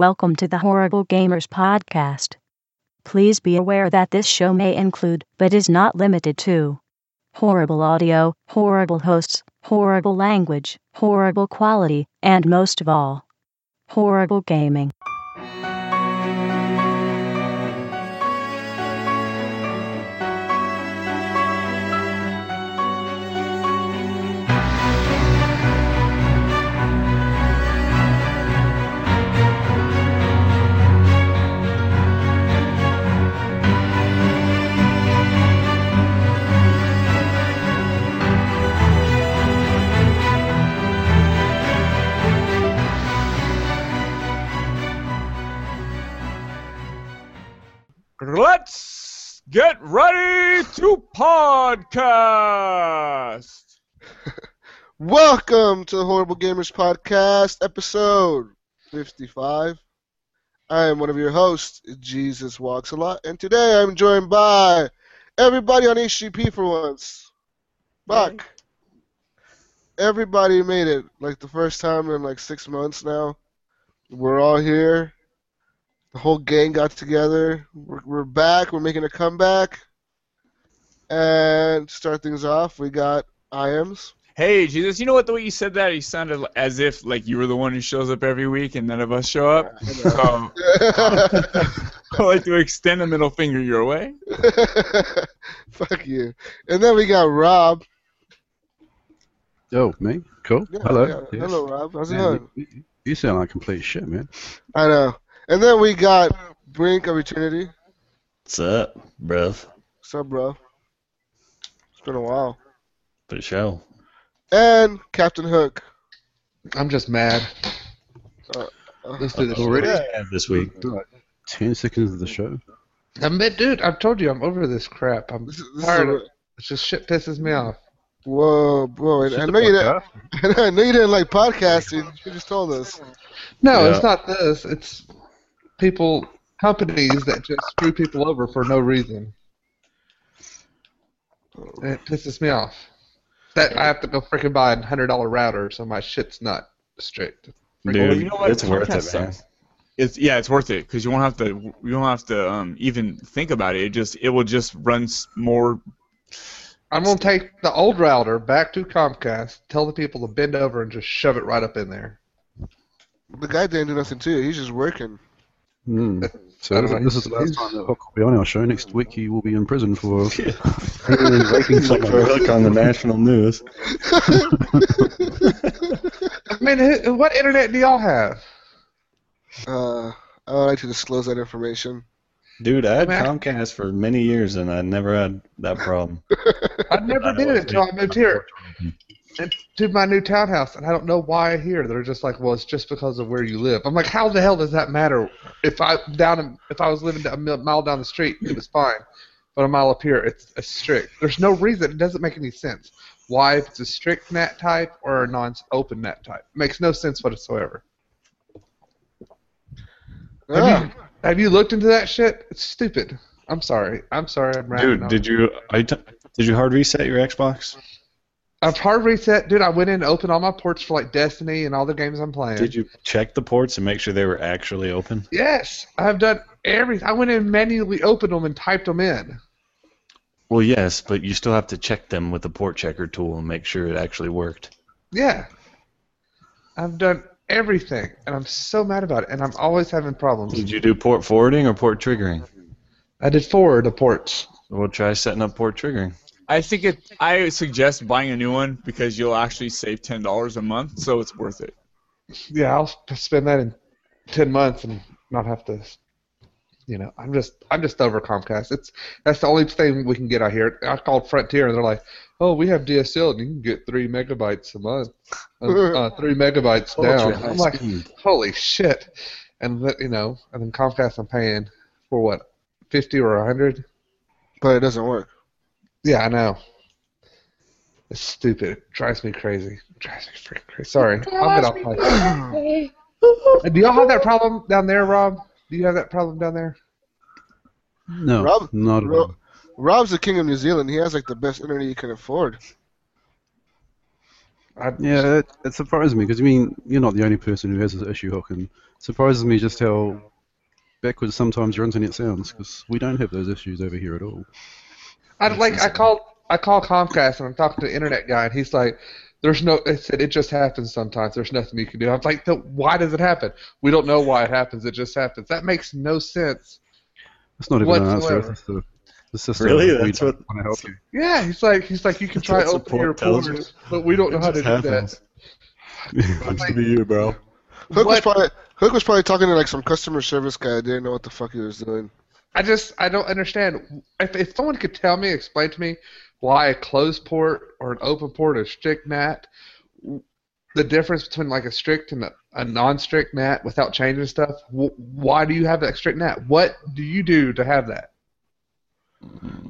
Welcome to the Horrible Gamers Podcast. Please be aware that this show may include, but is not limited to, horrible audio, horrible hosts, horrible language, horrible quality, and most of all, horrible gaming. Let's get ready to podcast. Welcome to the Horrible Gamers Podcast, episode 55. I am one of your hosts, Jesus Walks a Lot, and today I'm joined by everybody on HGP for once. Buck. Everybody made it, like the first time in like six months now. We're all here. The whole gang got together. We're, we're back. We're making a comeback. And to start things off, we got IAMS. Hey, Jesus, you know what? The way you said that, you sounded as if like you were the one who shows up every week and none of us show up. Oh. So I like to extend a middle finger your way. Fuck you. And then we got Rob. Oh, me? Cool. Yeah, Hello. yeah. Yes. Hello, Rob. How's it going? you, you- you sound like complete shit, man. I know. And then we got Brink of Eternity. What's up, bruv? What's up, bro? It's been a while. For sure. And Captain Hook. I'm just mad. Uh, Let's do this. Already? shit. This week. Ten seconds of the show. I'm mad, dude. I've told you I'm over this crap. I'm This this tired a, of It's just shit pisses me off. whoa, bro. I, I know you didn't. I know you didn't like podcasting. You just told us. No, Yeah. it's not this. It's people, companies that just screw people over for no reason. And it pisses me off. That I have to go freaking buy a hundred dollar router so my shit's not strict. Dude, Well, you know what? it's worth it, man. It's yeah, it's worth it because you won't have to you won't have to um, even think about it. It just it will just run more. I'm gonna take the old router back to Comcast, tell the people to bend over and just shove it right up in there. The guy didn't do nothing to you. He's just working. Mm. So don't this, know, is the last time that Hook will be on our show. Next week he will be in prison for Yeah. raping He's for a hook on the national news. I mean, who- what internet do y'all have? Uh, I don't like to disclose that information. Dude, I had Man. Comcast for many years and I never had that problem. I never did it until I moved here and to my new townhouse, and I don't know why here. They're just like, well, it's just because of where you live. I'm like, how the hell does that matter? If I down if I was living a mile down the street, it was fine, but a mile up here, it's, a strict. There's no reason. It doesn't make any sense. Why if it's a strict NAT type or a non-open NAT type? makes no sense whatsoever. Have Ah, you have you looked into that shit? It's stupid. I'm sorry. I'm sorry. I'm ranting Dude, did you I t- did you hard reset your Xbox? I've hard reset, dude. I went in and opened all my ports for like Destiny and all the games I'm playing. Did you check the ports and make sure they were actually open? Yes, I've done everything. I went in and manually opened them and typed them in. Well, yes, but you still have to check them with the port checker tool and make sure it actually worked. Yeah, I've done everything, and I'm so mad about it. And I'm always having problems. Did you do port forwarding or port triggering? I did forward the ports. We'll try setting up port triggering. I think it. I suggest buying a new one because you'll actually save ten dollars a month, so it's worth it. Yeah, I'll spend that in ten months and not have to. You know, I'm just I'm just over Comcast. It's that's the only thing we can get out here. I called Frontier and they're like, "Oh, we have DSL and you can get three megabytes a month, uh, uh, three megabytes down." I'm like, speed. holy shit! And that, you know, and then Comcast I'm paying for what, fifty or a hundred? but it doesn't work. Yeah, I know. It's stupid. It drives me crazy. It drives me freaking crazy. Sorry, I'll get off my. Do y'all have that problem down there, Rob? Do you have that problem down there? No, Rob- not at Ro- all. Rob's the king of New Zealand. He has like the best internet you can afford. I, Yeah, it, it surprises me because I mean you're not the only person who has this issue, Hook, and it surprises me just how backwards sometimes your internet sounds because we don't have those issues over here at all. I like I called I called Comcast and I'm talking to the internet guy and he's like, "There's no." It said it just happens sometimes. There's nothing you can do. I was like, "Then "Why does it happen? We don't know why it happens. It just happens." That makes no sense. It's not even an answer. Whatsoever. It's the, the system. Really? That's don't what- want to help you. Yeah, he's like he's like you can try what open your tells ports, but we don't know how to just do that. Seems to be you, bro. Hook was probably Hook was probably talking to like some customer service guy. I didn't know what the fuck he was doing. I just I don't understand. If if someone could tell me, explain to me why a closed port or an open port or strict NAT, the difference between like a strict and a, a non-strict NAT without changing stuff. Wh- why do you have that strict NAT? What do you do to have that?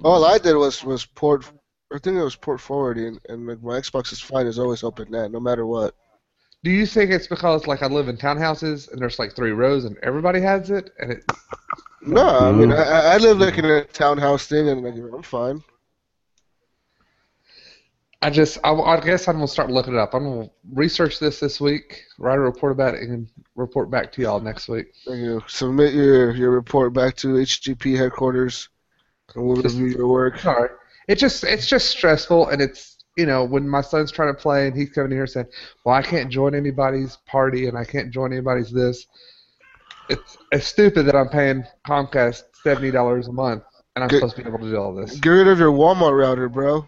All I did was was port. I think it was port forwarding, and like my Xbox is fine. Is always open NAT, no matter what. Do you think it's because like I live in townhouses and there's like three rows and everybody has it and it No, I mean mm. I, I live like in a townhouse thing, and like I'm fine. I just, I, I guess I'm gonna start looking it up. I'm gonna research this this week, write a report about it, and report back to y'all next week. Thank You submit your your report back to HGP headquarters, and we'll Just- review your work. Sorry, it just, it's just stressful, and it's, you know, when my son's trying to play and he's coming here saying, "Well, I can't join anybody's party and I can't join anybody's this." It's, it's stupid that I'm paying Comcast seventy dollars a month and I'm Good. supposed to be able to do all this. Get rid of your Walmart router, bro.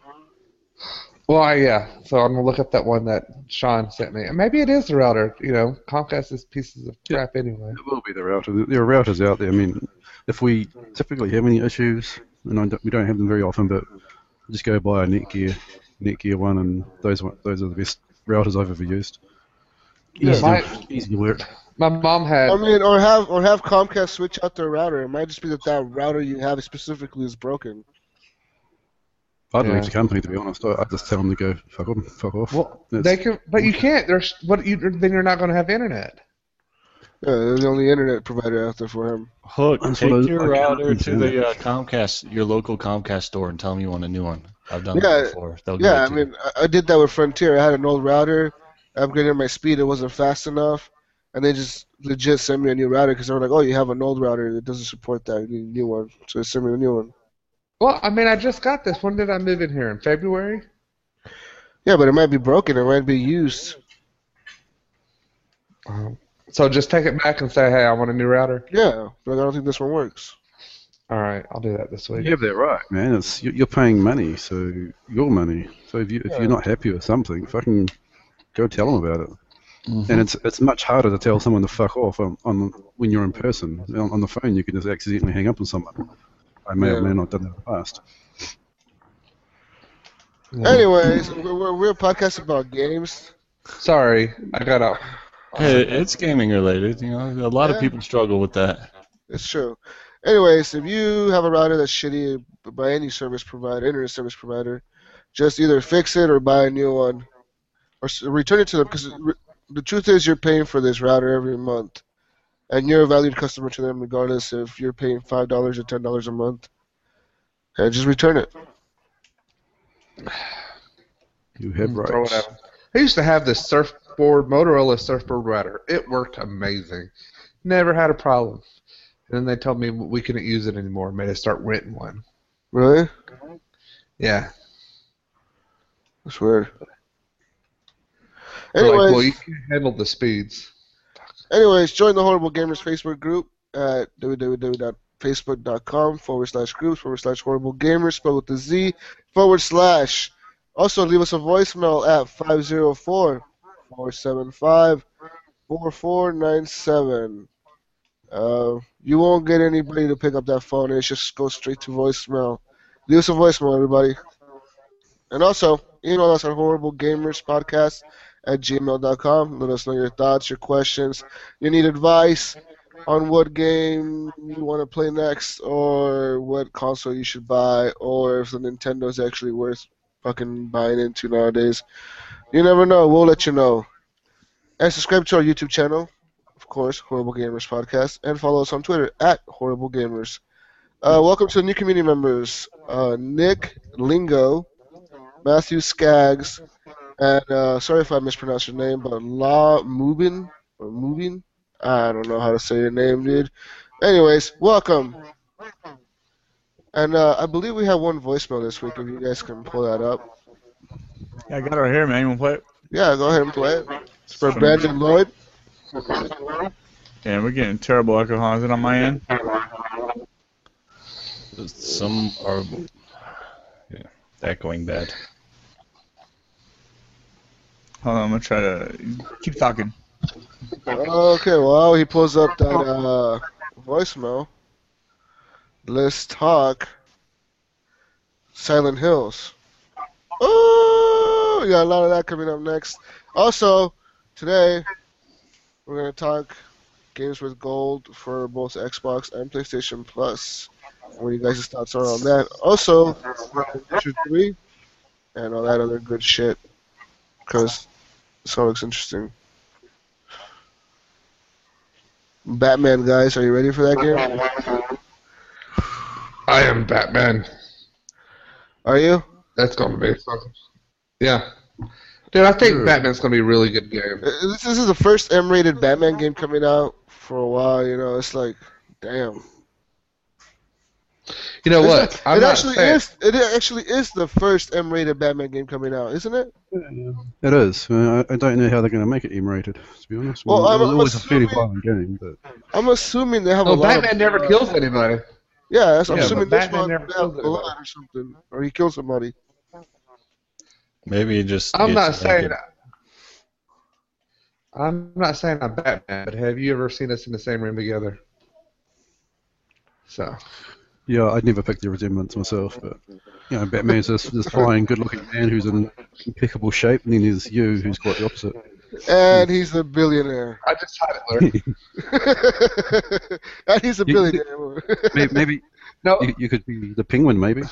Well, I, yeah. So I'm gonna look up that one that Sean sent me, and maybe it is the router. You know, Comcast is pieces of crap anyway. It will be the router. There are routers out there. I mean, if we typically have any issues, and I don't, we don't have them very often, but just go buy a Netgear, Netgear one, and those one, those are the best routers I've ever used. Yeah, Easy, my- easy to work. My mom had. I mean, or have or have Comcast switch out their router. It might just be that that router you have specifically is broken. I'd Yeah. leave the company to be honest. I- I'd just tell them to go fuck off, fuck off. Well, That's- they can, but you can't. There's what you then you're not going to have internet. Yeah, they're the only internet provider out there for him. Hook, That's take what I- your I router to the uh, Comcast, your local Comcast store, and tell them you want a new one. I've done Yeah, that before. They'll Yeah, I mean, I, I did that with Frontier. I had an old router, I upgraded my speed. It wasn't fast enough, and they just legit sent me a new router because they were like, "Oh, you have an old router that doesn't support that. You need a new one." So they sent me a new one. Well, I mean, I just got this. When did I move in here? In February. Yeah, but it might be broken. It might be used. Um, so just take it back and say, hey, I want a new router. Yeah, but I don't think this one works. All right, I'll do that this week. You have that right, man. It's you- you're paying money, so your money. So if you if you're not happy with something, fucking go tell them about it. Mm-hmm. And it's it's much harder to tell someone to fuck off on, on when you're in person. On, on the phone, you can just accidentally hang up on someone. I may Yeah. or may not done that in the past. Yeah. Anyways, we're, we're, we're a podcast about games. Sorry, I got out. Hey, it's gaming related. You know, a lot Yeah. of people struggle with that. It's true. Anyways, if you have a router that's shitty by any service provider, internet service provider, just either fix it or buy a new one, or return it to them. Because the truth is, you're paying for this router every month, and you're a valued customer to them, regardless if you're paying five dollars or ten dollars a month. And just return it. You have hmm, Throw it rights. I used to have this surfboard, Motorola surfboard router. It worked amazing. Never had a problem. And then they told me we couldn't use it anymore. Made us start renting one. Really? Yeah. That's weird. They're like, Anyways, well, you can't handle the speeds. Anyways, join the Horrible Gamers Facebook group at www.facebook.com forward slash groups forward slash horrible gamers, spelled with the Z, forward slash. Also, leave us a voicemail at 504 475 4497. Uh, you won't get anybody to pick up that phone, it just goes straight to voicemail. Leave us a voicemail, everybody. And also, email us at horriblegamerspodcast at gmail.com. Let us know your thoughts, your questions. You need advice on what game you want to play next, or what console you should buy, or if the Nintendo is actually worth fucking buying into nowadays. You never know. We'll let you know. And subscribe to our YouTube channel, of course, Horrible Gamers Podcast, and follow us on Twitter at Horrible Gamers. Uh, welcome to the new community members uh, Nick Lingo, Matthew Skaggs, And uh, sorry if I mispronounced your name, but La Mubin or Moving. I don't know how to say your name, dude. Anyways, welcome. And uh, I believe we have one voicemail this week. If you guys can pull that up. Yeah, I got it right here, man. You want to play it? Yeah, go ahead and play it. It's for Brandon Lloyd. Yeah, we're getting terrible echo. huh? Is it on my end? Some are yeah, echoing bad. Hold on, I'm gonna try to keep talking. Okay, well, he pulls up that uh, voicemail. Let's talk Silent Hills. Oh, we got a lot of that coming up next. Also, today we're gonna talk games with gold for both Xbox and PlayStation Plus. What you guys' thoughts are on that? Also, Witcher 3 and all that other good shit. Because all looks interesting. Batman, guys, are you ready for that game? I am Batman. Are you? That's gonna be. Yeah. Dude, I think Sure. Batman's gonna be a really good game. Uh, This, this is the first M-rated Batman game coming out for a while. You know, it's like, damn. You know It's what? like- it actually saying- is. It actually is the first M-rated Batman game coming out, isn't it? It is. I, I don't know how they're going to make it M-rated, to be honest. Well, it I'm- was I'm always a fairly assuming- violent game, but I'm assuming they have a lot. Batman of, never uh, kills anybody. Yeah, that's, I'm Yeah, assuming but this Batman one never they have kills anybody. blood or something, or he kills somebody. Maybe it just. I'm gets not naked. saying. I'm not saying I'm Batman, but have you ever seen us in the same room together? So. Yeah, I'd never picked the resemblance myself. But you know, Batman's this, this fine, good-looking man who's in impeccable shape, and then there's you, who's quite the opposite. And he's a billionaire. I just had it, Larry. and he's a You- billionaire. maybe, maybe no, you, you could be the Penguin, maybe.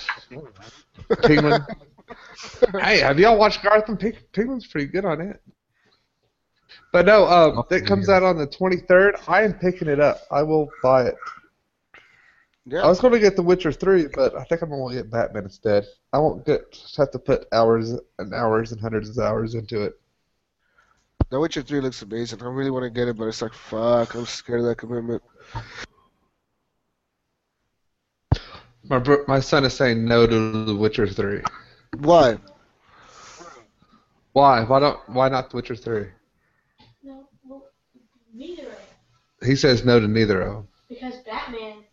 Penguin. hey, have y'all watched Gotham? Ping- Penguin's pretty good on it. But no, uh, that comes out on the 23rd. I am picking it up. I will buy it. I was going to get The Witcher 3, but I think I'm going to get Batman instead. I won't get have to put hours and hours and hundreds of hours into it. The Witcher 3 looks amazing. I really want to get it, but it's like, fuck, I'm scared of that commitment. My bro- my son is saying no to The Witcher 3. Why? Why? Why don't? Why not The Witcher 3? No, well, neither of them. He says no to neither of them. Because Batman,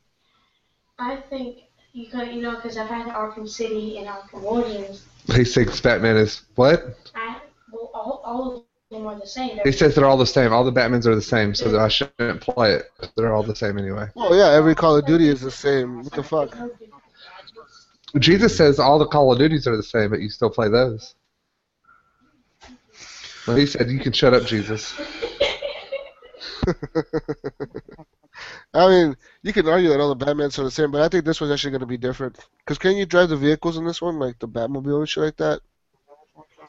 I think you could, you know, because I've had Arkham City and Arkham Origins. He thinks Batman is what? I well, all, all of them are the same. He says they're all the same. All the Batmans are the same, so that I shouldn't play it. They're all the same anyway. Well, yeah, every Call of Duty is the same. What the fuck? Jesus says all the Call of Duties are the same, but you still play those. Well, he said you can shut up, Jesus. I mean, you can argue that all the Batmans are the same, but I think this one's actually going to be different. Because can you drive the vehicles in this one, like the Batmobile and shit like that?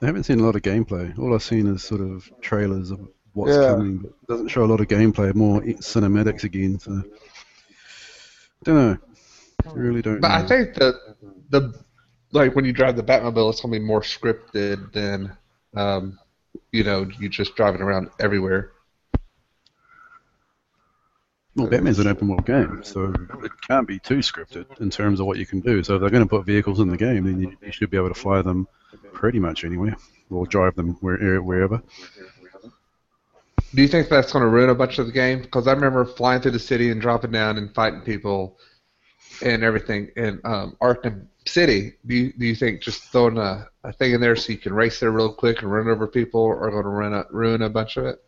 I haven't seen a lot of gameplay. All I've seen is sort of trailers of what's Yeah. coming, but it doesn't show a lot of gameplay. More i- cinematics again. So, don't know. I really don't. But know. I think that the like when you drive the Batmobile, it's gonna be more scripted than um, you know you just driving around everywhere. Well, Batman's an open world game, so it can't be too scripted in terms of what you can do. So if they're going to put vehicles in the game, then you, you should be able to fly them pretty much anywhere, or drive them where, wherever. Do you think that's going to ruin a bunch of the game? Because I remember flying through the city and dropping down and fighting people and everything in um, Arkham City. Do you, do you think just throwing a, a thing in there so you can race there real quick and run over people are going to ruin a, ruin a bunch of it?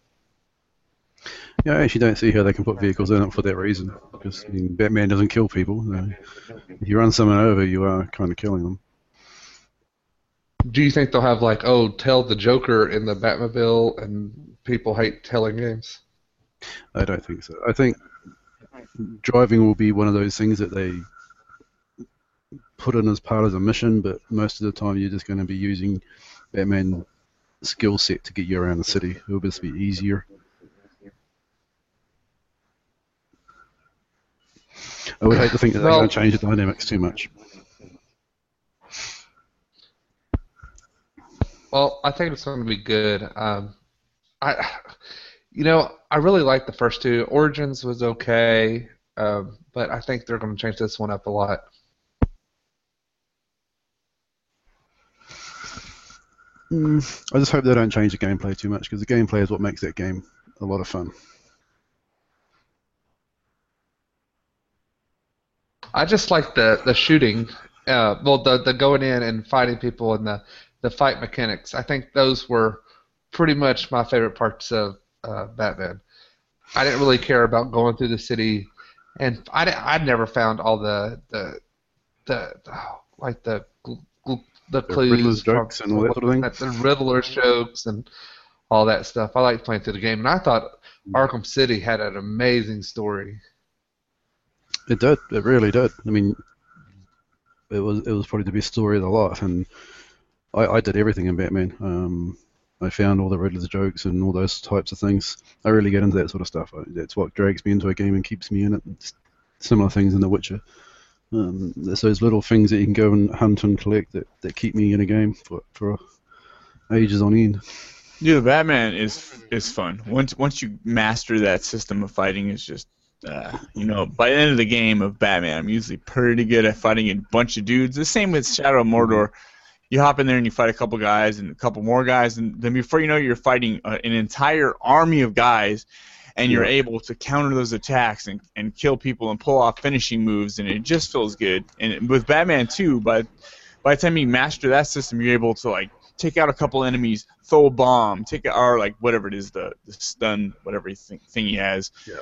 Yeah, I actually don't see how they can put vehicles in it for that reason. Because I mean, Batman doesn't kill people. So if you run someone over, you are kind of killing them. Do you think they'll have like, oh, tell the Joker in the Batmobile and people hate telling games? I don't think so. I think driving will be one of those things that they put in as part of the mission, but most of the time you're just going to be using Batman skill set to get you around the city. It'll just be easier. I would hate to think that they're going to change the dynamics too much. Well, I think it's going to be good. Um, I, you know, I really like the first two. Origins was okay, um, but I think they're going to change this one up a lot. Mm, I just hope they don't change the gameplay too much because the gameplay is what makes that game a lot of fun. I just like the the shooting. Uh, well, the the going in and fighting people and the the fight mechanics. I think those were pretty much my favorite parts of uh, Batman. I didn't really care about going through the city, and I I'd never found all the the the, the like the the, clues, Riddler's jokes and all that sort of thing. The Riddler's jokes and all that stuff. I liked playing through the game, and I thought Arkham City had an amazing story. It did. It really did. I mean, it was it was probably the best story of the lot, and I, I did everything in Batman. Um, I found all the Riddler's jokes and all those types of things. I really get into that sort of stuff. That's what drags me into a game and keeps me in it. It's similar things in The Witcher. Um, there's those little things that you can go and hunt and collect that, that keep me in a game for, for ages on end. Yeah, Batman is is fun. Once once you master that system of fighting, it's just uh, you know, by the end of the game of Batman, I'm usually pretty good at fighting a bunch of dudes. The same with Shadow of Mordor. You hop in there and you fight a couple guys and a couple more guys, and then before you know, it, you're fighting uh, an entire army of guys, and you're able to counter those attacks and, and kill people and pull off finishing moves, and it just feels good. And with Batman 2, by by the time you master that system, you're able to like take out a couple enemies, throw a bomb, take or like whatever it is, the, the stun whatever thing, thing he has. Yeah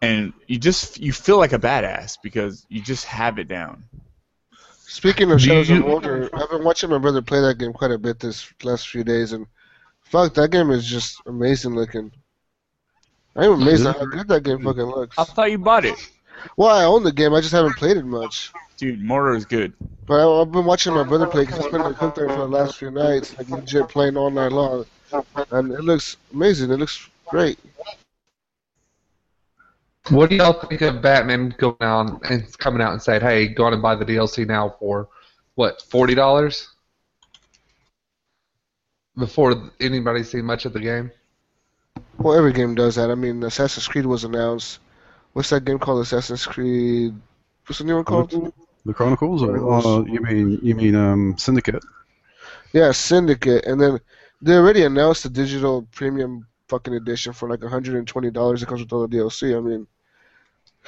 and you just you feel like a badass because you just have it down. Speaking of Shadows of Mordor, I've been watching my brother play that game quite a bit this last few days, and fuck, that game is just amazing looking. I'm amazed at how good that game fucking looks. I thought you bought it. Well, I own the game, I just haven't played it much. Dude, Mordor is good. But I, have been watching my brother play because he's been hooked there for the last few nights, like legit playing all night long, and it looks amazing. It looks great. What do y'all think of Batman going out and coming out and saying, "Hey, go on and buy the DLC now for what forty dollars?" Before anybody's seen much of the game. Well, every game does that. I mean, Assassin's Creed was announced. What's that game called? Assassin's Creed. What's the new one called? The Chronicles, or uh, you mean you mean um, Syndicate? Yeah, Syndicate, and then they already announced the digital premium fucking edition for like $120. It comes with all the DLC. I mean,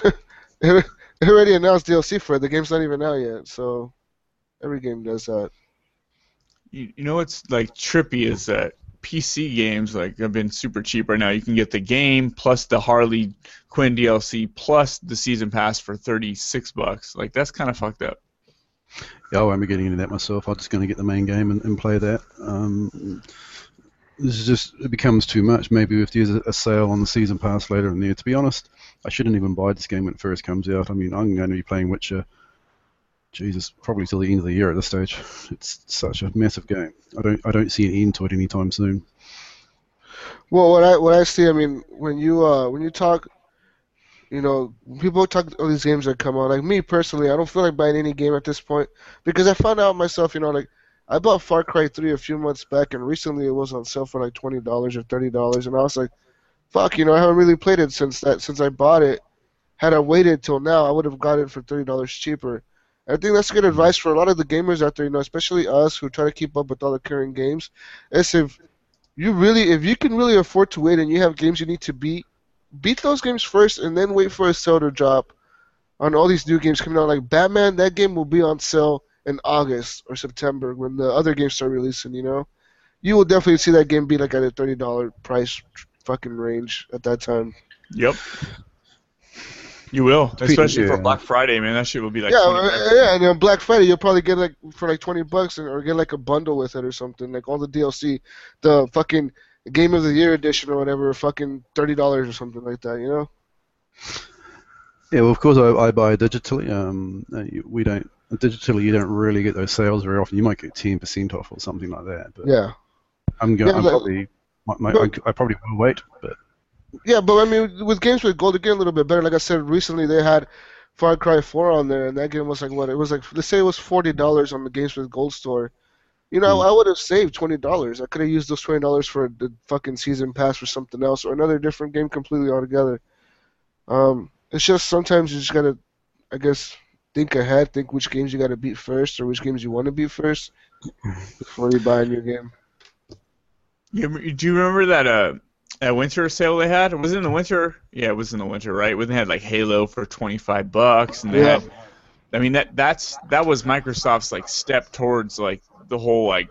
they already announced DLC for it. The game's not even out yet, so every game does that. You, you know what's like trippy is that PC games like have been super cheap right now. You can get the game plus the Harley Quinn DLC plus the season pass for thirty six bucks. Like that's kind of fucked up. Yeah, I won't be getting into that myself. I'm just going to get the main game and, and play that. Um, this is just it becomes too much. Maybe if there's a sale on the season pass later in the year. To be honest, I shouldn't even buy this game when it first comes out. I mean, I'm going to be playing Witcher. Jesus, probably till the end of the year at this stage. It's such a massive game. I don't I don't see an end to it anytime soon. Well, what I what I see, I mean, when you uh when you talk, you know, people talk all these games that come out. Like me personally, I don't feel like buying any game at this point because I found out myself, you know, like I bought Far Cry 3 a few months back, and recently it was on sale for like twenty dollars or thirty dollars, and I was like, "Fuck, you know, I haven't really played it since that since I bought it. Had I waited till now, I would have got it for thirty dollars cheaper." And I think that's good advice for a lot of the gamers out there, you know, especially us who try to keep up with all the current games. Is if you really, if you can really afford to wait and you have games you need to beat, beat those games first, and then wait for a sale to drop on all these new games coming out. Like Batman, that game will be on sale in August or September when the other games start releasing, you know, you will definitely see that game be like at a thirty dollar price fucking range at that time. Yep. You will, especially for Black Friday, man. That shit will be like. Yeah, uh, yeah, and on Black Friday you'll probably get like for like twenty bucks or get like a bundle with it or something, like all the DLC, the fucking Game of the Year edition or whatever, fucking thirty dollars or something like that, you know. Yeah, well, of course I, I buy digitally. Um, we don't digitally you don't really get those sales very often. You might get ten percent off or something like that. But yeah, I'm going. Yeah, I'm probably. My, my, but, I, I probably will wait, but. Yeah, but I mean, with games with gold, again a little bit better. Like I said, recently they had Far Cry 4 on there, and that game was like what? It was like let's say it was forty dollars on the games with gold store, You know, Hmm. I would have saved twenty dollars. I could have used those twenty dollars for the fucking season pass for something else or another different game completely altogether. Um, it's just sometimes you just gotta, I guess, think ahead, think which games you gotta beat first or which games you want to beat first before you buy a new game. You, do you remember that uh that winter sale they had? Was it in the winter? Yeah, it was in the winter, right? When they had like Halo for twenty five bucks, and they Yeah. had. I mean that that's that was Microsoft's like step towards like the whole like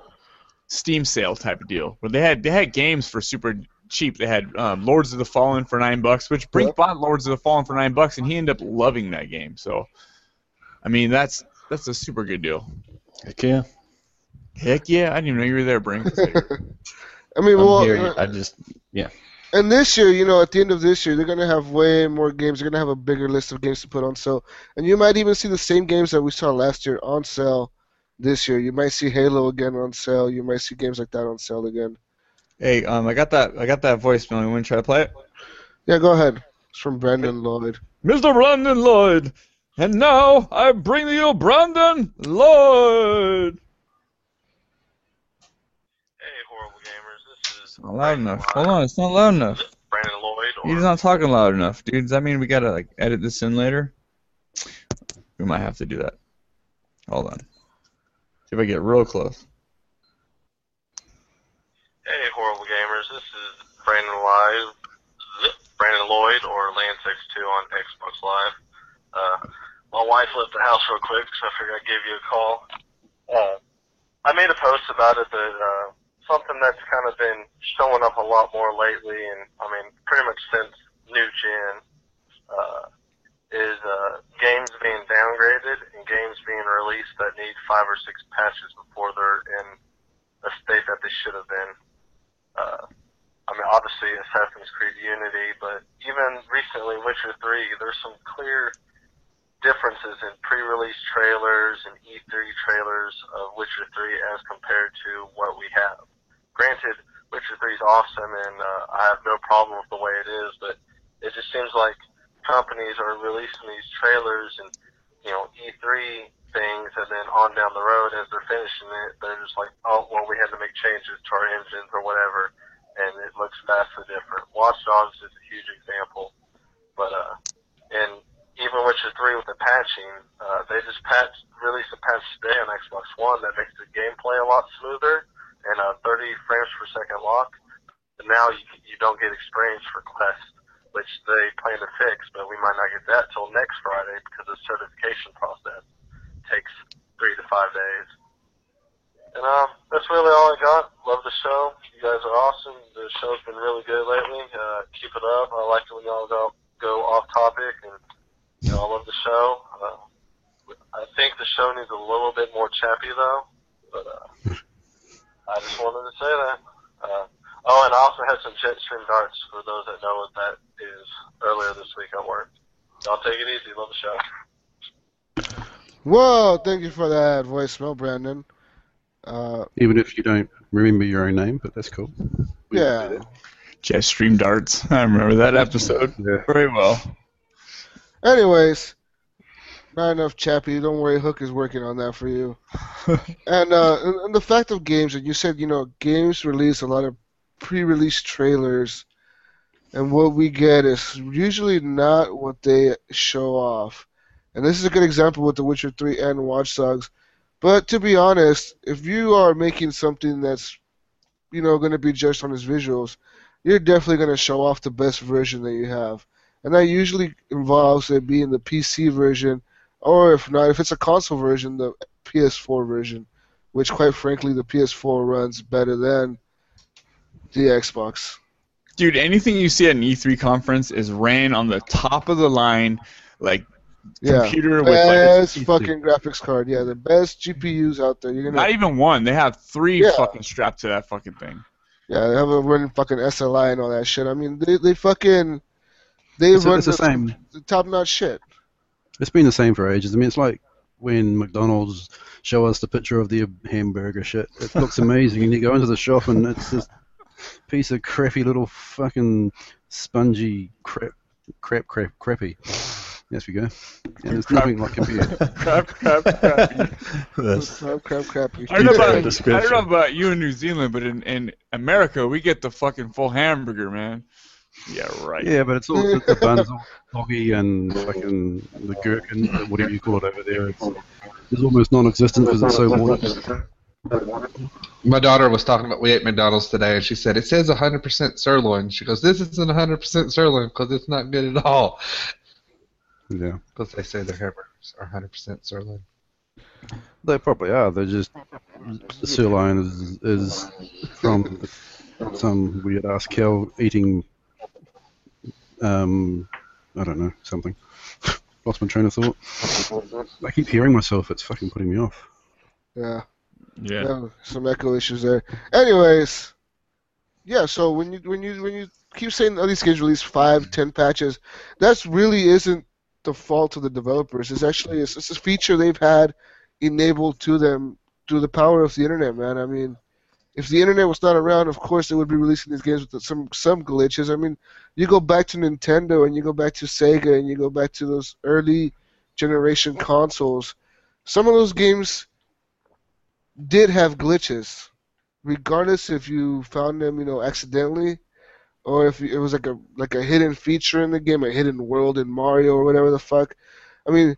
Steam sale type of deal, where they had they had games for super cheap. They had um, Lords of the Fallen for nine bucks, which Brink Yeah. bought Lords of the Fallen for nine bucks, and he ended up loving that game. So, I mean that's that's a super good deal. Heck yeah. Heck yeah, I didn't even know you were there, Brink. I mean, I'm well, here. uh, I just yeah. And this year, you know, at the end of this year, they're gonna have way more games. They're gonna have a bigger list of games to put on sale, and you might even see the same games that we saw last year on sale this year. You might see Halo again on sale. You might see games like that on sale again. hey, um, I got that I got that voicemail. You want to try to play it? Yeah, go ahead. It's from Brandon Lloyd. Mr. Brandon Lloyd. And now I bring you Brandon Lloyd. Hey, horrible gamers. This is Not loud enough. Hold on, it's not loud enough. Brandon Lloyd. Or He's not talking loud enough, dude. Does that mean we gotta like edit this in later? We might have to do that. Hold on. See if I get real close. Hey, horrible gamers. This is Brandon Live, Brandon Lloyd, or Lancex2 on Xbox Live. Uh, my wife left the house real quick, so I figured I'd give you a call. Uh, I made a post about it that uh, something that's kind of been showing up a lot more lately, and I mean, pretty much since New Gen, uh, is uh, games being downgraded and games being released that need five or six patches before they're in a state that they should have been. Uh, I mean, obviously Assassin's Creed Unity, but even recently Witcher 3, there's some clear differences in pre-release trailers and E3 trailers of Witcher 3 as compared to what we have. Granted, Witcher 3 is awesome, and uh, I have no problem with the way it is, but it just seems like companies are releasing these trailers and you know E3 things, and then on down the road as they're finishing it, they're just like, oh well, we had to make changes to our engines or whatever, and it looks vastly different. Watch Dogs is a huge example, but uh, and even Witcher 3 with the patching, uh, they just patched, released a patch today on Xbox One that makes the gameplay a lot smoother and uh, 30 frames per second lock. And now you you don't get experience for Quest which they plan to fix, but we might not get that till next Friday because the certification process takes three to five days. And um, that's really all I got. Love the show. You guys are awesome. The show's been really good lately. Uh, keep it up. I like it when y'all go go off topic, and you know I love the show. Uh, I think the show needs a little bit more chappy though, but uh, I just wanted to say that. Uh, Oh, and I also had some Jetstream darts for those that know what that is earlier this week at work. Y'all take it easy. Love the show. Whoa, thank you for that voicemail, Brandon. Uh, Even if you don't remember your own name, but that's cool. We yeah. did it. Jetstream darts. I remember that episode Yeah. very well. Anyways, not enough Chappie. Don't worry, Hook is working on that for you. and, uh, and and the fact of games, and you said, you know, games release a lot of pre-release trailers, and what we get is usually not what they show off. And this is a good example with The Witcher 3 and Watch Dogs. But to be honest, if you are making something that's, you know, going to be judged on its visuals, you're definitely going to show off the best version that you have. And that usually involves it being the PC version, or if not, if it's a console version, the PS4 version, which quite frankly the PS4 runs better than the Xbox. Dude, anything you see at an E3 conference is ran on the top of the line, like Yeah. computer with like Best fucking graphics card, yeah, the best GPUs out there. You're gonna, not even one. They have three Yeah. fucking strapped to that fucking thing. yeah, they have a running fucking SLI and all that shit. I mean, they they fucking they It's, run it's the same. top notch shit. It's been the same for ages. I mean, it's like when McDonald's show us the picture of the hamburger shit. It looks amazing, and you go into the shop and it's this piece of crappy little fucking spongy crap, crap, crap, crappy. Yes, we go. And it's nothing like computer. crap, crap, crap. That's Crap, crap, crap. I don't know about I don't know about you in New Zealand, but in, in America we get the fucking full hamburger, man. Yeah, right. Yeah, but it's all the, the buns, all soggy and fucking the gherkin, whatever you call it over there. It's, it's almost non-existent because it's so watered. My daughter was talking about we ate McDonald's today, and she said it says 100% sirloin. She goes, "This isn't 100% sirloin because it's not good at all." Yeah, Because they say their hamburgers are 100% sirloin. they probably are. They're just sirloin is is from some weird ass cow eating. Um, I don't know something. Lost my train of thought. I keep hearing myself. It's fucking putting me off. Yeah. Yeah. Yeah, some echo issues there. Anyways, yeah. So when you when you when you keep saying all these games release five, ten patches, that's really isn't the fault of the developers. It's actually it's, it's a feature they've had enabled to them through the power of the internet, man. I mean, if the internet was not around, of course they would be releasing these games with some some glitches. I mean, you go back to Nintendo and you go back to Sega and you go back to those early generation consoles. Some of those games did have glitches, regardless if you found them, you know, accidentally, or if it was like a like a hidden feature in the game, a hidden world in Mario or whatever the fuck. I mean,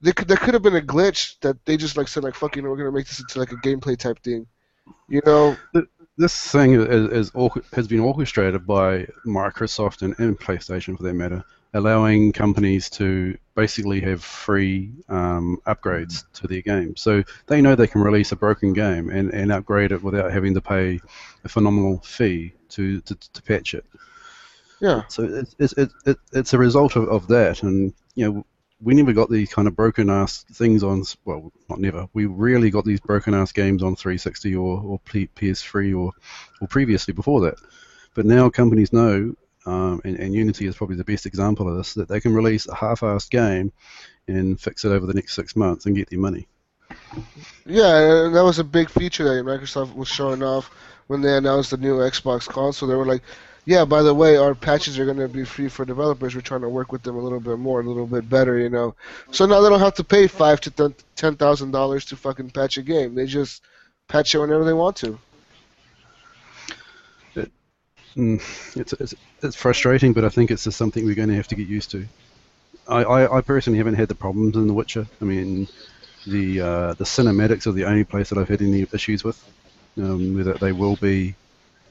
there could there could have been a glitch that they just like said like fucking we're gonna make this into like a gameplay type thing, you know? This thing is, is has been orchestrated by Microsoft and, and PlayStation, for that matter, allowing companies to basically have free um, upgrades to their game. So they know they can release a broken game and, and upgrade it without having to pay a phenomenal fee to, to, to patch it. Yeah. So it's it's it, it, it's a result of, of that, and you know we never got these kind of broken ass things on. Well, not never. We rarely got these broken ass games on 360 or or PS3 or or previously before that. But now companies know, um, and, and Unity is probably the best example of this, that they can release a half-assed game and fix it over the next six months and get their money. Yeah, that was a big feature that Microsoft was showing off when they announced the new Xbox console. They were like, "Yeah, by the way, our patches are going to be free for developers. We're trying to work with them a little bit more, a little bit better, you know." So now they don't have to pay five to ten thousand dollars to fucking patch a game. They just patch it whenever they want to. Mm, it's, it's it's frustrating, but I think it's just something we're going to have to get used to. I, I, I personally haven't had the problems in The Witcher. I mean, the uh, the cinematics are the only place that I've had any issues with. Um, whether they will be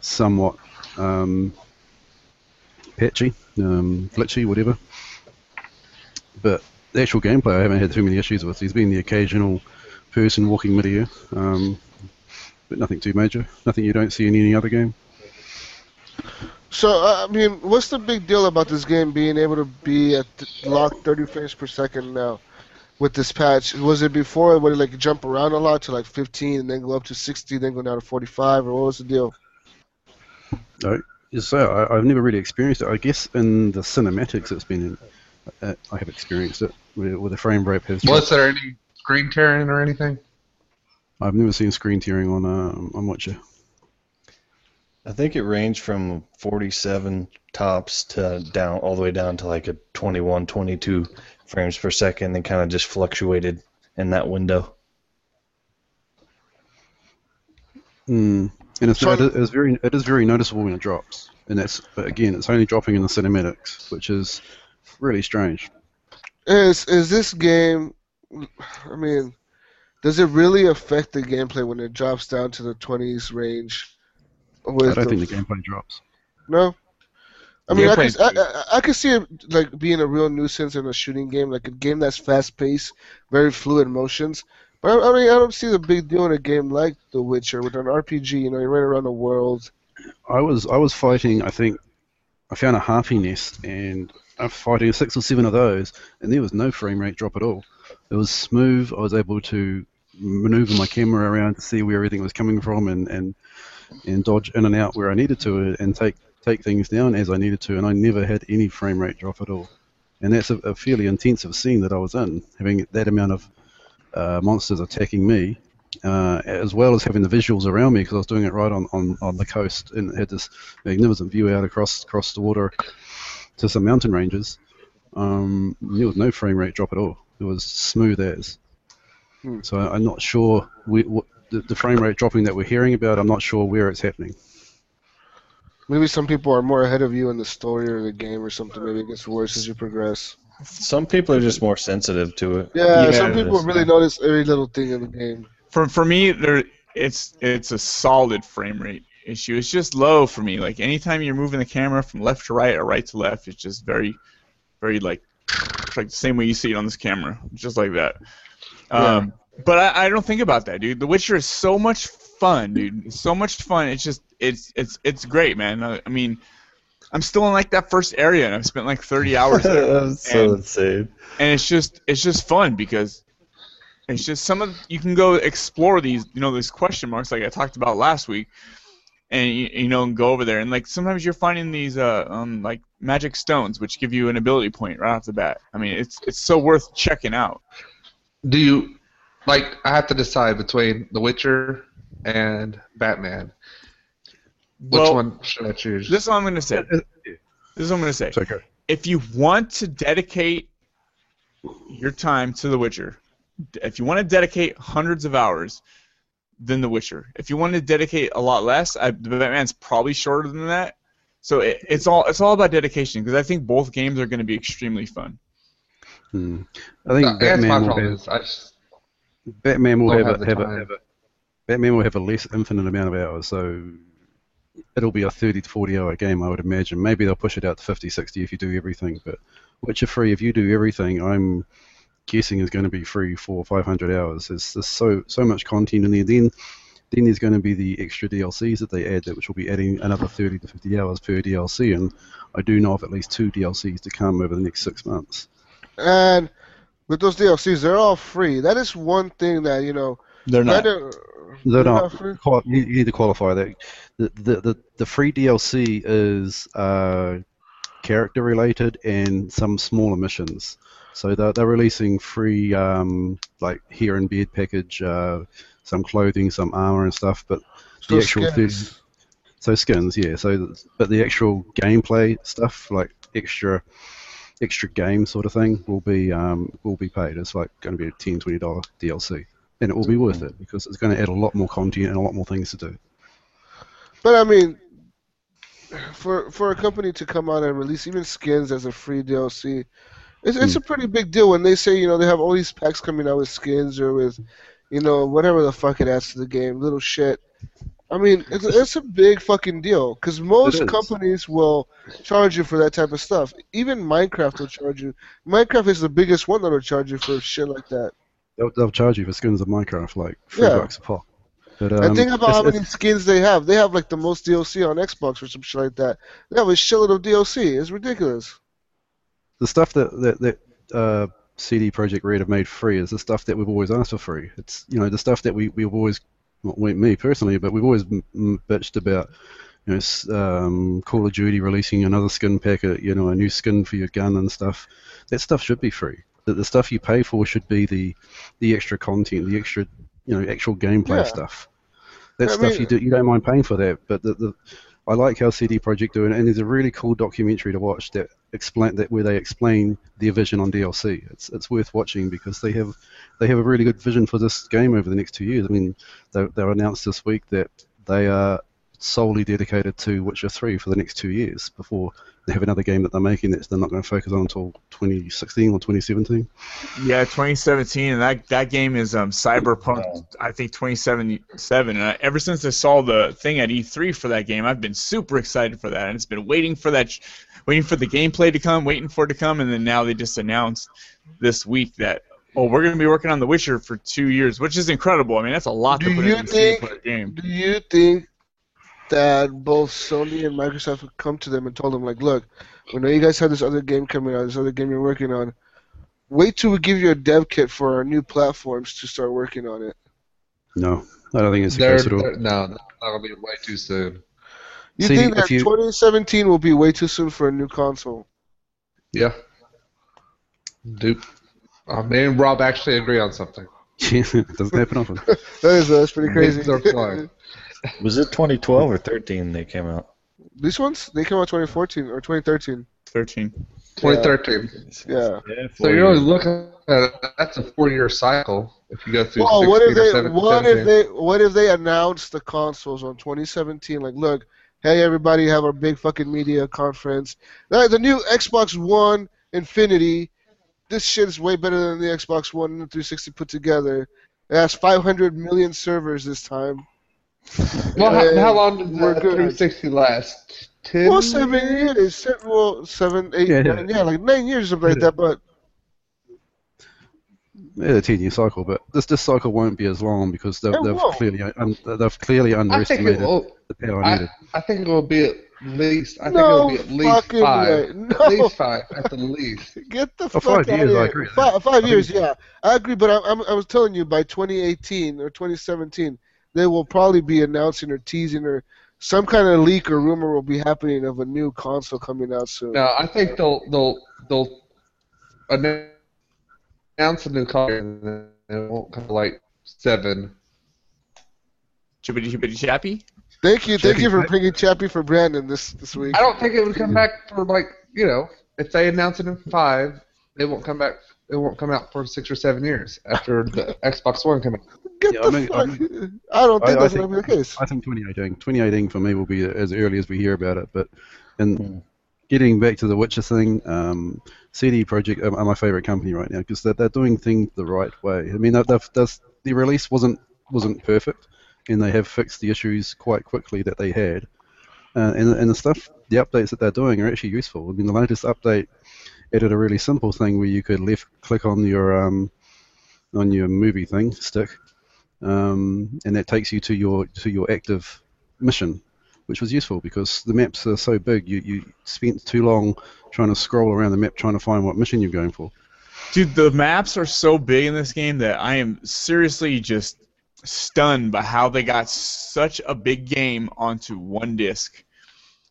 somewhat um, patchy, um, glitchy, whatever. But the actual gameplay, I haven't had too many issues with. There's been the occasional person walking mid-air, um, but nothing too major. Nothing you don't see in any other game. So uh, I mean, what's the big deal about this game being able to be at locked 30 frames per second now with this patch? Was it before would it like jump around a lot to like 15 and then go up to 60, then go down to 45, or what was the deal? So I, I've never really experienced it. I guess in the cinematics it's been in, uh, I have experienced it where, where the frame rate has. Was there any screen tearing or anything? I've never seen screen tearing on um, on Witcher. I think it ranged from 47 tops to down all the way down to like a 21, 22 frames per second, and kind of just fluctuated in that window. Mm. And it's, So- it is very it is very noticeable when it drops, and that's again it's only dropping in the cinematics, which is really strange. Is is this game? I mean, does it really affect the gameplay when it drops down to the 20s range? I don't the- think the gameplay drops. No. I mean, I Gameplay- could, I, I, I could see it like being a real nuisance in a shooting game, like a game that's fast paced, very fluid motions. But I, I mean, I don't see the big deal in a game like The Witcher with an RPG. You know, you run around the world. I was I was fighting. I think I found a harpy nest, and I'm fighting six or seven of those, and there was no frame rate drop at all. It was smooth. I was able to maneuver my camera around to see where everything was coming from, and and and dodge in and out where I needed to, and take take things down as I needed to, and I never had any frame rate drop at all. And that's a, a fairly intensive scene that I was in, having that amount of uh, monsters attacking me, uh, as well as having the visuals around me because I was doing it right on, on, on the coast and had this magnificent view out across across the water to some mountain ranges. um, there was no frame rate drop at all. It was smooth as. Hmm. So I'm not sure we, what, the, the frame rate dropping that we're hearing about. I'm not sure where it's happening. Maybe some people are more ahead of you in the story or the game or something. Maybe it gets worse as you progress. Some people are just more sensitive to it. Yeah, Yeah, some people is. really notice every little thing in the game. For for me, there it's it's a solid frame rate issue. It's just low for me. Like anytime you're moving the camera from left to right or right to left, it's just very, very like like the same way you see it on this camera, just like that. Um, but I, I don't think about that, dude. The Witcher is so much fun, dude. It's so much fun. It's just it's it's it's great, man. I, I mean, I'm still in like that first area, and I've spent like 30 hours there That's so And- insane. and it's just it's just fun because it's just some of you can go explore these you know these question marks like I talked about last week, and you, you know and go over there and like sometimes you're finding these uh um like magic stones which give you an ability point right off the bat. I mean it's it's so worth checking out. Do you like? I have to decide between The Witcher and Batman. Which Well, one should I choose? This is what I'm gonna say. This is what I'm gonna say. Okay. if you want to dedicate your time to The Witcher, if you want to dedicate hundreds of hours, then The Witcher. If you want to dedicate a lot less, I, the Batman's probably shorter than that. So it, it's all it's all about dedication because I think both games are going to be extremely fun. Hmm. I think No, Batman will have just, Batman will have, have a, have, a, have a Batman will have a less infinite amount of hours, so it'll be a 30 to 40 hour game, I would imagine. Maybe they'll push it out to 50, 60 if you do everything, but Witcher 3, if you do everything, I'm guessing is going to be free for 500 hours. There's, there's so so much content in there. Then then there's going to be the extra DLCs that they add, that which will be adding another 30 to 50 hours per DLC, and I do know of at least two DLCs to come over the next six months. And with those DLCs, they're all free. That is one thing that you know. They're not. They're, not. you, you need to qualify that. The, the, the, the free DLC is uh, character related and some smaller missions. So they're, they're releasing free, um, like hair and beard package, uh, some clothing, some armor and stuff. But So the actual skins. thing- so skins, yeah. So but the actual gameplay stuff, like extra, extra game sort of thing, will be um, will be paid. It's like going to be a 10 20 dollar DLC, and it will be worth mm-hmm. it because it's going to add a lot more content and a lot more things to do. But I mean, for for a company to come out and release even skins as a free DLC, it's it's a mm. pretty big deal when they say you know they have all these packs coming out with skins or with, you know whatever the fuck it adds to the game, little shit. I mean, it's it's a big fucking deal because most companies will charge you for that type of stuff. Even Minecraft will charge you. Minecraft is the biggest one that'll charge you for shit like that. They'll, they'll charge you for skins of Minecraft like three Yeah. bucks a pop. But um, and think about it's- how many skins they have. They have like the most DLC on Xbox or some shit like that. They have a shitload of DLC. It's ridiculous. the stuff that that, that uh, CD Projekt Red have made free is the stuff that we've always asked for free. It's you know the stuff that we we've always, not we- me personally, but we've always m- m- bitched about. You know, um, Call of Duty releasing another skin pack, you know, a new skin for your gun and stuff. That stuff should be free. The, the stuff you pay for should be the the extra content, the extra you know actual gameplay Yeah. stuff. That stuff mean- you do you don't mind paying for that, but the, the I like how CD Projekt do it, and there's a really cool documentary to watch that explain that where they explain their vision on DLC. It's it's worth watching because they have they have a really good vision for this game over the next two years. I mean, they they announced this week that they are solely dedicated to Witcher 3 for the next two years before they have another game that they're making that they're not going to focus on until 2016 or 2017. Yeah, 2017, and that that game is um Cyberpunk. Wow. I think 2077. And I, ever since I saw the thing at E3 for that game, I've been super excited for that, and it's been waiting for that, waiting for the gameplay to come, waiting for it to come, and then now they just announced this week that oh, we're going to be working on The Witcher for two years, which is incredible. I mean, that's a lot Do to put you in a think- single game. Do you think that both Sony and Microsoft would come to them and told them like, look, we know you guys have this other game coming out, this other game you're working on. Wait till we give you a dev kit for our new platforms to start working on it. No, I don't think it's the they're, case at all. no, that'll be way too soon. You See, think that you- 2017 will be way too soon for a new console? Yeah. Dude, uh, me and Rob actually agree on something. it doesn't happen often. That is uh, that's pretty crazy. Bids are flying. Was it 2012 or 13 they came out? These ones they came out 2014 or 2013. 13. 2013. Yeah. Yeah, So you're only looking at that's a four-year cycle if you go through Well, what if they 17. what if they what if they announce the consoles on 2017? Like, look, hey everybody, have our big fucking media conference. Uh, the new Xbox One Infinity. This shit is way better than the Xbox One and the 360 put together. It has 500 million servers this time. Well, how, how long did the we're good. 360 last? Ten. Well, seven years. Seven, well, seven, eight, Yeah, yeah. nine, yeah, like nine years, something like that. But Yeah, a ten-year cycle, but this this cycle won't be as long because they've, they've clearly un, they've clearly underestimated will. the power I, needed. I think it will be at least. I think it will be at least fucking five. way. No, At least five, at the least. Get the For fuck out years, of I here. agree Five, five I years, it's- yeah, I agree. But I, I'm, I was telling you, by 2018 or 2017, they will probably be announcing or teasing or some kind of leak or rumor will be happening of a new console coming out soon. No, I think they'll they'll they'll announce a new console and it won't come like seven. Chippity chippity chappy. Thank you, thank you for bringing Chappie for Brandon this this week. I don't think it would come back for like you know if they announce it in five, it won't come back. It won't come out for six or seven years after the Xbox One comes out. Get Yeah, the I mean- I fuck. I don't think I that's gonna be the case. I think 2018. 2018 for me will be as early as we hear about it. But and Hmm. getting back to the Witcher thing, um, CD Projekt are, are my favorite company right now because they're, they're doing things the right way. I mean, they've, they've, the release wasn't wasn't perfect, and they have fixed the issues quite quickly that they had. Uh, and, and the stuff, the updates that they're doing are actually useful. I mean, the latest update added a really simple thing where you could left click on your um, on your movie thing stick, um, and that takes you to your to your active mission, which was useful because the maps are so big. You you spent too long trying to scroll around the map trying to find what mission you're going for. Dude, the maps are so big in this game that I am seriously just stunned by how they got such a big game onto one disc,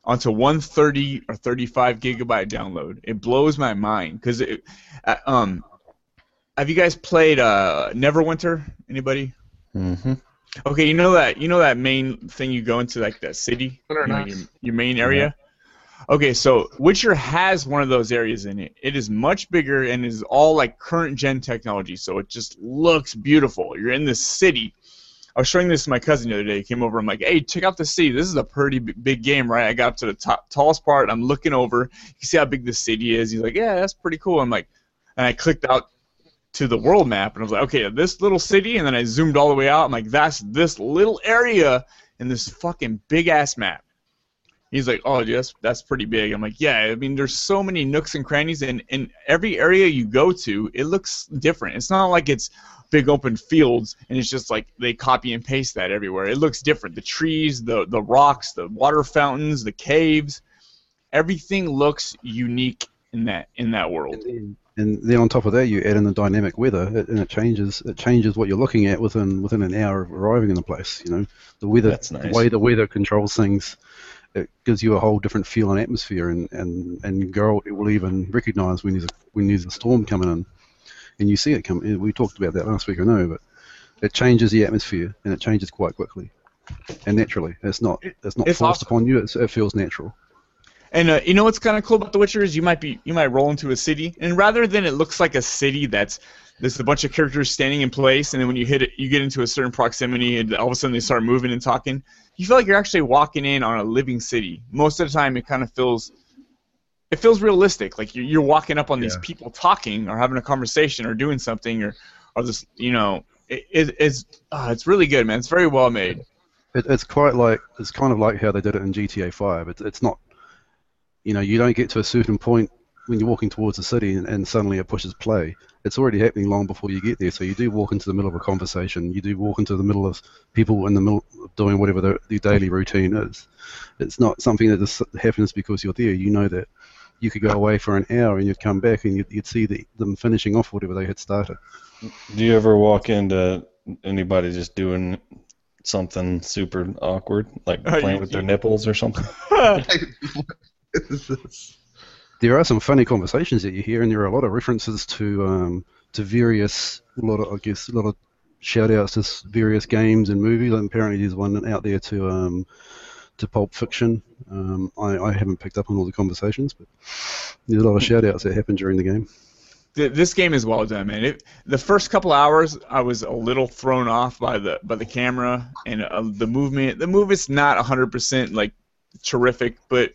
onto one 30 or 35 gigabyte download. It blows my mind because it. Uh, um, have you guys played uh, Neverwinter? Anybody? Mm-hmm. Okay, you know that you know that main thing you go into like that city, you know, your, your main area. Okay, so Witcher has one of those areas in it. It is much bigger and is all like current gen technology, so it just looks beautiful. You're in this city. I was showing this to my cousin the other day. He came over. I'm like, "Hey, check out the city. This is a pretty big game, right?" I got up to the top, tallest part. I'm looking over. You see how big the city is. He's like, "Yeah, that's pretty cool." I'm like, and I clicked out to the world map, and I was like, "Okay, this little city," and then I zoomed all the way out. I'm like, "That's this little area in this fucking big ass map." He's like, "Oh, yes, that's pretty big." I'm like, "Yeah, I mean, there's so many nooks and crannies, and in every area you go to, it looks different. It's not like it's big open fields and it's just like they copy and paste that everywhere. It looks different. The trees, the the rocks, the water fountains, the caves, everything looks unique in that in that world. And then, and then on top of that, you add in the dynamic weather, and it changes. It changes what you're looking at within within an hour of arriving in the place. You know, the weather, That's nice. the way the weather controls things, it gives you a whole different feel and atmosphere. And and and Geralt will even recognise when there's a, when there's a storm coming in, and you see it come. We talked about that last week, I know, but it changes the atmosphere and it changes quite quickly and naturally. It's not it's not It's forced awesome. upon you. It's, it feels natural. And uh, you know what's kind of cool about The Witcher is you might be you might roll into a city, and rather than it looks like a city that's there's a bunch of characters standing in place, and then when you hit it, you get into a certain proximity, and all of a sudden they start moving and talking. You feel like you're actually walking in on a living city. Most of the time, it kind of feels it feels realistic, like you're, you're walking up on these people talking or having a conversation or doing something or or this you know it, it, it's uh, it's really good, man. It's very well made. It, it's quite like it's kind of like how they did it in GTA 5. It, it's not, you know, you don't get to a certain point when you're walking towards the city and, and suddenly it pushes play. It's already happening long before you get there. So you do walk into the middle of a conversation. You do walk into the middle of people in the middle of doing whatever their, their daily routine is. It's not something that just happens because you're there. You know that you could go away for an hour and you'd come back and you'd, you'd see the, them finishing off whatever they had started. Do you ever walk into anybody just doing something super awkward, like Uh, playing you- with their nipples or something? there are some funny conversations that you hear, and there are a lot of references to um, to various, a lot of, I guess, a lot of shout outs to various games and movies. And apparently, there's one out there to um, to Pulp Fiction. Um, I, I haven't picked up on all the conversations, but there's a lot of shout outs that happened during the game. This game is well done, man. It, the first couple hours, I was a little thrown off by the by the camera and uh, the movement. The movement's not 100% like terrific, but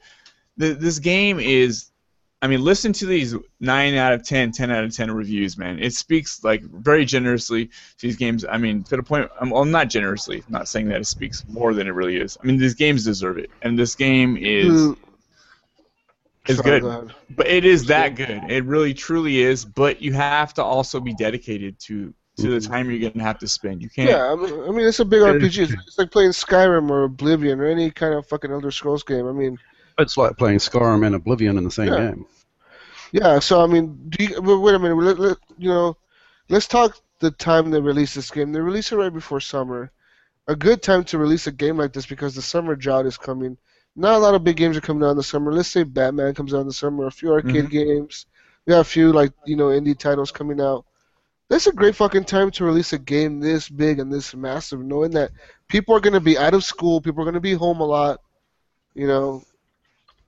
th- this game is. I mean, listen to these nine out of 10, 10 out of 10 reviews, man. It speaks like very generously to these games. I mean, to the point. I'm well, not generously. I'm not saying that it speaks more than it really is. I mean, these games deserve it, and this game is Dude, is sorry, good. go. But it is that good. It really truly is. But you have to also be dedicated to to the mhm. time you're gonna have to spend. You can't. Yeah, I mean, I mean, it's a big RPG. It's, it's like playing Skyrim or Oblivion or any kind of fucking Elder Scrolls game. I mean, It's like playing Skyrim and Oblivion in the same Yeah. game. yeah. So I mean, do you, but wait a minute. Let, let, you know, let's talk the time they released this game. They released it right before summer. A good time to release a game like this because the summer drought is coming. Not a lot of big games are coming out in the summer. Let's say Batman comes out in the summer. A few arcade mm-hmm. games. We got a few like you know indie titles coming out. That's a great fucking time to release a game this big and this massive, knowing that people are going to be out of school, people are going to be home a lot. You know,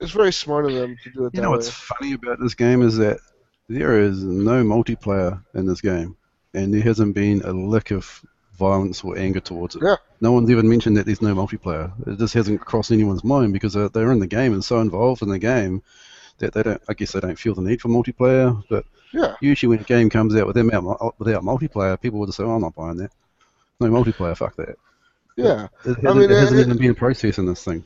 it's very smart of them to do it You know way. what's funny about this game is that there is no multiplayer in this game, and there hasn't been a lick of violence or anger towards it. Yeah. No one's even mentioned that there's no multiplayer. It just hasn't crossed anyone's mind because they're, they're in the game and so involved in the game that they don't. I guess they don't feel the need for multiplayer. But Yeah. usually when a game comes out without without multiplayer, people would just say, "Oh, I'm not buying that." No multiplayer, fuck that. Yeah. It hasn't, I mean, it hasn't it- even been a process in this thing.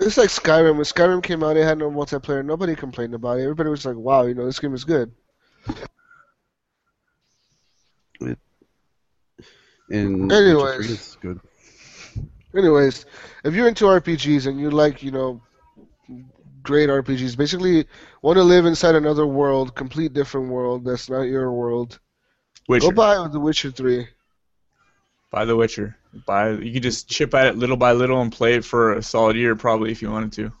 It's like Skyrim. When Skyrim came out, it had no multiplayer. Nobody complained about it. Everybody was like, "Wow, you know, this game is good." And Anyways. Witcher 3 is good. Anyways, if you're into RPGs and you like, you know, great RPGs, basically want to live inside another world, complete different world that's not your world, Witcher. go buy The Witcher 3. Buy The Witcher. Buy. You could just chip at it little by little and play it for a solid year, probably, if you wanted to.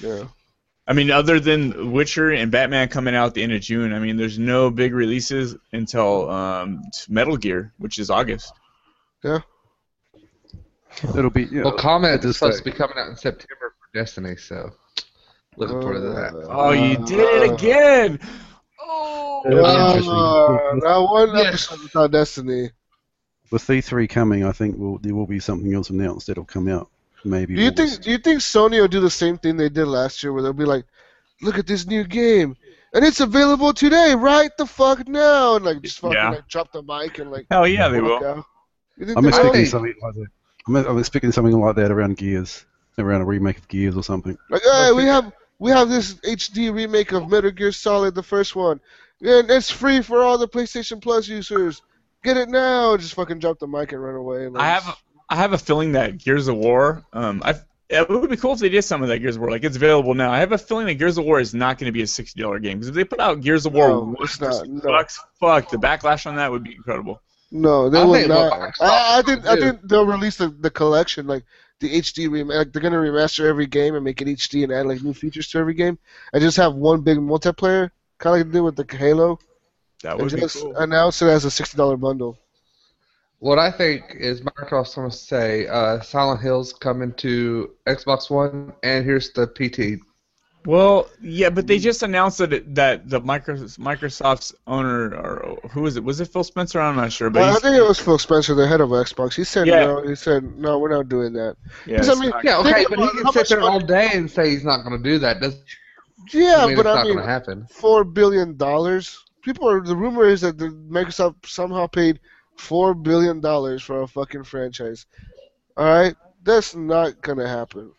Yeah. I mean, other than Witcher and Batman coming out at the end of June, I mean, there's no big releases until um, Metal Gear, which is August. Yeah. It'll be. Yeah, Well, Comet is supposed say- to be coming out in September for Destiny, so looking forward to that. Oh, you Uh, did it again! Oh. It'll be interesting. Uh, not one Yes. episode without Destiny. With E3 coming, I think will there will be something else announced that'll come out. Maybe. Do you August. think? Do you think Sony will do the same thing they did last year, where they'll be like, "Look at this new game, and it's available today, right the fuck now," and like just fucking Yeah. like drop the mic and like Hell yeah, they walk will. out? I'm they I will? expecting something like that. I'm, I'm expecting something like that around Gears, around a remake of Gears or something. Like, hey, we have we have this HD remake of Metal Gear Solid, the first one, and it's free for all the PlayStation Plus users. Get it now! Just fucking drop the mic and run away. And, like, I have I have a feeling that Gears of War. Um, I it would be cool if they did some of that Gears of War. Like it's available now. I have a feeling that Gears of War is not going to be a sixty dollar game because if they put out Gears of War No, it's not, 60 no. bucks, fuck the backlash on that would be incredible. No, they I will not. I, I think I think they'll release the, the collection, like the HD remake. Like they're gonna remaster every game and make it HD and add like new features to every game, and just have one big multiplayer, kind of like they did with the Halo, That and would be just cool. announce it as a sixty dollar bundle. What I think is Microsoft's going to say uh, Silent Hill's coming to Xbox One, and here's the PT. Well, yeah, but they just announced that it, that the Micro, Microsoft's owner or who was it? Was it Phil Spencer? I'm not sure, but Well, I think it was Phil Spencer, the head of Xbox. He said Yeah. no. He said no, we're not doing that. yeah, 'Cause, I mean- Yeah, okay, but he can sit much there all day and say he's not going to do that. Doesn't Yeah, mean but it's I not mean, going to happen. four billion dollars. People are. The rumor is that the Microsoft somehow paid four billion dollars for a fucking franchise. All right, that's not gonna happen.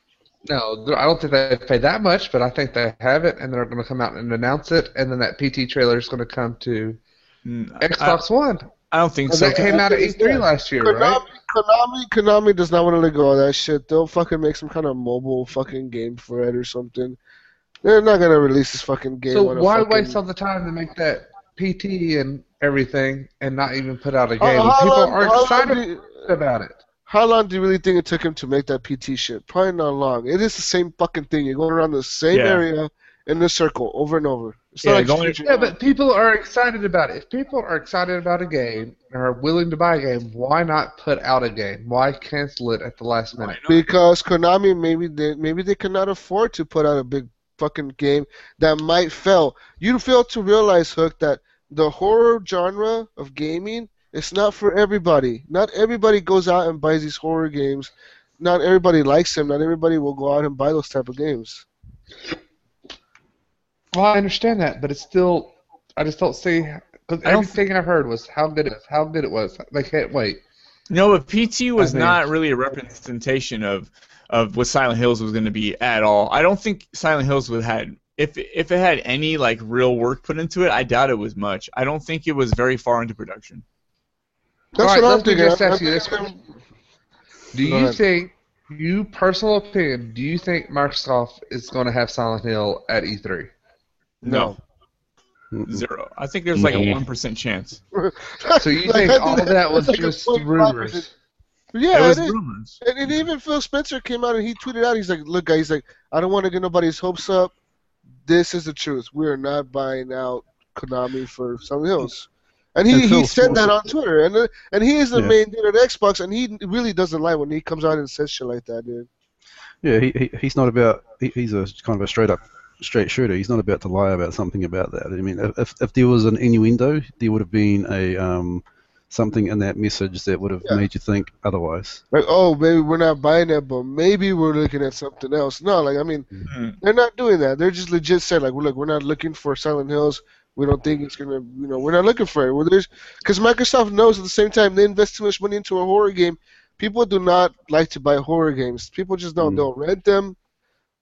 No, I don't think they paid that much, but I think they have it, and they're going to come out and announce it, and then that PT trailer is going to come to Mm, I, Xbox One. I don't think And so. That came out at E3 last year, Konami, right? Konami, Konami does not want to let go of that shit. They'll fucking make some kind of mobile fucking game for it or something. They're not gonna release this fucking game. So why fucking... waste all the time to make that PT and everything, and not even put out a game? how People long- are excited you- about it. How long do you really think it took him to make that PT shit? Probably not long. It is the same fucking thing. You're going around the same Yeah. area in a circle over and over. It's Yeah, like going- Yeah, but people are excited about it. If people are excited about a game and are willing to buy a game, why not put out a game? Why cancel it at the last minute? because Konami maybe they maybe they cannot afford to put out a big fucking game that might fail. You fail to realize, Hook, that the horror genre of gaming is not for everybody. Not everybody goes out and buys these horror games. Not everybody likes them. Not everybody will go out and buy those type of games. Well, I understand that, but it's still. I just don't see because I don't everything I heard was how good it was. How good it was. They can't wait. No, but PT was I think- not really a representation of of what Silent Hills was going to be at all. I don't think Silent Hills would had if if it had any like real work put into it. I doubt it was much. I don't think it was very far into production. That's All right, what let me just I'm- ask you this Do you think, you personal opinion, do you think Microsoft is going to have Silent Hill at E E3? No, Mm-mm. zero. I think there's like a one percent chance. So you think all think that was that's like a just rumors? Yeah, it was it is. rumors. And, and even Phil Spencer came out and he tweeted out, he's like, "Look, guys, he's like, I don't want to get nobody's hopes up. This is the truth. We are not buying out Konami for something else." And he, And he said that on Twitter, and uh, and he is the Yeah. main dude at Xbox, and he really doesn't lie when he comes out and says shit like that, dude. Yeah, he, he he's not about. He, he's a kind of a straight up straight shooter. He's not about to lie about something about that. I mean, if if there was an innuendo, there would have been a um something in that message that would have Yeah. made you think otherwise. Like, oh, maybe we're not buying it, but maybe we're looking at something else. No, like I mean, Mhm. they're not doing that. They're just legit said like, look, we're not looking for Silent Hills. We don't think it's gonna, you know, we're not looking for it. Well, there's because Microsoft knows at the same time they invest too much money into a horror game. People do not like to buy horror games. People just don't. Mm. They'll rent them.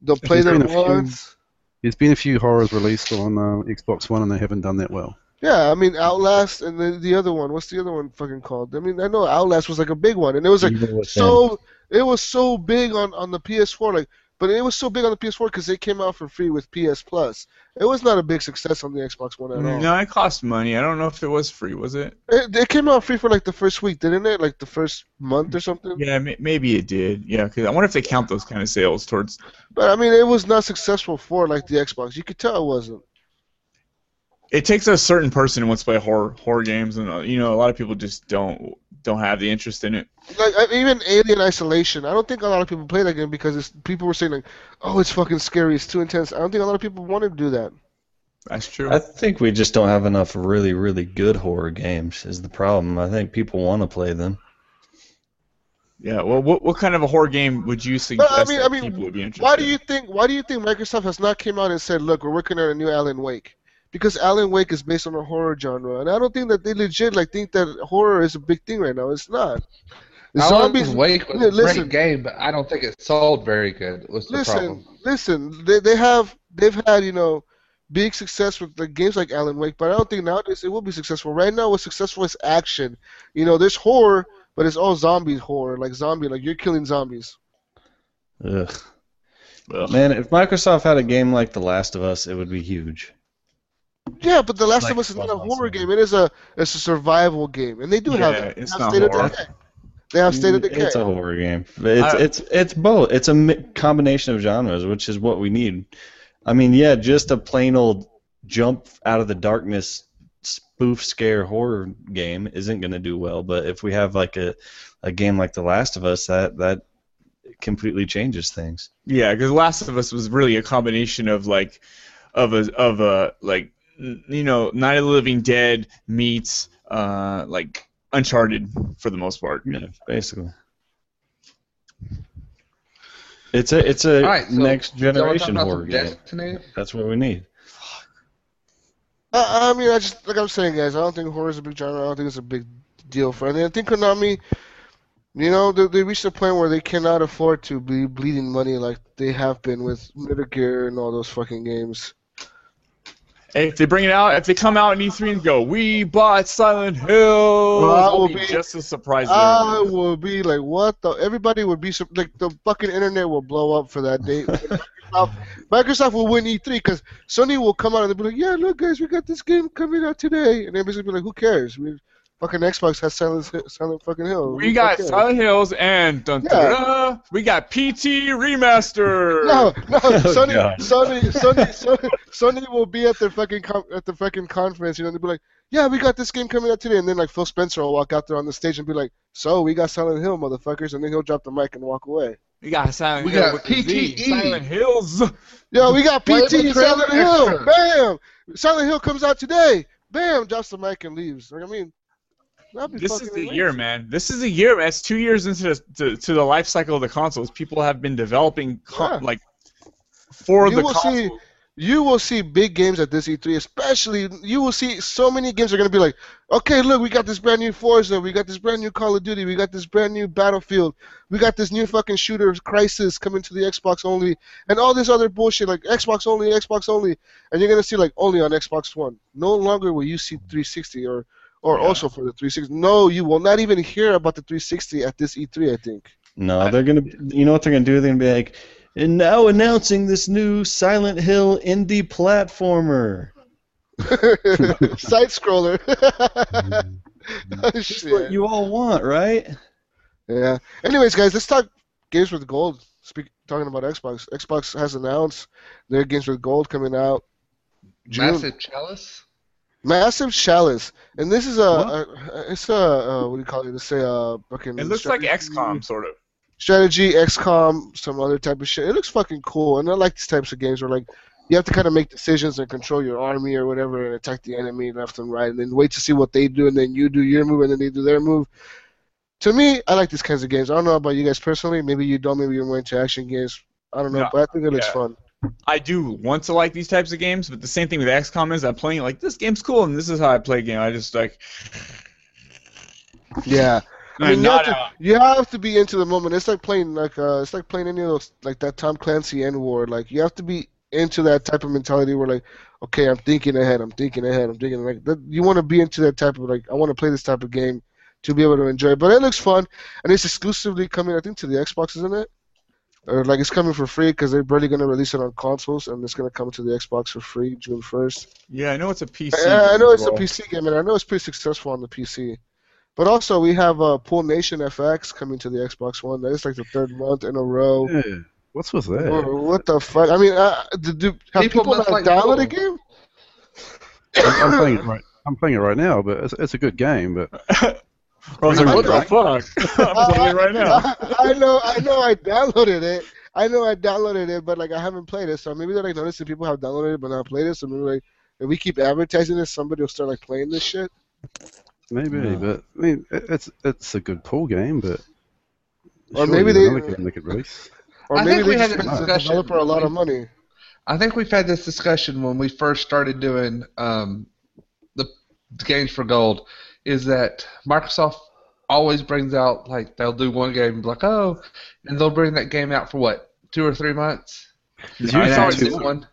They'll play There's them been a few- once. There's been a few horrors released on uh, Xbox One, and they haven't done that well. Yeah, I mean Outlast and the the other one. What's the other one fucking called? I mean, I know Outlast was like a big one, and it was like Evil Within. so it was so big on on the PS4 like but it was so big on the PS4 because it came out for free with PS Plus. It was not a big success on the Xbox One at all. No, it cost money. I don't know if it was free. Was it? It, it came out free for like the first week, didn't it? Like the first month or something. Yeah, may- maybe it did. Yeah, because I wonder if they count those kind of sales towards. But I mean, it was not successful for like the Xbox. You could tell it wasn't. It takes a certain person who wants to play horror horror games, and uh, you know a lot of people just don't don't have the interest in it. Like even Alien Isolation, I don't think a lot of people play that game because it's, people were saying like, "Oh, it's fucking scary. It's too intense." I don't think a lot of people want to do that. That's true. I think we just don't have enough really, really good horror games. Is the problem? I think people want to play them. yeah. Well, what what kind of a horror game would you suggest I mean- that I mean, people would be interested? Why do you think? Why do you think Microsoft has not came out and said, "Look, we're working on a new Alan Wake"? Because Alan Wake is based on a horror genre, and I don't think that they legit like think that horror is a big thing right now. It's not. Alan's Wake was Yeah, a listen. great game, but I don't think it sold very good. Was the listen, problem? listen. They they have they've had you know big success with the games like Alan Wake, but I don't think nowadays it will be successful. Right now, what's successful is action. You know, there's horror, but it's all zombie horror, like zombie, like you're killing zombies. Ugh. Ugh. Man, if Microsoft had a game like The Last of Us, it would be huge. Yeah, but The Last Like of Us is not a horror game. It is a it's a survival game, and they do have Yeah, that. They it's have not State of horror. Decay. They have State of Decay. It's a horror game. It's I- it's it's both. It's a mi- combination of genres, which is what we need. I mean, yeah, just a plain old jump out of the darkness spoof scare horror game isn't going to do well. But if we have like a a game like The Last of Us, that that completely changes things. Yeah, because The Last of Us was really a combination of like, of a of a like, n- you know, Night of the Living Dead meets uh like Uncharted for the most part. Yeah, basically. It's a it's a All right, so next y'all wanna talk generation horror game. Destiny? That's what we need. I, I mean, I just like I'm saying, guys. I don't think horror is a big genre. I don't think it's a big deal for. I, I think Konami, you know, they, they reached a point where they cannot afford to be bleeding money like they have been with Metal Gear and all those fucking games. If they bring it out, if they come out in E3 and go, "We bought Silent Hill," Well, I I'll be be- just as surprised. I will be like, what the? Everybody would be like, the fucking internet will blow up for that date. Microsoft, Microsoft will win E3 because Sony will come out and they'll be like, yeah, look, guys, we got this game coming out today, and everybody's gonna be like, who cares? We fucking Xbox has Silent Silent fucking Hill. We Who got fuck cares? Silent Hills and dun, dun, Yeah. dun, we got PT remaster. No, no, Oh, Sony, God. Sony, Sony, Sony, Sony will be at their fucking com- at the fucking conference, you know, they'll be like, "Yeah, we got this game coming out today," and then like Phil Spencer will walk out there on the stage and be like, "So we got Silent Hill, motherfuckers," and then he'll drop the mic and walk away. We got Silent We Hill got with the PTE. Silent Hills. Yo, we got Play PT the Silent Hill, bam! Silent Hill comes out today, bam! Drops the mic and leaves. Like, I mean, that'd be This is the year, man. This is the year. It's two years into the, to, to the life cycle of the consoles. People have been developing con- Yeah. like for You the will see- you will see big games at this E3, especially you will see so many games are going to be like, okay, look, we got this brand new Forza, we got this brand new Call of Duty, we got this brand new Battlefield, we got this new fucking shooter Crysis coming to the Xbox only, and all this other bullshit like Xbox only, Xbox only, and you're going to see like only on Xbox One. No longer will you see 360 or or Yeah. also for the 360. No, you will not even hear about the 360 at this E3, I think. No, they're gonna. You know what they're gonna do? They're gonna be like, and now announcing this new Silent Hill indie platformer. Side scroller. oh, That's what you all want, right? Yeah. Anyways, guys, let's talk games with gold. Speak talking about Xbox. Xbox has announced their games with gold coming out. June. Massive chalice. Massive chalice, and this is a, What? a it's a uh, what do you call it? Let's say a fucking. It looks like XCOM, sort of. Strategy, XCOM, some other type of shit. It looks fucking cool, and I like these types of games where like you have to kind of make decisions and control your army or whatever, and attack the enemy left and right, and then wait to see what they do, and then you do your move, and then they do their move. To me, I like these kinds of games. I don't know about you guys personally. Maybe you don't. Maybe you're more into action games. I don't know, No, but I think it looks yeah. fun. I do want to like these types of games, but the same thing with XCOM is I'm playing like this game's cool, and this is how I play a game. I just like. Yeah. I mean, you have, to, you have to be into the moment. It's like playing like uh, it's like playing any of those like that Tom Clancy End War. Like you have to be into that type of mentality where like, okay, I'm thinking ahead, I'm thinking ahead, I'm thinking like that. You want to be into that type of like, I want to play this type of game to be able to enjoy. it. But it looks fun, and it's exclusively coming, I think, to the Xbox, isn't it? Or like it's coming for free because they're barely gonna release it on consoles, and it's gonna come to the Xbox for free June first. Yeah, I know it's a PC. Yeah, I know it's as a. PC game, and I know it's pretty successful on the PC. But also, we have uh, Pool Nation FX coming to the Xbox One. That is like the third month in a row. Yeah. What's with that? Or What the fuck? I mean, uh, do, do, have People people, not like downloaded pool. the game? I'm, I'm playing it right. I'm playing it right now, but it's, it's a good game. But I was like, what the fuck? I'm playing it right now. I, I know, I know, I downloaded it. I know I downloaded it, but like I haven't played it. So maybe they're like noticing people have downloaded it but not played it. So maybe like if we keep advertising this, somebody will start like playing this shit. maybe, Yeah. but I mean, it, it's it's a good pool game, but Or maybe they- another game they could release. Or I maybe think they just had a discussion. developer a lot of money. I think we've had this discussion when we first started doing um, the games for gold. Is that Microsoft always brings out like they'll do one game like oh, and they'll bring that game out for what two or three months. It's I And saw add a it new one,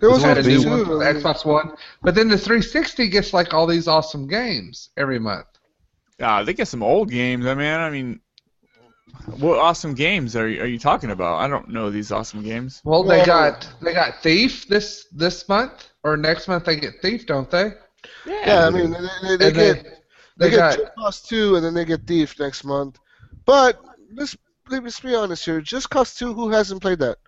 There was There's a new two. one for the. Xbox One, but then the 360 gets like all these awesome games every month. Ah, they get some old games. I mean, I mean, what awesome games are you, are you talking about? I don't know these awesome games. Well, they Well- got they got Thief this this month or next month they get Thief, don't they? Yeah, yeah I mean, they, they, they And get they, they, they get got Just Cause Two, and then they get Thief next month. But let's let's be honest here. Just Cause Two, who hasn't played that?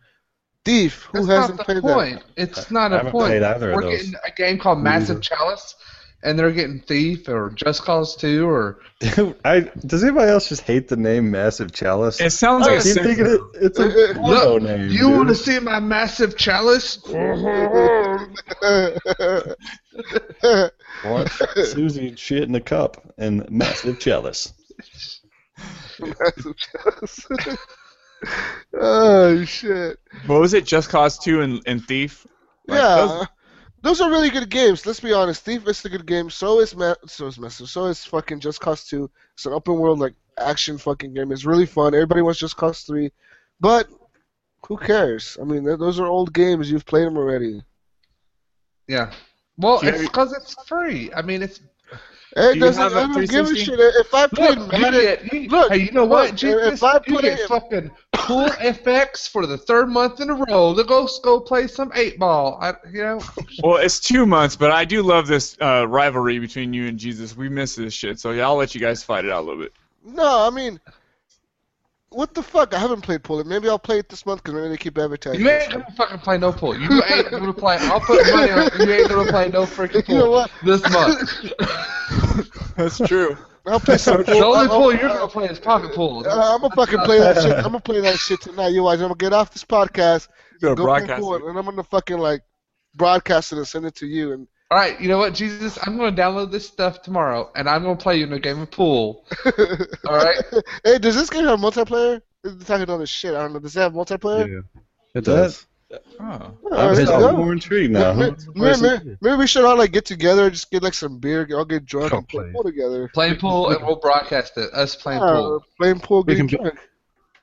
Thief, who That's hasn't not the played point. It's not I a haven't point. played either We're those. getting a game called Me Massive neither. Chalice, and they're getting Thief or Just Cause 2 or I does anybody else just hate the name Massive Chalice? It sounds I like a keep sick- thinking it, it's a Look, porno name. You want to see my massive chalice? Watch Susie shit in a cup and Massive Chalice. oh shit! What was it? Just Cause Two and, and Thief. Like, yeah, those- those, are really good games. Let's be honest. Thief is a good game. So is Ma- so is Massive. So is fucking Just Cause Two. It's an open world like action fucking game. It's really fun. Everybody wants Just Cause Three, but who cares? I mean, th- those are old games. You've played them already. Yeah. Well, Do it's because it's free. I mean, it's It Do doesn't. have a I don't give a shit. If I played look, Madden, get, you, Look, hey, you know what? look, Jesus, if I you put get it- fucking Pool FX for the third month in a row. Let's go go play some eight ball. I, you know, Well, it's two months, but I do love this uh, rivalry between you and Jesus. We miss this shit, so yeah, I'll let you guys fight it out a little bit. No, I mean, what the fuck? I haven't played pool. Maybe I'll play it this month because maybe they keep advertising. you ain't gonna fucking play no pool. You ain't gonna play. I'll put money on. You ain't gonna play no freaking pool You know what? this month. That's true. I'll play some The only I'll- pool you're gonna play is pocket pool. Uh, I'm gonna fucking play that shit. I'm gonna play that shit tonight. You guys, I'm gonna get off this podcast, Go go play broadcast. pool, it. and I'm gonna fucking like broadcast it and send it to you. And All right, you know what, Jesus? I'm gonna download this stuff tomorrow, and I'm gonna play you in a game of pool. All right. hey, does this game have multiplayer? It's talking all this shit. I don't know. Does it have multiplayer? Yeah, it does. Oh. I'm let's so more intrigued now. Maybe, maybe, maybe, maybe we should all like get together, just get like some beer, get all get drunk, and play play. pool together. Play pool, and we'll broadcast it. Us playing Uh, pool. playing pool, We can- drunk.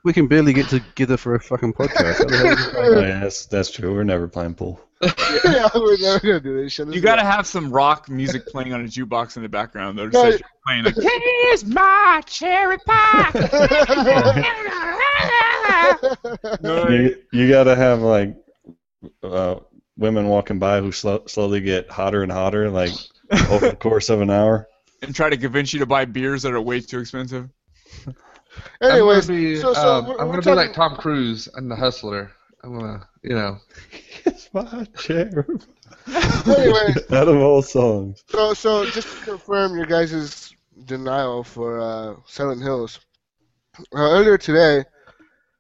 We can barely get together for a fucking podcast. How the hell is it? Oh, yeah, that's that's true. We're never playing pool. yeah, we're never gonna do this shit. You gotta have some rock music playing on a jukebox in the background, though. No, Just as you're playing like, Here's my cherry pie. No, You, you gotta have like uh, women walking by who slow, slowly get hotter and hotter, like over the course of an hour. and try to convince you to buy beers that are way too expensive. Anyways, I'm gonna be, so, so um, we're, I'm we're gonna be talking, like Tom Cruise in The Hustler. I'm gonna, you know. It's my chair. Anyway, Out of all songs. so so just to confirm your guys' denial for uh, Silent Hills. Uh, earlier today,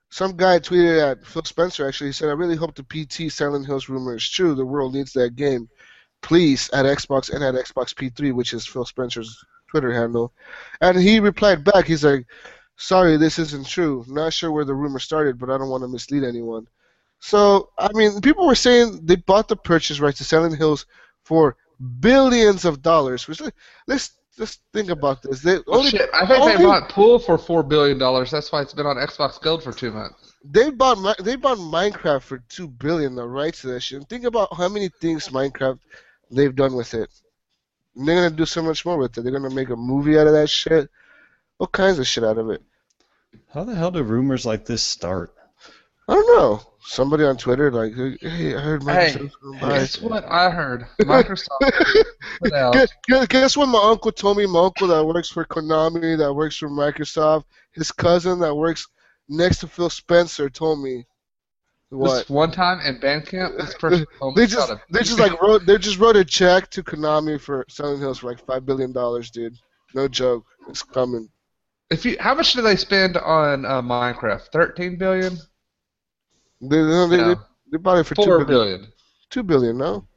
some guy tweeted at Phil Spencer. Actually, he said, "I really hope the PT Silent Hills rumor is true. The world needs that game. Please at Xbox and at Xbox P3, which is Phil Spencer's Twitter handle." And he replied back. He's like, "Sorry, this isn't true. Not sure where the rumor started, but I don't want to mislead anyone." So, I mean, people were saying they bought the purchase rights to Silent Hills for billions of dollars. Which let's let's think about this. They Oh, only shit, I think only- they bought pool for four billion dollars. That's why it's been on Xbox Gold for two months. they bought they bought Minecraft for two billion. The rights to that shit. And think about how many things Minecraft they've done with it. And they're gonna do so much more with it. They're gonna make a movie out of that shit. All kinds of shit out of it. How the hell do rumors like this start? I don't know. Somebody on Twitter like, hey, I heard Hey, gonna buy. Guess what I heard? Microsoft. Guess, guess, what my uncle told me? My uncle that works for Konami, that works for Microsoft, his cousin that works next to Phil Spencer told me. What? This one time in Bandcamp, this person They just they just like wrote they just wrote a check to Konami for Silent Hills for like five billion dollars, dude. No joke. It's coming. If you, how much do they spend on uh, Minecraft? Thirteen billion. They, no, they, No. they, they bought it for two Four billion. billion. Two billion, no?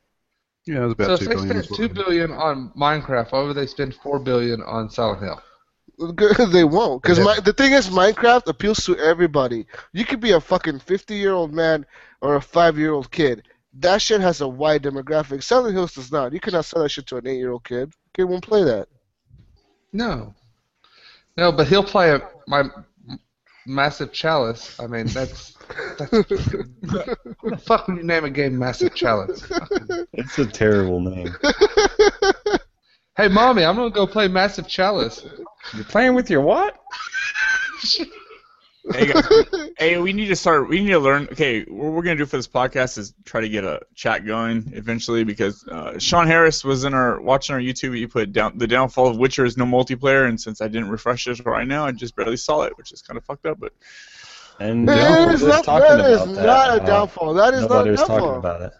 Yeah, it was about So about if they billion. spent two billion on Minecraft, why would they spend four billion on Silent Hill? they won't, because Yeah. the thing is, Minecraft appeals to everybody. You could be a fucking fifty-year-old man or a five-year-old kid. That shit has a wide demographic. Silent Hills does not. You cannot sell that shit to an eight-year-old kid. Kid won't play that. No. No, but he'll play a, my massive chalice. I mean, that's. That's what the fuck would you name a game Massive Chalice? It's a terrible name. Hey, mommy, I'm gonna go play Massive Chalice. You're playing with your what? Hey, guys, hey, we need to start. We need to learn. Okay, what we're gonna do for this podcast is try to get a chat going eventually because uh, Sean Harris was in our watching our YouTube. He put down the downfall of Witcher is no multiplayer, and since I didn't refresh it right now, I just barely saw it, which is kind of fucked up. But And That Downfall is was not, talking that is about that. not a Uh, downfall. That is not Nobody a was downfall. talking about it.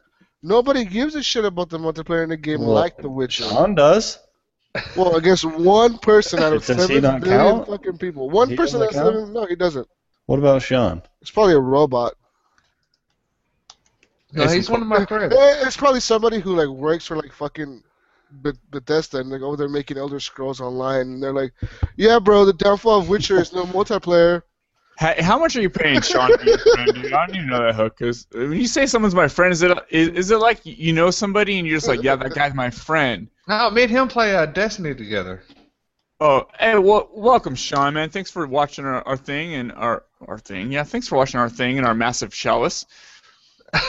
Nobody gives a shit about the multiplayer in the game Well, like The Witcher. Sean does. Well, I guess one person out of Does he seven not billion count? fucking people. One He person out of seven. No, he doesn't. What about Sean? It's probably a robot. No, he's one of my friends. It's probably somebody who like works for like fucking Beth- Bethesda and like oh they're making Elder Scrolls Online and they're like, yeah, bro, the downfall of Witcher is no multiplayer. Hey, how much are you paying Sean to be your friend, dude? I don't even know that hook. Cause when you say someone's my friend, is it is, is it like you know somebody and you're just like, yeah, that guy's my friend? No, me and him play uh, Destiny together. Oh, hey, well, welcome, Sean, man. Thanks for watching our, our thing and our our thing. Yeah, thanks for watching our thing and our massive chalice.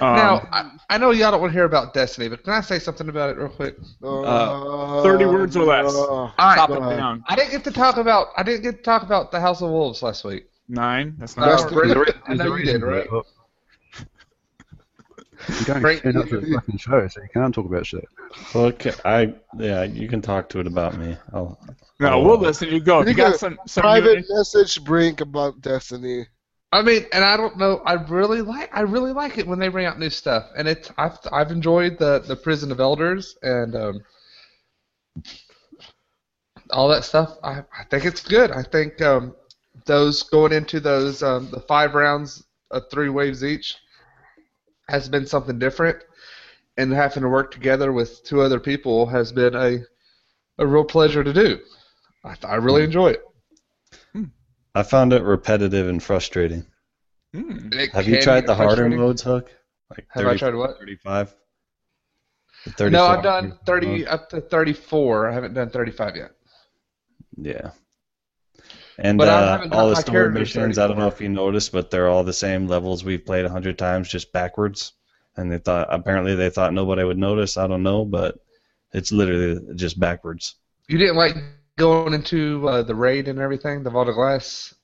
Um, now, I, I know y'all don't want to hear about Destiny, but can I say something about it real quick? Uh, 30 words or less. uh, All right, go it down. I didn't get to talk about I didn't get to talk about the House of Wolves last week. Nine. That's Uh, not. Destiny. Brent, There's a I know you reason did, for right? You don't Frank, turn up to the fucking show, so you can't talk about shit. Look, I yeah, you can talk to it about me. I'll, no, I'll, we'll uh, listen. You go. You You got some some Private new- message Brink about Destiny. I mean, and I don't know. I really like. I really like it when they bring out new stuff, and it's. I've I've enjoyed the the Prison of Elders and um, all that stuff. I I think it's good. I think um, those going into those um, the five rounds of three waves each has been something different, and having to work together with two other people has been a a real pleasure to do. I I really enjoy it. I found it repetitive and frustrating. Hmm. It Have you tried the harder modes, Hook? Like Have I tried what? 35? The No, I've done 30 up to 34. I haven't done 35 yet. Yeah. And uh, all the story missions, I don't know if you noticed, but they're all the same levels we've played a hundred times, just backwards. And they thought apparently they thought nobody would notice. I don't know, but it's literally just backwards. You didn't like going into uh, the raid and everything, the Vault of Glass?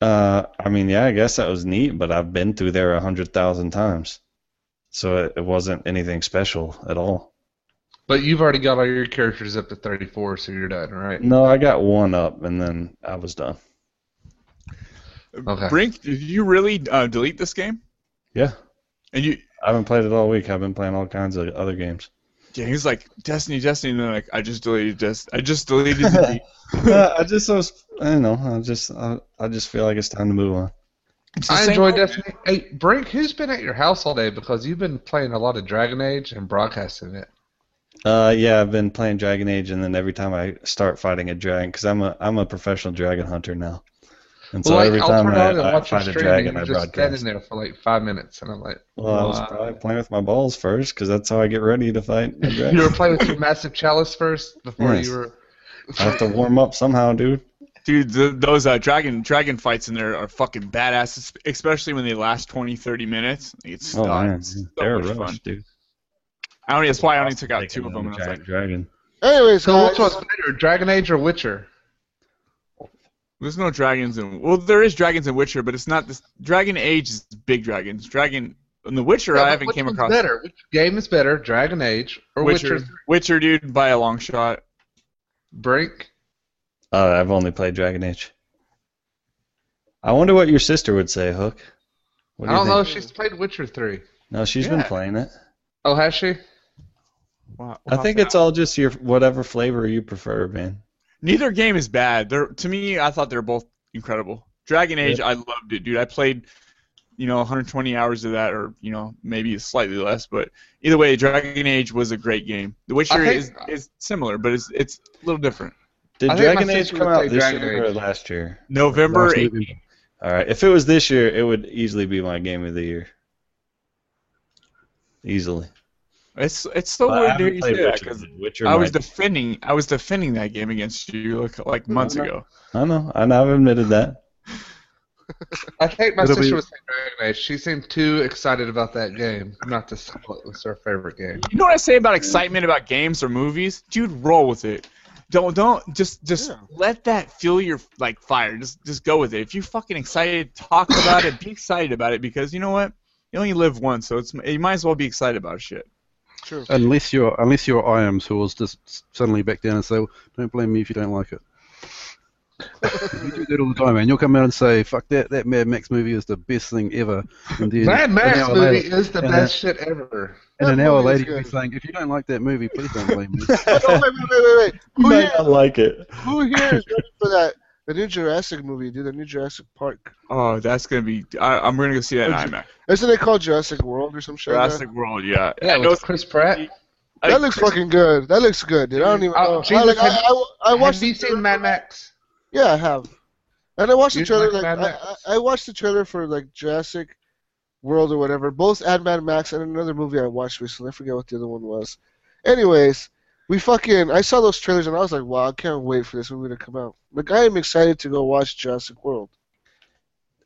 Uh, I mean, yeah, I guess that was neat, but I've been through there a hundred thousand times, so it, it wasn't anything special at all. But you've already got all your characters up to 34, so you're done, right? No, I got one up, and then I was done. Okay. Brink, did you really uh, delete this game? Yeah, And you, I haven't played it all week. I've been playing all kinds of other games. yeah, he was like Destiny, Destiny, and then like I just deleted this. I just deleted the. Uh, I just was, I don't know. I just, I, I just feel like it's time to move on. I same enjoy old- Destiny. Hey, Brink, who's been at your house all day? Because you've been playing a lot of Dragon Age and broadcasting it. Uh, yeah, I've been playing Dragon Age, and then every time I start fighting a dragon, because I'm a, I'm a professional dragon hunter now, and so well, like, every I'll time turn I, on I watch your fight a dragon, I and just broadcast. standing there for like five minutes, and I'm like, Well, I was probably playing with my balls first, because that's how I get ready to fight a dragon. you were playing with your massive chalice first before Yes. you were. I have to warm up somehow, dude. Dude, the, those uh, dragon dragon fights in there are fucking badass, especially when they last 20, 30 minutes. It's, Oh uh, man, it's so they're much a rush, fun. dude. I only, that's why I only took out two of them. a I was giant like, dragon. Anyways, So guys, which one's better, Dragon Age or Witcher? there's no dragons in. Well, there is dragons in Witcher, but it's not this. Dragon Age is big dragons. Dragon in The Witcher, Yeah, I haven't which came one's across. better? Which game is better, Dragon Age or Witcher, Witcher? Witcher, dude, by a long shot. Brink? Uh, I've only played Dragon Age. I wonder what your sister would say, Hook. Do I don't know. think? She's played Witcher three. No, she's been playing it. Oh, has she? Wow, I think it's all just your whatever flavor you prefer, man. Neither game is bad. They're to me, I thought they were both incredible. Dragon Age, I loved it, dude. I played, you know, 120 hours of that, or you know, maybe slightly less. But either way, Dragon Age was a great game. The Witcher think- is is similar, but it's it's a little different. Did I Dragon Age come out this Dragon year or last year? November Last 8th. November. All right. If it was this year, it would easily be my game of the year. Easily. It's it's so But weird to hear you say that because Witcher I was might- defending I was defending that game against you like, like months no. ago. I know. I know. I've admitted that. I think my It'll sister be- was saying Dragon Age. She seemed too excited about that game, not to say it was her favorite game. You know what I say about excitement about games or movies? Dude, roll with it. Don't don't just just Yeah. let that fuel your like fire. Just just go with it. If you're fucking excited, talk about it. Be excited about it because you know what? You only live once, so it's you might as well be excited about shit. True. Unless you're unless you're I am Saws, just suddenly back down and say, well, "Don't blame me if you don't like it." you do that all the time, man. You'll come out and say, "Fuck that! That Mad Max movie is the best thing ever." And then Mad Max hour movie later- is the and best shit ever. and That an hour later, you'll be saying, "If you don't like that movie, please don't blame me." Oh, wait, wait, wait, wait, wait. You Who might here, not like it. who here is ready for that? The new Jurassic movie, dude. The new Jurassic Park. Oh, that's gonna be. I, I'm gonna go see that in IMAX. Isn't it called Jurassic World or some shit? like? Jurassic World, yeah. Yeah, I know with Chris Pratt. I- That looks fucking good. That looks good, dude. I don't even Uh, know. I, like, have- I, I watched. Have you seen Mad. Max? Yeah, I have. And I watched the trailer. like Like, I, I I watched the trailer for like Jurassic World or whatever. Both and Mad Max and another movie I watched recently. I forget what the other one was. Anyways, we fucking. I saw those trailers and I was like, wow, I can't wait for this movie to come out. Like, I am excited to go watch Jurassic World.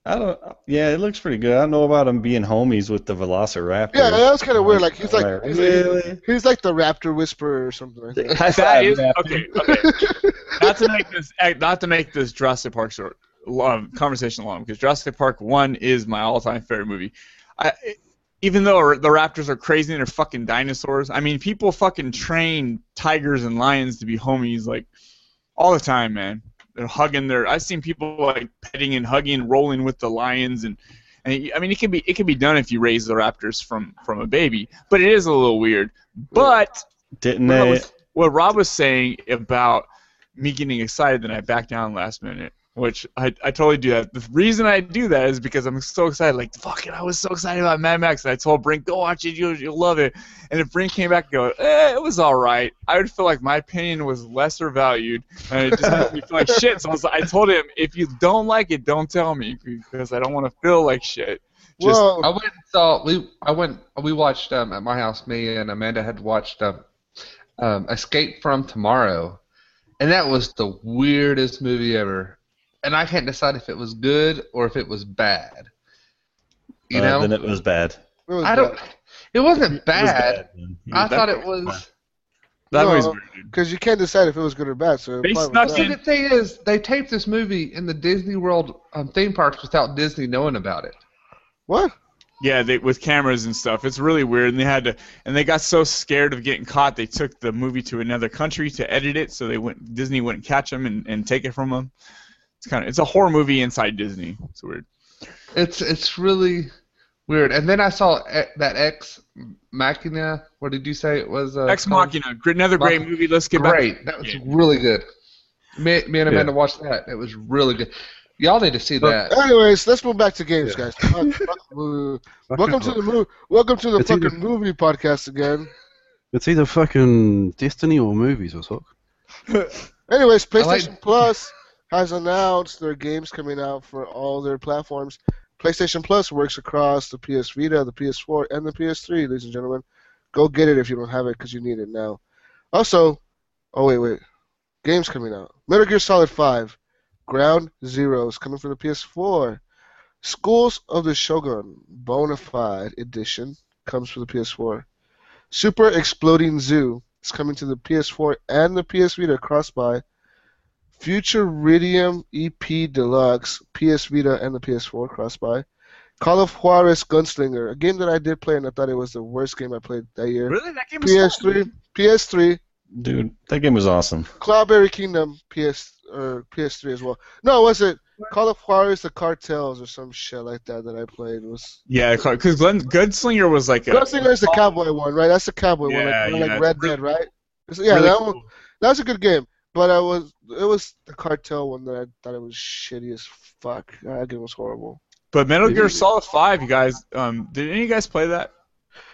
I don't. Yeah, it looks pretty good. I don't know about him being homies with the Velociraptor. Yeah, that was kind of weird. Like he's like, Like, he's like, really? he's like the Raptor Whisperer or something. I think. High That five, is Raptor. okay. Okay. not to make this, eh, not to make this Jurassic Park short, long, conversation long because Jurassic Park One is my all-time favorite movie. I, even though the Raptors are crazy and they're fucking dinosaurs, I mean, people fucking train tigers and lions to be homies like all the time, man. They're hugging their. I've seen people like petting and hugging and rolling with the lions and. And I mean, it can be it can be done if you raise the raptors from from a baby, but it is a little weird. But Didn't what, they? was- what Rob was saying about me getting excited, then I back down last minute, which I, I totally do that. The reason I do that is because I'm so excited. Like, fuck it, I was so excited about Mad Max, and I told Brink, go watch it, you'll, you'll love it. And if Brink came back and go, eh, it was all right, I would feel like my opinion was lesser valued, and it just made me feel like shit. So I, was, I told him, if you don't like it, don't tell me, because I don't want to feel like shit. Just, well, I went and saw we I went we watched um, at my house. Me and Amanda had watched um, um, Escape from Tomorrow, and that was the weirdest movie ever. And I can't decide if it was good or if it was bad. You Uh, know, then it was bad. it was I don't. It wasn't bad. man. I that thought it was. that No, movie's weird, because you can't decide if it was good or bad. So They snuck See, in- the thing is, they taped this movie in the Disney World um, theme parks without Disney knowing about it. What? Yeah, they with cameras and stuff. It's really weird, and they had to, and they got so scared of getting caught, they took the movie to another country to edit it, so they wouldn't Disney wouldn't catch them and, and take it from them. It's kind of it's a horror movie inside Disney. It's weird. It's it's really weird. And then I saw that Ex Machina. What did you say it was? Uh, Ex? Machina, another great Mach- movie. Let's get back. Great. That was Yeah. really good. Me, me and Amanda Yeah. watched that. It was really good. Y'all need to see that. Anyways, let's move back to games, Yeah. guys. Fuck, fuck movie. welcome to the movie. Welcome to the It's either- fucking movie podcast again. It's either fucking Destiny or movies or something. Anyways, I like- PlayStation Plus has announced their games coming out for all their platforms. PlayStation Plus works across the PS Vita, the PS4, and the PS3, ladies and gentlemen. Go get it if you don't have it because you need it now. Also, oh wait, wait, games coming out. Metal Gear Solid 5, Ground Zero is coming for the PS4. Skulls of the Shogun Bonafide Edition comes for the PS4. Super Exploding Zoo is coming to the PS4 and the PS Vita cross-buy. Futuridium EP Deluxe, PS Vita and the PS4 cross-buy. Call of Juarez Gunslinger, a game that I did play and I thought it was the worst game I played that year. Really, that game was. PS3, PS3, Dude, that game was awesome. Cloudberry Kingdom, PS or PS3 as well. No, was it Call of Juarez the Cartels or some shit like that that I played? It was Yeah, because Gunslinger was like a. Gunslinger is the cowboy one, right? That's the cowboy one, like, kinda yeah, like Red really- Dead, right? Yeah, really that one. That was a good game, but I was it was the cartel one that I thought it was shitty as fuck. That game was horrible. But Metal Gear Solid Five, you guys, um, did any of you guys play that?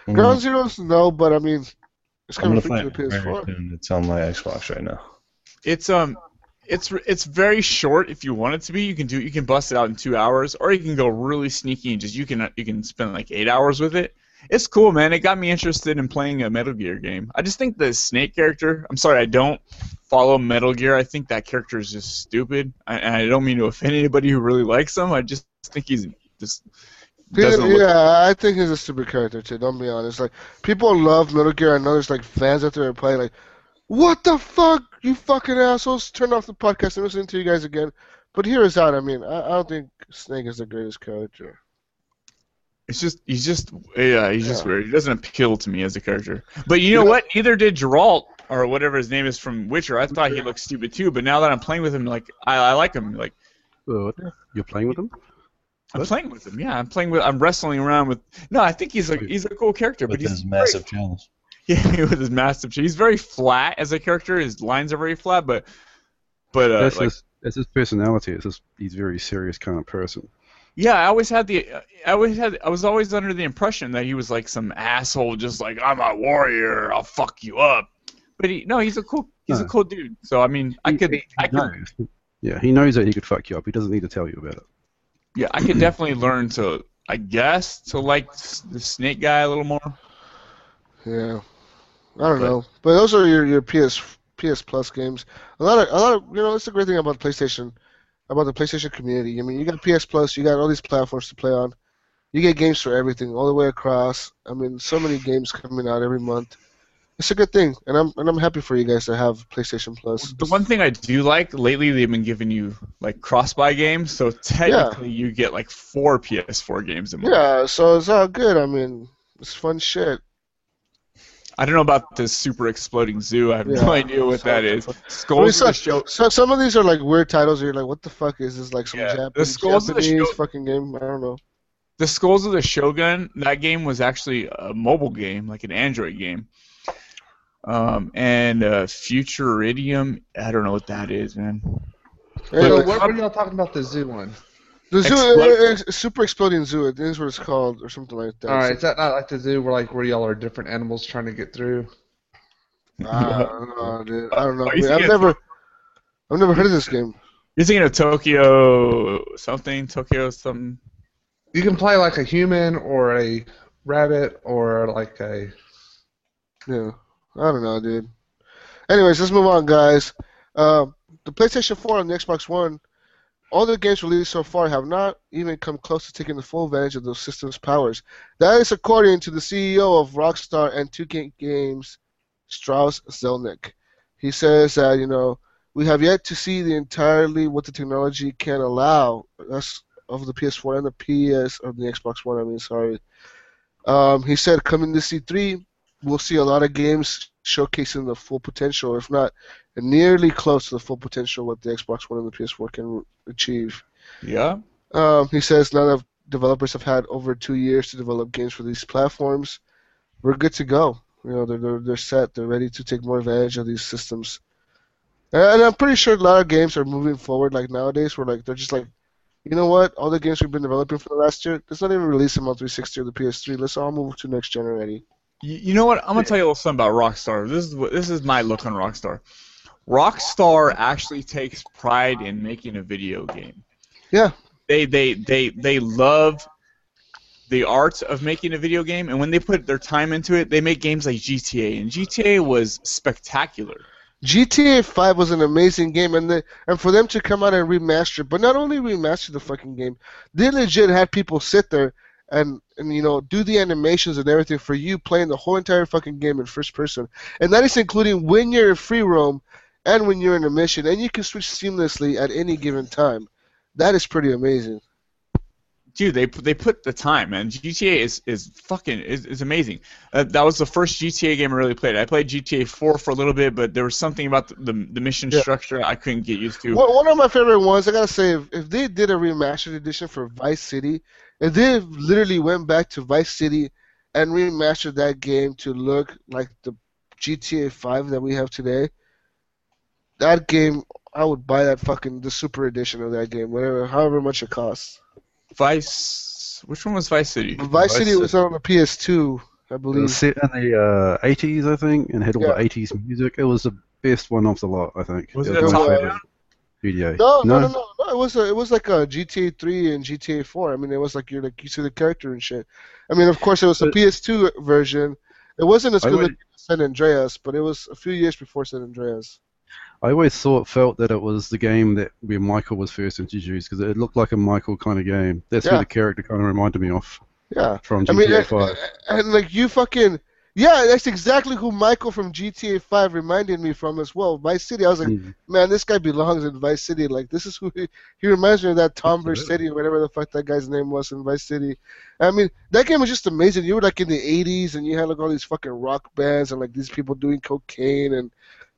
Mhm. Ground Zeroes, no, but I mean, it's I'm coming gonna free to find the PS4. soon. It's on my Xbox right now. It's um, it's it's very short. If you want it to be, you can do you can bust it out in two hours, or you can go really sneaky and just you can you can spend like eight hours with it. It's cool, man. It got me interested in playing a Metal Gear game. I just think the Snake character. I'm sorry, I don't follow Metal Gear. I think that character is just stupid. I, and I don't mean to offend anybody who really likes him. I just think he's just yeah, look. I think he's a stupid character too. Don't be honest. Like people love Metal Gear. I know there's like fans out there that play like, what the fuck, you fucking assholes! Turn off the podcast and listen to you guys again. But here is out. I mean, I, I don't think Snake is the greatest character. It's just he's just yeah he's just weird. He doesn't appeal to me as a character. But you know what? Neither did Geralt or whatever his name is from Witcher. I thought he looked stupid too. But now that I'm playing with him, like I, I like him. Like you're playing with them? I'm What? playing with him. Yeah, I'm playing with. I'm wrestling around with. No, I think he's like he's a cool character. With but he's his very- massive channels. yeah, with his massive. He's very flat as a character. His lines are very flat, but but uh, that's like his that's his personality. It's just he's a very serious kind of person. Yeah, I always had the, I always had, I was always under the impression that he was like some asshole, just like I'm a warrior, I'll fuck you up. But he, no, he's a cool, he's a cool dude. So I mean, I He- could, he I could, knows. Yeah, he knows that he could fuck you up. He doesn't need to tell you about it. yeah, I could definitely learn to, I guess, to like the snake guy a little more. Yeah, I don't But- know, but those are your, your PS PS Plus games. A lot of a lot of you know that's the great thing about PlayStation, about the PlayStation community. I mean, you got PS Plus, you got all these platforms to play on. You get games for everything, all the way across. I mean, so many games coming out every month. It's a good thing, and I'm and I'm happy for you guys to have PlayStation Plus. The one thing I do like lately, they've been giving you like cross-buy games, so technically you get like four PS4 games a month. Yeah, so it's all good. I mean, it's fun shit. I don't know about this super exploding zoo. I have Yeah. no idea what that is. I mean, Skulls so, of the show. so some of these are like weird titles. Where you're like, what the fuck is this? Like some Yeah, the Japanese, of the Japanese Show- fucking game? I don't know. The Skulls of the Shogun. That game was actually a mobile game, like an Android game. Um, and uh, Futuridium. I don't know what that is, man. Hey, So like, what were y'all talking about the zoo one? the zoo, Explode- uh, uh, Super Exploding Zoo. It is what it's called, or something like that. All right, is that not like the zoo where like where y'all are different animals trying to get through? I don't know, dude. I don't know. Are I you mean, I've thinking- never, I've never heard of this game. You're thinking of Tokyo something? Tokyo something? You can play like a human or a rabbit or like a. Yeah, I don't know, dude. Anyways, let's move on, guys. Uh, the PlayStation 4 and the Xbox One, all the games released so far have not even come close to taking the full advantage of those systems' powers. That is according to the CEO of Rockstar and 2K Games, Strauss Zelnick. He says that you know we have yet to see the entirely what the technology can allow us of the PS4 and the PS or the Xbox One. I mean, sorry. Um, he said coming to E3, we'll see a lot of games showcasing the full potential, if not nearly close to the full potential what the Xbox One and the PS4 can achieve. Yeah. Um, he says now that developers have had over two years to develop games for these platforms, we're good to go. You know, they're, they're, they're set. They're ready to take more advantage of these systems. And I'm pretty sure a lot of games are moving forward like nowadays where like they're just like, you know what? All the games we've been developing for the last year, let's not even release them on 360 or the PS3. Let's all move to next gen already. You, you know what? I'm gonna tell you a little something about Rockstar. This is what this is my look on Rockstar. Rockstar actually takes pride in making a video game. Yeah. They they they they love the art of making a video game, and when they put their time into it, they make games like GTA, and GTA was spectacular. GTA 5 was an amazing game, and the, and for them to come out and remaster, but not only remaster the fucking game, they legit had people sit there and and you know do the animations and everything for you playing the whole entire fucking game in first person, and that is including when you're in free roam and when you're in a mission, and you can switch seamlessly at any given time. That is pretty amazing. Dude, they they put the time, man. GTA is is fucking is, is amazing. Uh, that was the first GTA game I really played. I played GTA 4 for a little bit, but there was something about the the, the mission Yeah. structure I couldn't get used to. One, one of my favorite ones, I gotta say, if, if they did a remastered edition for Vice City, if they literally went back to Vice City and remastered that game to look like the GTA 5 that we have today, that game, I would buy that fucking the super edition of that game, whatever, however much it costs. Vice, which one was Vice City? Vice, Vice City was City. on the PS2, I believe. It believe. was set in the uh, 80s, I think, and had all Yeah. the 80s music. It was the best one of the lot, I think. Was it it a top favorite GTA. No, no, no, no, no. It was a, it was like a GTA 3 and GTA 4. I mean, it was like you're like you see the character and shit. I mean, of course, it was a PS2 version. It wasn't as good would- as San Andreas, but it was a few years before San Andreas. I always thought felt that it was the game that where Michael was first introduced because it looked like a Michael kind of game. That's Yeah. where the character kind of reminded me of Yeah, from I GTA mean, and, 5. and like you fucking yeah, that's exactly who Michael from GTA 5 reminded me from as well. Vice City. I was like, Mm. man, this guy belongs in Vice City. Like, this is who he, he reminds me of that Tom Absolutely. Vercetti or whatever the fuck that guy's name was in Vice City. I mean, that game was just amazing. You were like in the 80s and you had like all these fucking rock bands and like these people doing cocaine and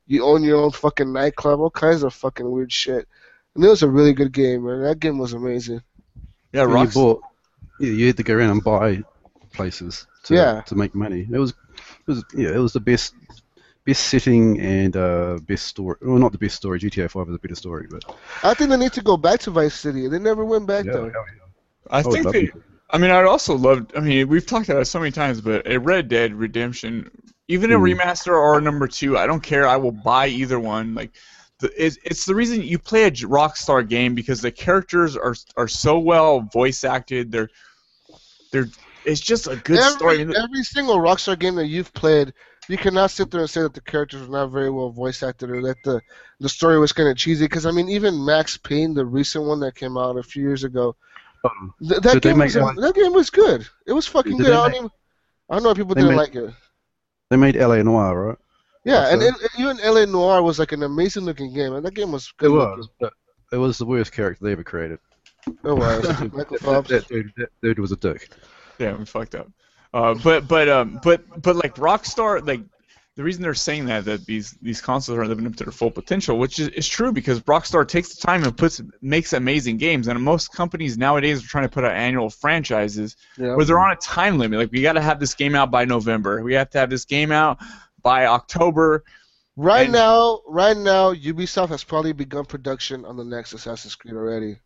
you own your own fucking nightclub, all kinds of fucking weird shit. And it was a really good game, man. That game was amazing. Yeah, And you bought, you had to go around and buy places to, Yeah. to make money. It was, it was, yeah, it was the best, best setting and uh, best story. Well, not the best story. GTA 5 is a better story, but I think they need to go back to Vice City. They never went back yeah, though. hell I I think they. I mean, I'd also love. I mean, we've talked about it so many times, but a Red Dead Redemption, even a Hmm. remaster or a number two, I don't care. I will buy either one. Like, the, it's, it's the reason you play a Rockstar game because the characters are are so well voice acted. They're they're. It's just a good every, story. Every single Rockstar game that you've played, you cannot sit there and say that the characters were not very well voice acted or that the the story was kind of cheesy. Because I mean, even Max Payne, the recent one that came out a few years ago, Um, th- that game was that one- that game was good. It was fucking good. I don't make- even, I don't know if people they didn't made- like it. They made LA Noire, right? Yeah, and, and even LA Noire was like an amazing looking game, and that game was good. It looking. was, but it was the worst character they ever created. It was. Michael that, Phelps. that dude, that dude was a dick. Yeah, we fucked up. Uh, but but um but but like Rockstar like the reason they're saying that that these these consoles are living up to their full potential, which is, is true because Rockstar takes the time and puts makes amazing games, and most companies nowadays are trying to put out annual franchises Yeah. where they're on a time limit. Like we got to have this game out by November. We have to have this game out by October. Right and- now, right now, Ubisoft has probably begun production on the next Assassin's Creed already.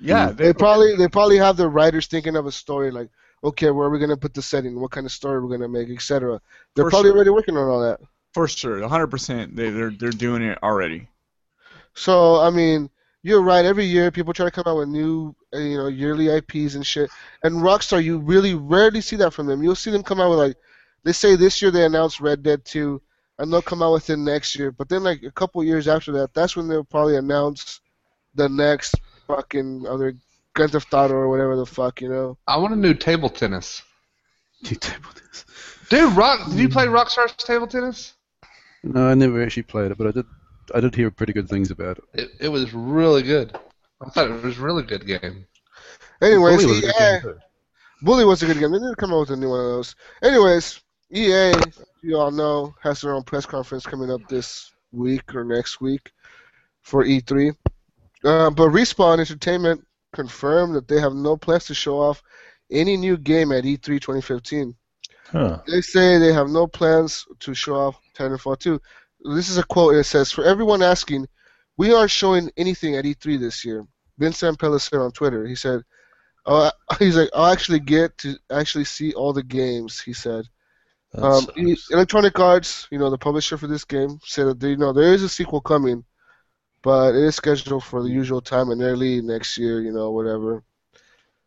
Yeah, They probably they probably have the writers thinking of a story like, okay, where are we gonna put the setting? What kind of story we're gonna make, etc. They're For probably sure. already working on all that. for sure, 100%. They they're they're doing it already. So I mean, you're right. Every year, people try to come out with new, uh, you know, yearly IPs and shit. And Rockstar, you really rarely see that from them. You'll see them come out with like, they say this year they announced Red Dead 2, and they'll come out with it next year. But then like a couple years after that, that's when they'll probably announce the next fucking other Grand Theft Auto or whatever the fuck, you know. I want a new table tennis. You table tennis. Dude, Rock, did you play Rockstar's table tennis? No, I never actually played it, but I did. I did hear pretty good things about it. It, it was really good. I thought it was a really good game. Anyways, Bully was a good game, too. Bully was a good game. They need to come out with a new one of those. Anyways, EA, you all know, has their own press conference coming up this week or next week for E3. Uh, but Respawn Entertainment confirmed that they have no plans to show off any new game at E3 2015. Huh. They say they have no plans to show off Titanfall 2. This is a quote. It says, "For everyone asking, we aren't showing anything at E3 this year." Vincent said on Twitter. He said, "Oh, he's like, I'll actually get to actually see all the games." He said. Um, Electronic Arts, you know, the publisher for this game, said that they, you know there is a sequel coming, but it is scheduled for the usual time in early next year. You know, whatever.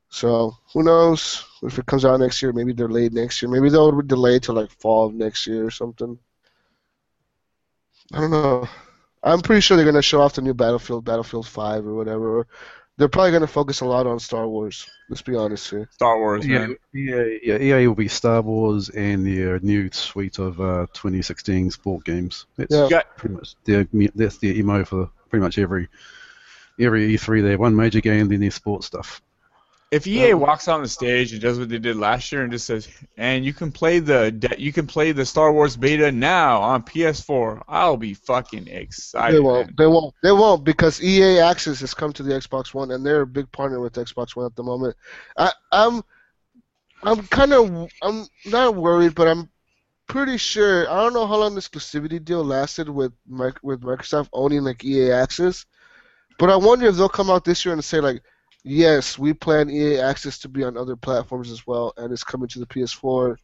So who knows if it comes out next year? Maybe they're late next year. Maybe they'll delay till like fall of next year or something. I don't know. I'm pretty sure they're gonna show off the new Battlefield, Battlefield 5 or whatever. They're probably gonna focus a lot on Star Wars. Let's be honest here. Star Wars, Yeah, man. EA, yeah, EA will be Star Wars and their new suite of uh, 2016 sport games. That's Yeah. Pretty much their that's their MO for pretty much every every E3. They have one major game, then their sports stuff. If EA um, walks on the stage and does what they did last year and just says, "And you can play the you can play the Star Wars beta now on PS4," I'll be fucking excited. They won't. man. They won't. They won't because EA Access has come to the Xbox One, and they're a big partner with Xbox One at the moment. I, I'm, I'm kind of, I'm not worried, but I'm pretty sure. I don't know how long the exclusivity deal lasted with with Microsoft owning like EA Access, but I wonder if they'll come out this year and say like, yes, we plan EA Access to be on other platforms as well, and it's coming to the PS4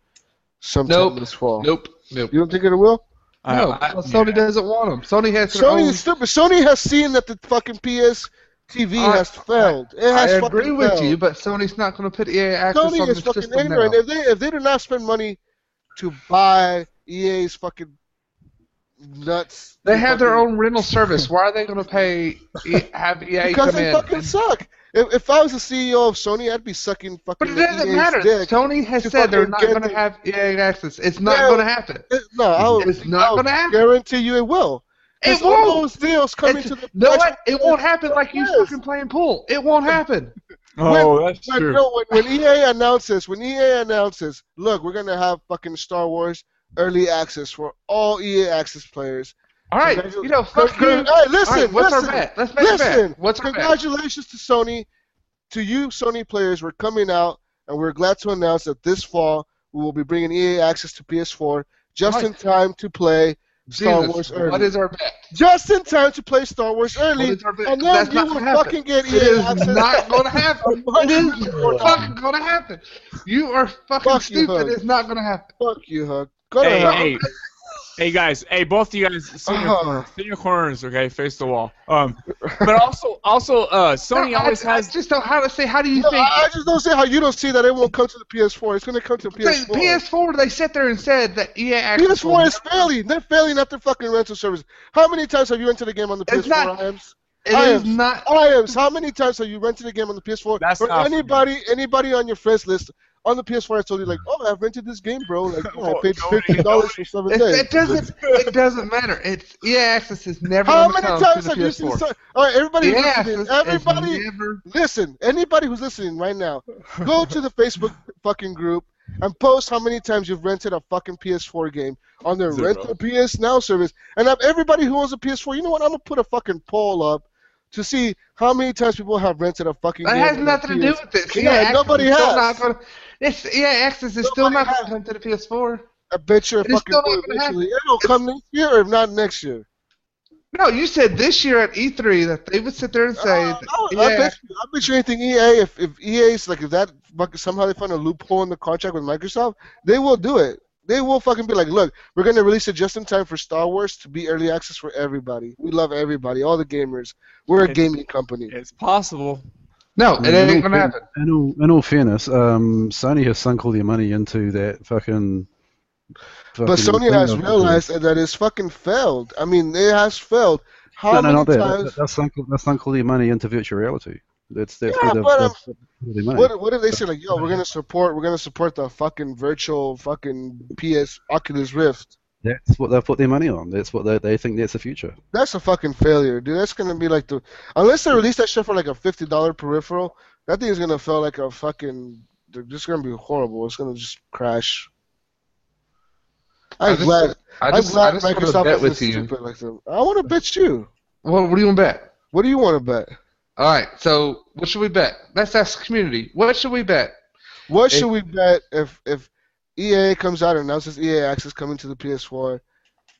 sometime Nope. this fall. Nope. Nope. You don't think it will? I- No, I- well, Sony doesn't want them. Sony has their Sony own. is stupid. Sony has seen that the fucking PS TV I- has failed. It I has agree with failed. you, but Sony's not going to put EA access Sony on is the fucking system ignorant. now. If they if they do not spend money to buy EA's fucking nuts, They have their own rental service. Why are they going to pay have EA because come they in? fucking and- suck. If, if I was the CEO of Sony, I'd be sucking fucking. But it doesn't EA's matter. Sony has said they're not going to have EA access. It's not Yeah. going to happen. It- no, I'll, It's not gonna happen. guarantee you it will. It 'Cause all won't. those deals coming It's- to the no. It won't happen like you Yes. fucking playing pool. It won't happen. Oh, that's When, true. no, when, when EA announces, when EA announces, look, we're gonna have fucking Star Wars early access for all EA access players. All right, you know, fuck you. Hey, listen, All right, what's listen, our bet? Let's make listen. bet. What's? Congratulations to Sony, to you Sony players. We're coming out, and we're glad to announce that this fall we will be bringing EA access to PS4 just Right. in time to play Star Jesus, Wars early. What is our bet? just in time to play Star Wars early, is our bet? and 'Cause then that's you will happen. fucking get EA It is access. not going to happen. It is fucking going to happen. You are fucking Fuck you, stupid. Hug. It's not going to happen. Fuck you, Hug. Go to Hey, hell. hey, hey, guys. Hey, both of you guys, sit in your corners. Sit in your corners, okay? Face the wall. Um, but also, also, uh, Sony No, always I has. just don't how to say. How do you No, think? I I just don't see how you don't see that it won't come to the PS4. It's going to come to the The PS4. PS4, they sit there and said that EA access. PS4 is failing. They're failing at their fucking rental service. How many times have you rented a game on the It's PS4, not- Iams? It I is not. Iams, how many times have you rented a game on the PS4? That's or not- anybody, anybody on your friends list on the PS4, I told you like, oh, I've rented this game, bro. Like, yeah, I Oh, paid nobody- fifteen dollars for seven It, days. it doesn't. It doesn't matter. It's EA Access is never. How gonna many come times to have the you seen? So- all right, everybody, EA listening, everybody, never. listen. Anybody who's listening right now, go to the Facebook fucking group and post how many times you've rented a fucking PS4 game on their Zero. Rent a PS Now service. And have everybody who owns a PS4, you know what? I'm gonna put a fucking poll up to see how many times people have rented a fucking That has nothing to do with this. Yeah, EA Access nobody has. Gonna, it's EA Access is still not going to the PS4. I bet you a It is fucking still not gonna eventually. happen. It'll come next year, or if not next year. No, you said this year at E3 that they would sit there and say, Uh, that I, I, bet you, I bet you anything EA if if EA's like if that somehow they find a loophole in the contract with Microsoft, they will do it. They will fucking be like, look, we're gonna release it just in time for Star Wars to be early access for everybody. We love everybody, all the gamers. We're a It's- gaming company. It's possible. no, it ain't going to happen. In all, in all fairness, um, Sony has sunk all their money into that fucking. But Sony has of- realized that it's fucking failed. I mean, it has failed. How No, no, many not that. times? That's sunk, that's sunk all their money into virtual reality. That's that's Yeah, but, um, put. What what did they say? Like, yo, we're gonna support, we're gonna support the fucking virtual fucking PS Oculus Rift. That's what they've put their money on. That's what they, they think that's the future. That's a fucking failure, dude. That's gonna be like the unless they release that shit for like a fifty dollar peripheral, that thing is gonna feel like a fucking. They're just gonna be horrible. It's gonna just crash. I I'm just- glad. I I'm glad I just want to Microsoft is stupid like them. I want to bet you. What, what do you want to bet? What do you want to bet? All right, so what should we bet? Let's ask the community. What should we bet? What If- should we bet if if EA comes out and announces EA Access coming to the PS4,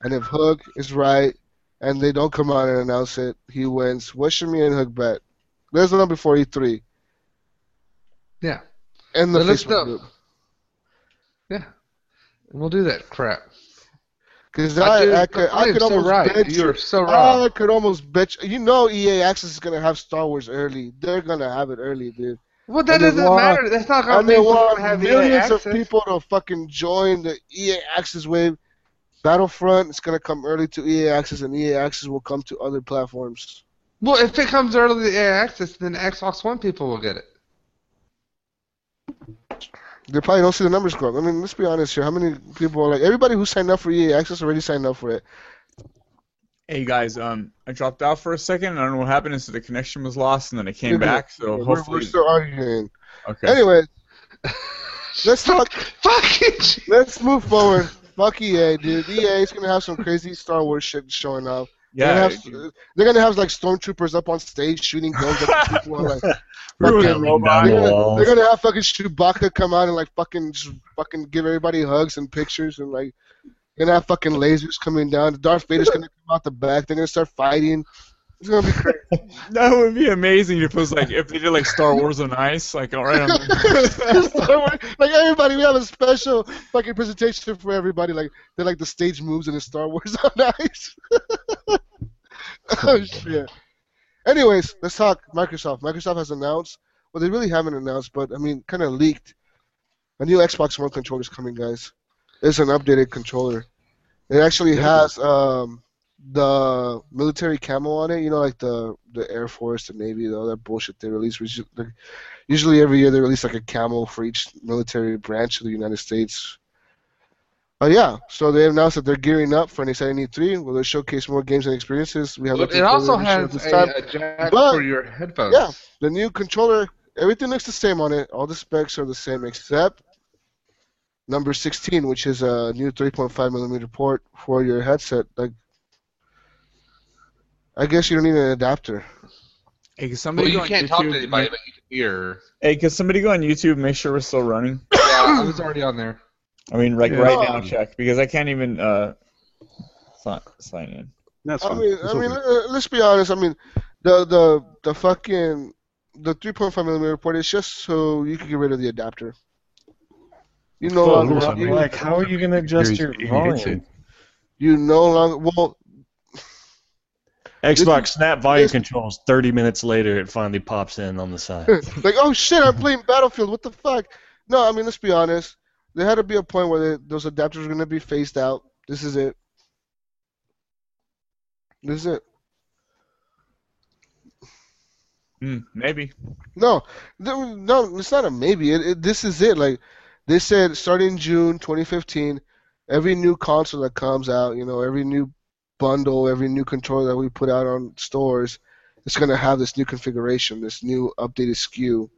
and if Hook is right and they don't come out and announce it, he wins. What should me and Hook bet? There's the number before E3. Yeah. And the Let Facebook group. Yeah. And we'll do that crap. Because I I, I could, I could so almost right. bet You are you. so right. I could almost bet you. You know, EA Access is gonna have Star Wars early. They're gonna have it early, dude. Well, that and doesn't want- matter. That's not going And to they want have millions of people to fucking join the EA Access wave. Battlefront is gonna come early to EA Access, and EA Access will come to other platforms. Well, if it comes early to EA access, then Xbox One people will get it. They probably don't see the numbers go up. I mean, let's be honest here. How many people are like everybody who signed up for EA Access already signed up for it? Hey guys, um, I dropped out for a second. I don't know what happened. So the connection was lost, and then it came Yeah, back. So We're- hopefully, we're still arguing. okay. Anyway, let's talk. Fucking Let's move forward. Fuck EA, dude. EA is gonna have some crazy Star Wars shit showing up. They're yeah, gonna have, they're gonna have like stormtroopers up on stage shooting guns at people. like, fucking- they're, gonna, they're gonna have fucking Chewbacca come out and like fucking just fucking give everybody hugs and pictures and like gonna have fucking lasers coming down. Darth Vader's gonna come out the back. They're gonna start fighting. It's gonna be crazy. That would be amazing if it was like if they did like Star Wars on Ice, like all right, I'm like everybody, we have a special fucking presentation for everybody. Like they're like the stage moves in the Star Wars on Ice. oh shit. Anyways, let's talk Microsoft. Microsoft has announced, well, they really haven't announced, but I mean, kind of leaked. A new Xbox One controller is coming, guys. It's an updated controller. It actually has um, the military camo on it. You know, like the the Air Force, the Navy, all that bullshit they release. Which is- like, usually every year they release like a camo for each military branch of the United States. Oh yeah, so they announced that they're gearing up for an exciting E3, where they'll showcase more games and experiences. We have But it also further to has this time. a, a jack But- for your headphones. Yeah. The new controller, everything looks the same on it. All the specs are the same except number 16, which is a new 3.5 millimeter port for your headset. Like, I guess you don't need an adapter. Hey, can Well, somebody you go on can't talk to YouTube- anybody, but you can hear. Hey, can somebody go on YouTube? Make sure we're still running. Yeah, I was already on there. I mean, like Yeah. right now, check because I can't even uh sign, sign in. That's fine. I mean, It's I mean, good. uh, let's be honest. I mean, the the the fucking the 3.5 millimeter port is just so you can get rid of the adapter. You no Well, longer also, you, like, how are you going to adjust your volume? you no longer well. Xbox Snap volume this- controls. Thirty minutes later, it finally pops in on the side. like, oh shit, I'm playing Battlefield. What the fuck? No, I mean, let's be honest. There had to be a point where they, those adapters were going to be phased out. This is it. This is it. Mm, maybe. No, no, it's not a maybe. It, it, this is it. Like they said, starting June 2015, every new console that comes out, you know, every new bundle, every new controller that we put out on stores, it's gonna have this new configuration, this new updated SKU.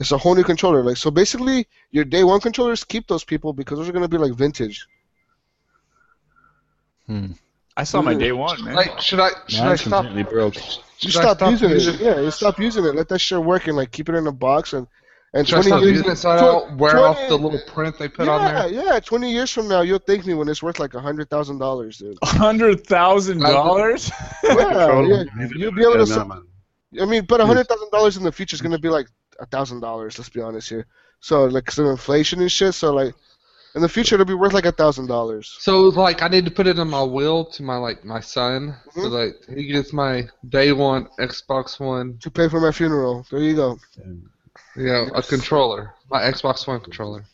It's a whole new controller. Like so, basically, your day one controllers keep those people because those are gonna be like vintage. Hmm. I saw my day one, man. Like, should I should I stop? completely broke. You Should I stop, stop using using- it. Yeah, you stop using it. Let that shit work and like keep it in a box and and Should 20 years, using it so I tw- don't wear off 20 the little print they put yeah, on there? yeah. Twenty years from now, you'll thank me when it's worth like a hundred thousand dollars, dude. Hundred thousand dollars. Yeah, yeah. You'll be able to. Yeah, sell- I mean, but a hundred thousand dollars in the future is gonna be like a thousand dollars. Let's be honest here. So like of inflation and shit. So like, in the future, it'll be worth like a thousand dollars. So like I need to put it in my will to my like my son, so Mhm. that he gets my day one Xbox One, To pay for my funeral. There you go. Yeah, know, a controller, my Xbox One controller.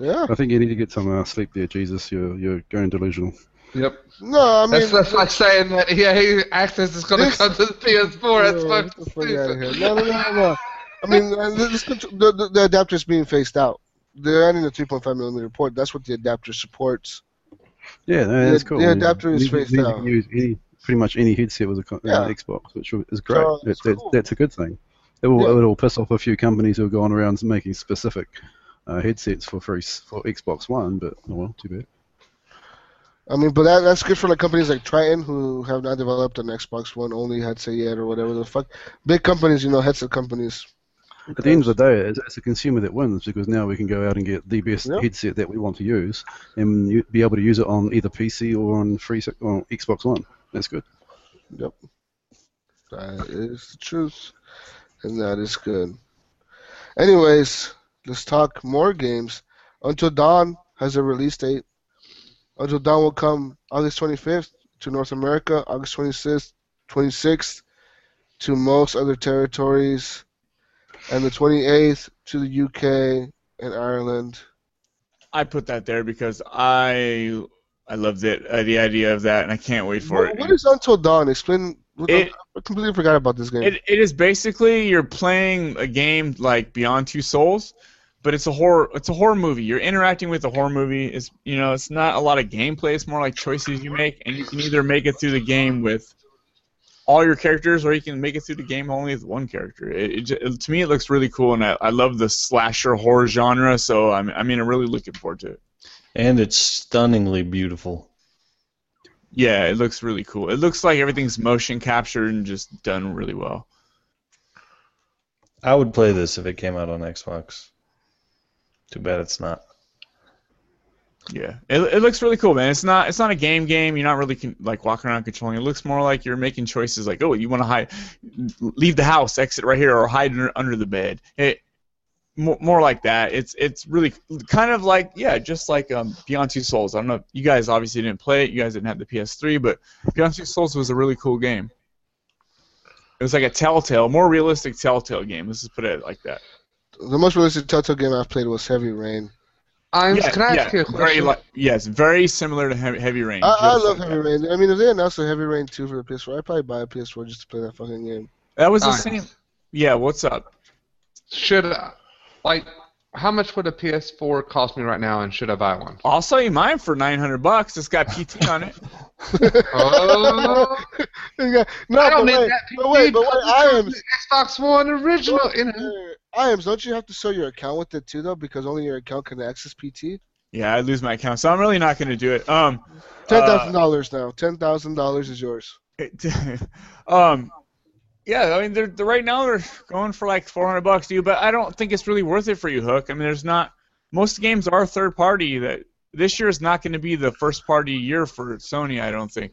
Yeah. I think you need to get some uh, sleep there, Jesus. You're you're going delusional. Yep. No, I mean. That's, that's like saying that EA Access is going to This- come to the PS4. That's Yeah, fucking get the fuck stupid. here. No, no, no, no. I mean, uh, the, the, the adapter's being phased out. They're adding a 3.5 millimeter port. That's what the adapter supports. Yeah, no, that's The- cool. the yeah. adapter is You can- phased you out. use any, pretty much any headset with a uh, Yeah. Xbox, which is great. So, that, that, cool. That's a good thing. It will, Yeah. it will piss off a few companies who are going around making specific uh, headsets for free for Xbox One, but oh well, too bad. I mean, but that, that's good for like companies like Tritton who have not developed an Xbox One only headset yet or whatever the fuck. Big companies, you know, headset companies. At the end of the day, it's, it's the consumer that wins because now we can go out and get the best Yeah. headset that we want to use and be able to use it on either PC or on free or Xbox One. That's good. Yep. That is the truth. And that is good. Anyways, let's talk more games. Until Dawn has a release date. Until Dawn will come August 25th to North America, August 26th, 26th to most other territories, and the 28th to the UK and Ireland. I put that there because I I loved it. Uh, the idea of that, and I can't wait for What- it. what is Until Dawn? Explain. It- I completely forgot about this game. It, it is basically you're playing a game like Beyond Two Souls, but it's a horror it's a horror movie. You're interacting with a horror movie. It's you know it's not a lot of gameplay. It's more like choices you make, and you can either make it through the game with all your characters, or you can make it through the game only with one character. It, it, ju- to me, it looks really cool, and I, I love the slasher horror genre. So I'm I mean I'm really looking forward to it. And it's stunningly beautiful. Yeah, it looks really cool. It looks like everything's motion captured and just done really well. I would play this if it came out on Xbox. Too bad it's not. Yeah, it, it looks really cool, man. It's not it's not a game game. You're not really con- like walking around controlling. It looks more like you're making choices. Like, oh, you want to hide, leave the house, exit right here, or hide under, under the bed. It more, more like that. It's it's really kind of like yeah, just like um, Beyond Two Souls. I don't know. You guys obviously didn't play it. You guys didn't have the PS3, but Beyond Two Souls was a really cool game. It was like a Telltale, more realistic Telltale game. Let's just put it like that. the most realistic Telltale game I've played was Heavy Rain. I'm, yeah, can I yeah, ask you a very question? like yes, very similar to Heavy, heavy Rain. I, I love like Heavy that. Rain. I mean, if they announced a Heavy Rain 2 for the PS4, I'd probably buy a PS4 just to play that fucking game. That was the Nice. same. Yeah, what's up? Should I, like, how much would a PS4 cost me right now, and should I buy one? I'll sell you mine for nine hundred bucks. It's got PT on it. Oh, Yeah, no, I don't but need wait, that. but wait, but wait, I am. Xbox One original. You know. I am. Don't you have to sell your account with it too, though? Because only your account can access PT. Yeah, I lose my account, so I'm really not going to do it. Um, Ten thousand dollars now. Ten thousand dollars is yours. um, yeah, I mean, they're, they're right now they're going for like four hundred bucks, dude. But I don't think it's really worth it for you, Hook. I mean, there's not most games are third party. That this year is not going to be the first party year for Sony. I don't think.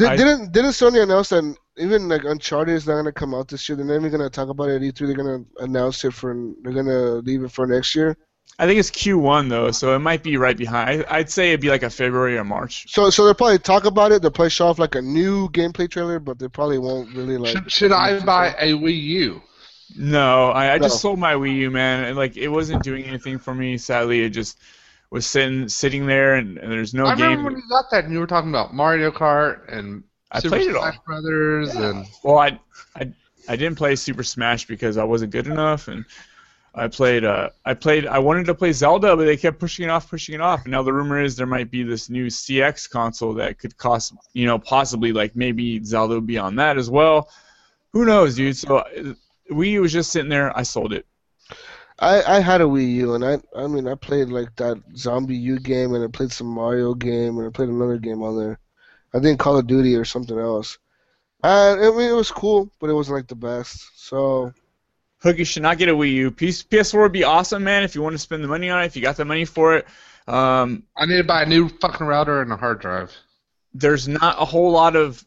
Did, I- didn't didn't Sony announce that even like Uncharted is not gonna come out this year? They're not even gonna talk about it at E3. They're gonna announce it for. They're gonna leave it for next year. I think it's Q1 though, so it might be right behind. I, I'd say it'd be like a February or March. So so they'll probably talk about it. They'll probably show off like a new gameplay trailer, but they probably won't really like. Should, should I buy a Wii U? No, I, I just sold my Wii U, man. And, like it wasn't doing anything for me. Sadly, it just was sitting sitting there, and, and there's no I remember game. when you got that, and you were talking about Mario Kart and I Super played it all. Smash Brothers, and Well, I, I I didn't play Super Smash because I wasn't good enough, and I played. Uh, I played. I wanted to play Zelda, but they kept pushing it off, pushing it off. And now the rumor is there might be this new NX console that could cost, you know, possibly like maybe Zelda would be on that as well. Who knows, dude? So uh, Wii was just sitting there. I sold it. I, I had a Wii U, and I I mean I played like that ZombiU game, and I played some Mario game, and I played another game on there. I think Call of Duty or something else. And I mean it was cool, but it wasn't like the best. So Hook, you should not get a Wii U. PS- PS4 would be awesome, man, if you want to spend the money on it, if you got the money for it. Um, I need to buy a new fucking router and a hard drive. there's not a whole lot of.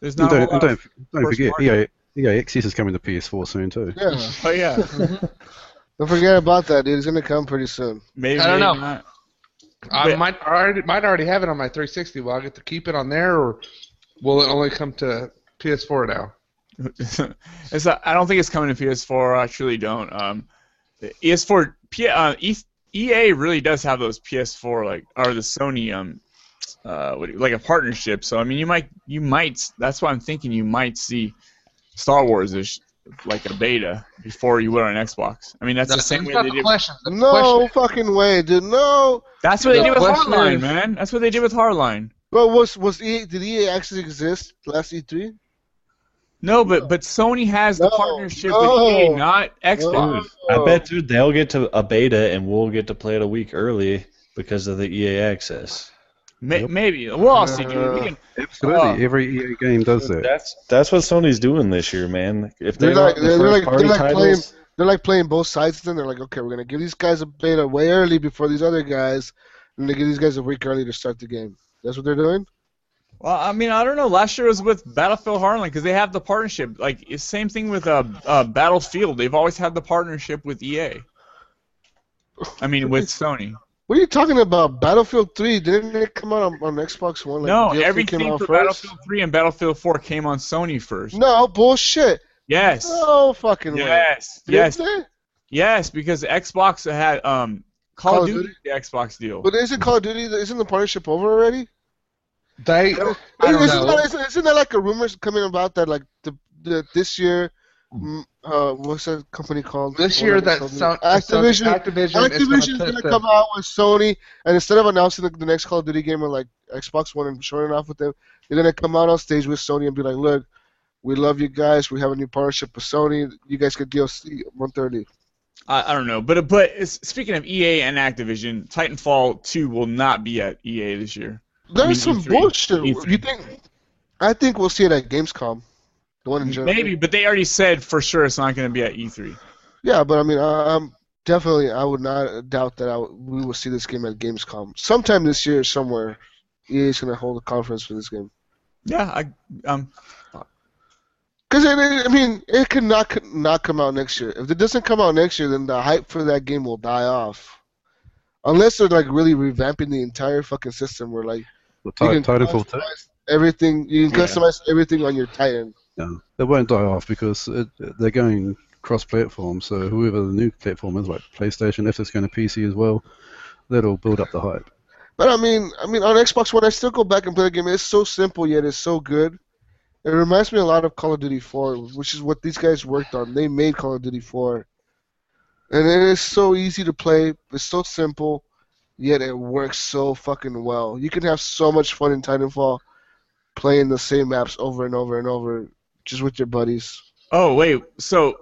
There's And not a don't, whole lot don't, of don't forget, party. EA, EA Access is coming to PS4 soon too. yeah, Oh yeah, don't forget about that, dude. It's gonna come pretty soon. maybe. I don't maybe know. not. I But- might already might already have it on my 360. Will I get to keep it on there, or will it only come to PS4 now? it's not, I don't think it's coming to PS4. I truly don't. Um, the ES4, P, uh, E- EA really does have those PS4 like or the Sony um, uh, what do you- like a partnership. So I mean, you might you might. That's why I'm thinking you might see Star Wars is like a beta before you would on Xbox. I mean, that's the same way they the did. question. The No question- fucking way, dude. No. That's what they did with Hardline, is- man. That's what they did with Hardline. Well, was was EA, did EA actually exist last E E3? No, but but Sony has the No, partnership no. with EA, not Xbox. Dude, I bet dude they'll get to a beta and we'll get to play it a week early because of the EA access. May, Yep. maybe we'll all see, dude. We can, Absolutely, Oh. every EA game does that. That's that's what Sony's doing this year, man. If they They're want like- the they're like- they're like playing- They're like playing both sides. Then they're like, okay, we're gonna give these guys a beta way early before these other guys, and they give these guys a week early to start the game. That's what they're doing. Well, I mean, I don't know. Last year was with Battlefield Hardline because they have the partnership. Like, same thing with uh, uh, Battlefield. They've always had the partnership with EA. I mean, with Sony. What are you talking about? Battlefield 3 didn't it come out on, on Xbox One? Like, no, DLC everything came out for first? Battlefield 3 and Battlefield 4 came on Sony first. No bullshit. Yes. No fucking way. Yes. Did Yes. Yes, because Xbox had um Call, Call of of Duty, the Xbox deal. But isn't Call of Duty? Isn't the partnership over already? They, I don't isn't, know. That, isn't, isn't that like a rumor coming about that like the, the this year? Mm, Uh, what's that company called? This What year are they that called? Son- Activision. Activision, Activision's is gonna, gonna, come out with Sony, and instead of announcing the, the next Call of Duty game on like Xbox One and showing it off with them, they're gonna come out on stage with Sony and be like, "Look, we love you guys. We have a new partnership with Sony. You guys get DLC 130." I, I don't know, but but speaking of EA and Activision, Titanfall 2 will not be at EA this year. There's I mean, some E3. bullshit. E3. You think? I think we'll see it at Gamescom. The one in Germany. Maybe, but they already said for sure it's not going to be at E E3. Yeah, but I mean, I, I'm definitely. I would not doubt that I w- we will see this game at Gamescom sometime this year somewhere. EA is gonna hold a conference for this game. Yeah, I um Because I mean, it could not c- not come out next year. If it doesn't come out next year, then the hype for that game will die off. Unless they're like really revamping the entire fucking system, where like The you can Titanfall 2, customize everything, you can Yeah. customize everything on your Titan. No, it won't die off because it, they're going cross-platform. So whoever the new platform is, like PlayStation, if it's going to PC as well, that'll build up the hype. But I mean, I mean, on Xbox One, I still go back and play the game. It's so simple yet it's so good. It reminds me a lot of Call of Duty 4, which is what these guys worked on. They made Call of Duty 4, and it is so easy to play. It's so simple, yet it works so fucking well. You can have so much fun in Titanfall, playing the same maps over and over and over, just with your buddies. Oh wait, so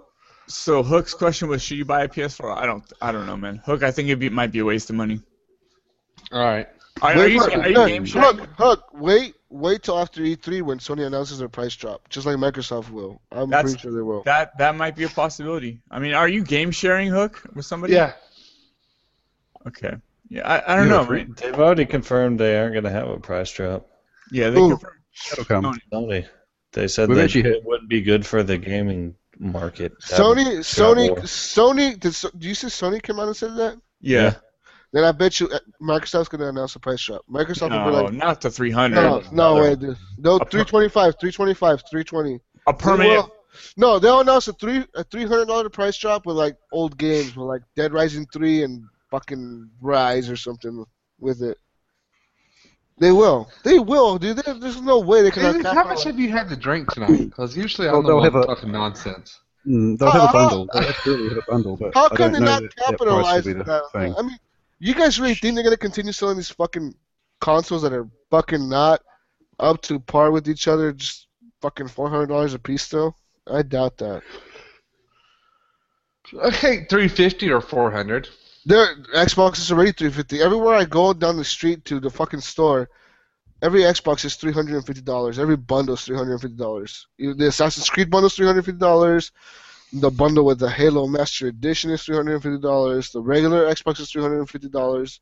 so Hook's question was should you buy a PS4? I don't I don't know, man. Hook, I think it be, might be a waste of money. All right. Are, are you, are you look, game sharing? look, look, wait, wait till after E3 when Sony announces their price drop, just like Microsoft will. I'm That's- pretty sure they will. That that might be a possibility. I mean, are you game sharing Hook with somebody? Yeah. Okay. Yeah, I, I don't Yeah, know, for- they've already confirmed they aren't going to have a price drop. Yeah, they Ooh. confirmed. That'll come. Sony. Sony, they said We've that it wouldn't be good for the gaming market. Sony, Sony. Sony. Did, So- do you see Sony came out and said that? Yeah. Then I bet you uh, Microsoft's gonna announce a price drop. Microsoft will be No, like, not to 300. no, no Another- way. No, 325, 325, 320. A permanent. Well, no, they'll announce a three a three hundred dollar price drop with like old games, with like Dead Rising three and fucking Ryse or something with it. They will. They will, dude. There- There's no way they cannot Jesus, how much capitalize. have you had to drink tonight? Because usually Well, I'm the they'll one have a- talking nonsense. Mm, they'll have a How- bundle. They absolutely have a bundle, but How I can they know not that, that capitalize will on that? thing. I mean, you guys really think they're gonna continue selling these fucking consoles that are fucking not up to par with each other, just fucking four hundred dollars a piece still? I doubt that. Okay, 350 or 400. Their Xbox is already three fifty. Everywhere I go down the street to the fucking store, every Xbox is three hundred and fifty dollars. Every bundle is three hundred and fifty dollars. The Assassin's Creed bundle is three hundred and fifty dollars. The bundle with the Halo Master Edition is three hundred and fifty dollars. The regular Xbox is three hundred and fifty dollars.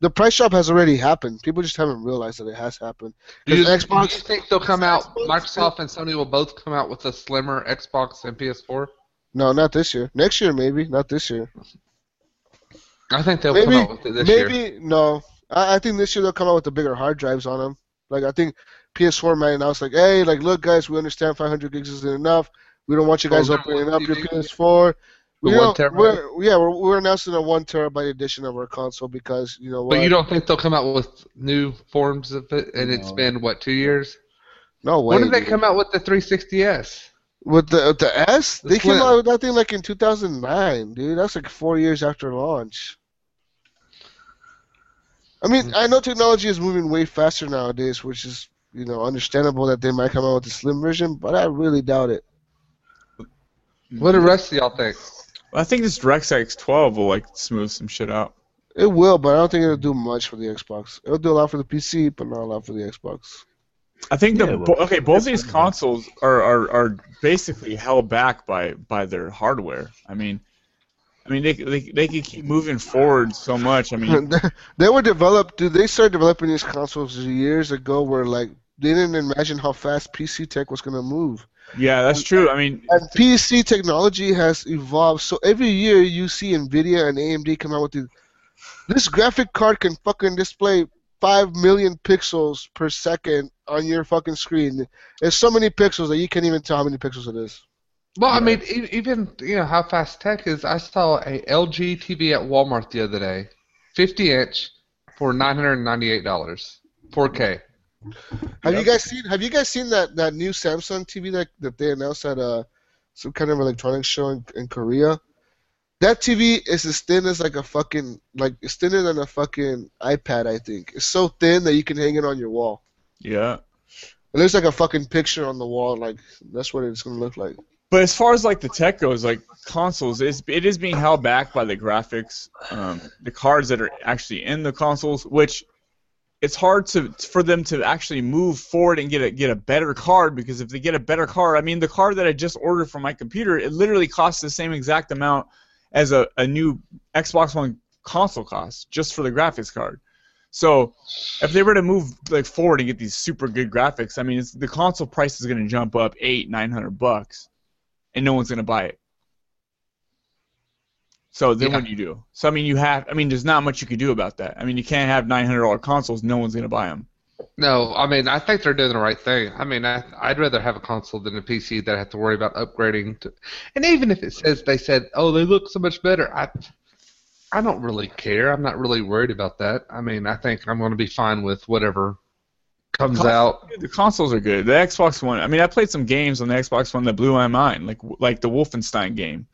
The price drop has already happened. People just haven't realized that it has happened. Do you, Because do you Xbox- think they'll come out? Xbox- Microsoft and Sony will both come out with a slimmer Xbox and PS4. No, not this year. Next year maybe. Not this year. I think they'll Maybe- come out with it this year. Maybe no. I, I think this year they'll come out with the bigger hard drives on them. Like I think PS4 might announce like, hey, like look guys, we understand 500 gigs isn't enough. We don't want you guys Oh, opening up your PS4. The You one know, terabyte? we're, yeah, we're, we're announcing a one terabyte edition of our console because you know what? But you don't think they'll come out with new forms of it? And it's been what two years? no way. when did they come out with the 360s? With the with the S? The they came out with that thing like in 2009, dude. That's like four years after launch. I mean, Hmm. I know technology is moving way faster nowadays, which is you know understandable that they might come out with a slim version, but I really doubt it. What do the rest of y'all think? I think this DirectX 12 will like smooth some shit out. It will, but I don't think it'll do much for the Xbox. It'll do a lot for the PC, but not a lot for the Xbox. I think the Yeah, well, okay, both these consoles are, are, are basically held back by, by their hardware. I mean, I mean they, they they can keep moving forward so much. I mean, they were developed. Dude, they started developing these consoles years ago, where like they didn't imagine how fast PC tech was gonna move. yeah, that's true. I mean, And PC technology has evolved. So every year you see Nvidia and AMD come out with these. This graphic card can fucking display five million pixels per second on your fucking screen. There's so many pixels that you can't even tell how many pixels it is. Well, I mean, even you know how fast tech is. I saw a LG TV at Walmart the other day, 50 inch, for 998 dollars, 4K. Have you guys seen? Have you guys seen that, that new Samsung TV that, that they announced at uh, some kind of electronics show in, in Korea? That TV is as thin as like a fucking like it's thinner than a fucking iPad. I think it's so thin that you can hang it on your wall. yeah. It looks like a fucking picture on the wall. Like that's what it's gonna look like. But as far as like the tech goes, like consoles, it's, it is being held back by the graphics, um, the cards that are actually in the consoles, which it's hard to for them to actually move forward and get a get a better card because if they get a better card, I mean the card that I just ordered from my computer, it literally costs the same exact amount as a, a new Xbox One console costs just for the graphics card. So if they were to move like forward and get these super good graphics, I mean it's, the console price is going to jump up eight nine hundred bucks and no one's gonna buy it. So then Yeah. what do you do? So I mean, you have. I mean, there's not much you could do about that. I mean, you can't have nine hundred dollar consoles. No one's gonna buy them. No, I mean, I think they're doing the right thing. I mean, I, I'd rather have a console than a PC that I have to worry about upgrading to. And even if it says they said, oh, they look so much better, I, I don't really care. I'm not really worried about that. I mean, I think I'm going to be fine with whatever comes Cons- out. The consoles are good. The Xbox One. I mean, I played some games on the Xbox One that blew my mind, like like the Wolfenstein game,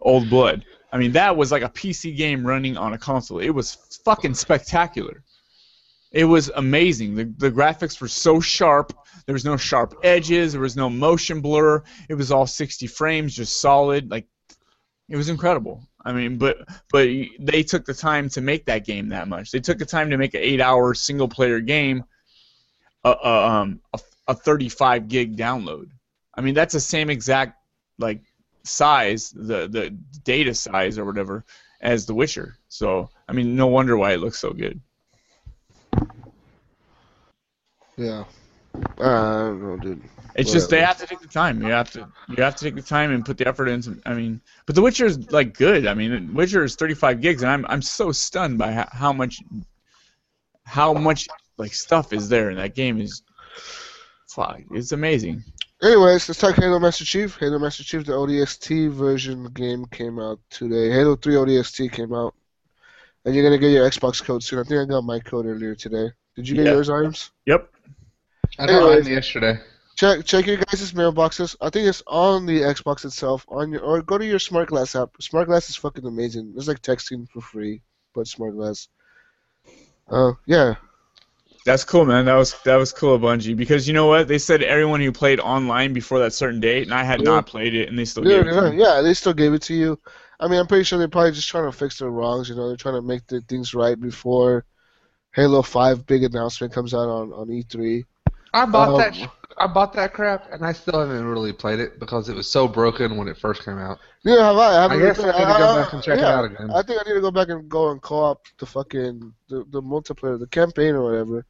Old Blood. I mean, that was like a PC game running on a console. It was fucking spectacular. It was amazing. The, the graphics were so sharp. There was no sharp edges. There was no motion blur. It was all 60 frames, just solid. Like, it was incredible. I mean, but but they took the time to make that game that much. They took the time to make an eight-hour single-player game, a, a, um, a, a 35 gig download. I mean, that's the same exact like size, the the data size or whatever, as The Witcher. So I mean, no wonder why it looks so good. Yeah. Uh, I don't know, dude. It's just they have to take the time. You have to you have to take the time and put the effort into. I mean, but The Witcher is like good. I mean, Witcher is 35 gigs, and I'm I'm so stunned by how, how much how much like stuff is there in that game. Is fuck, it's amazing. Anyways, let's talk Halo Master Chief. Halo Master Chief, the ODST version game came out today. Halo 3 ODST came out. And you're gonna get your Xbox code soon. I think I got my code earlier today. Did you get Yeah. yours, Arms? Yep. I got Anyways. mine yesterday. Check check your guys' mailboxes. I think it's on the Xbox itself. On your or go to your Smart Glass app. Smart Glass is fucking amazing. It's like texting for free, but Smart Glass. Uh, yeah. That's cool, man. That was that was cool, Bungie. Because you know what? They said everyone who played online before that certain date, and I had Yeah. not played it, and they still Yeah, gave it. to yeah, yeah, they still gave it to you. I mean, I'm pretty sure they're probably just trying to fix their wrongs. You know, they're trying to make the things right before Halo Five big announcement comes out on on E E3. I bought Um, that. I bought that crap, and I still haven't really played it because it was so broken when it first came out. Yeah, have I? I, haven't I guess really- I need to go back and check it out again. I think I need to go back and go and co-op the fucking the, the multiplayer, the campaign or whatever.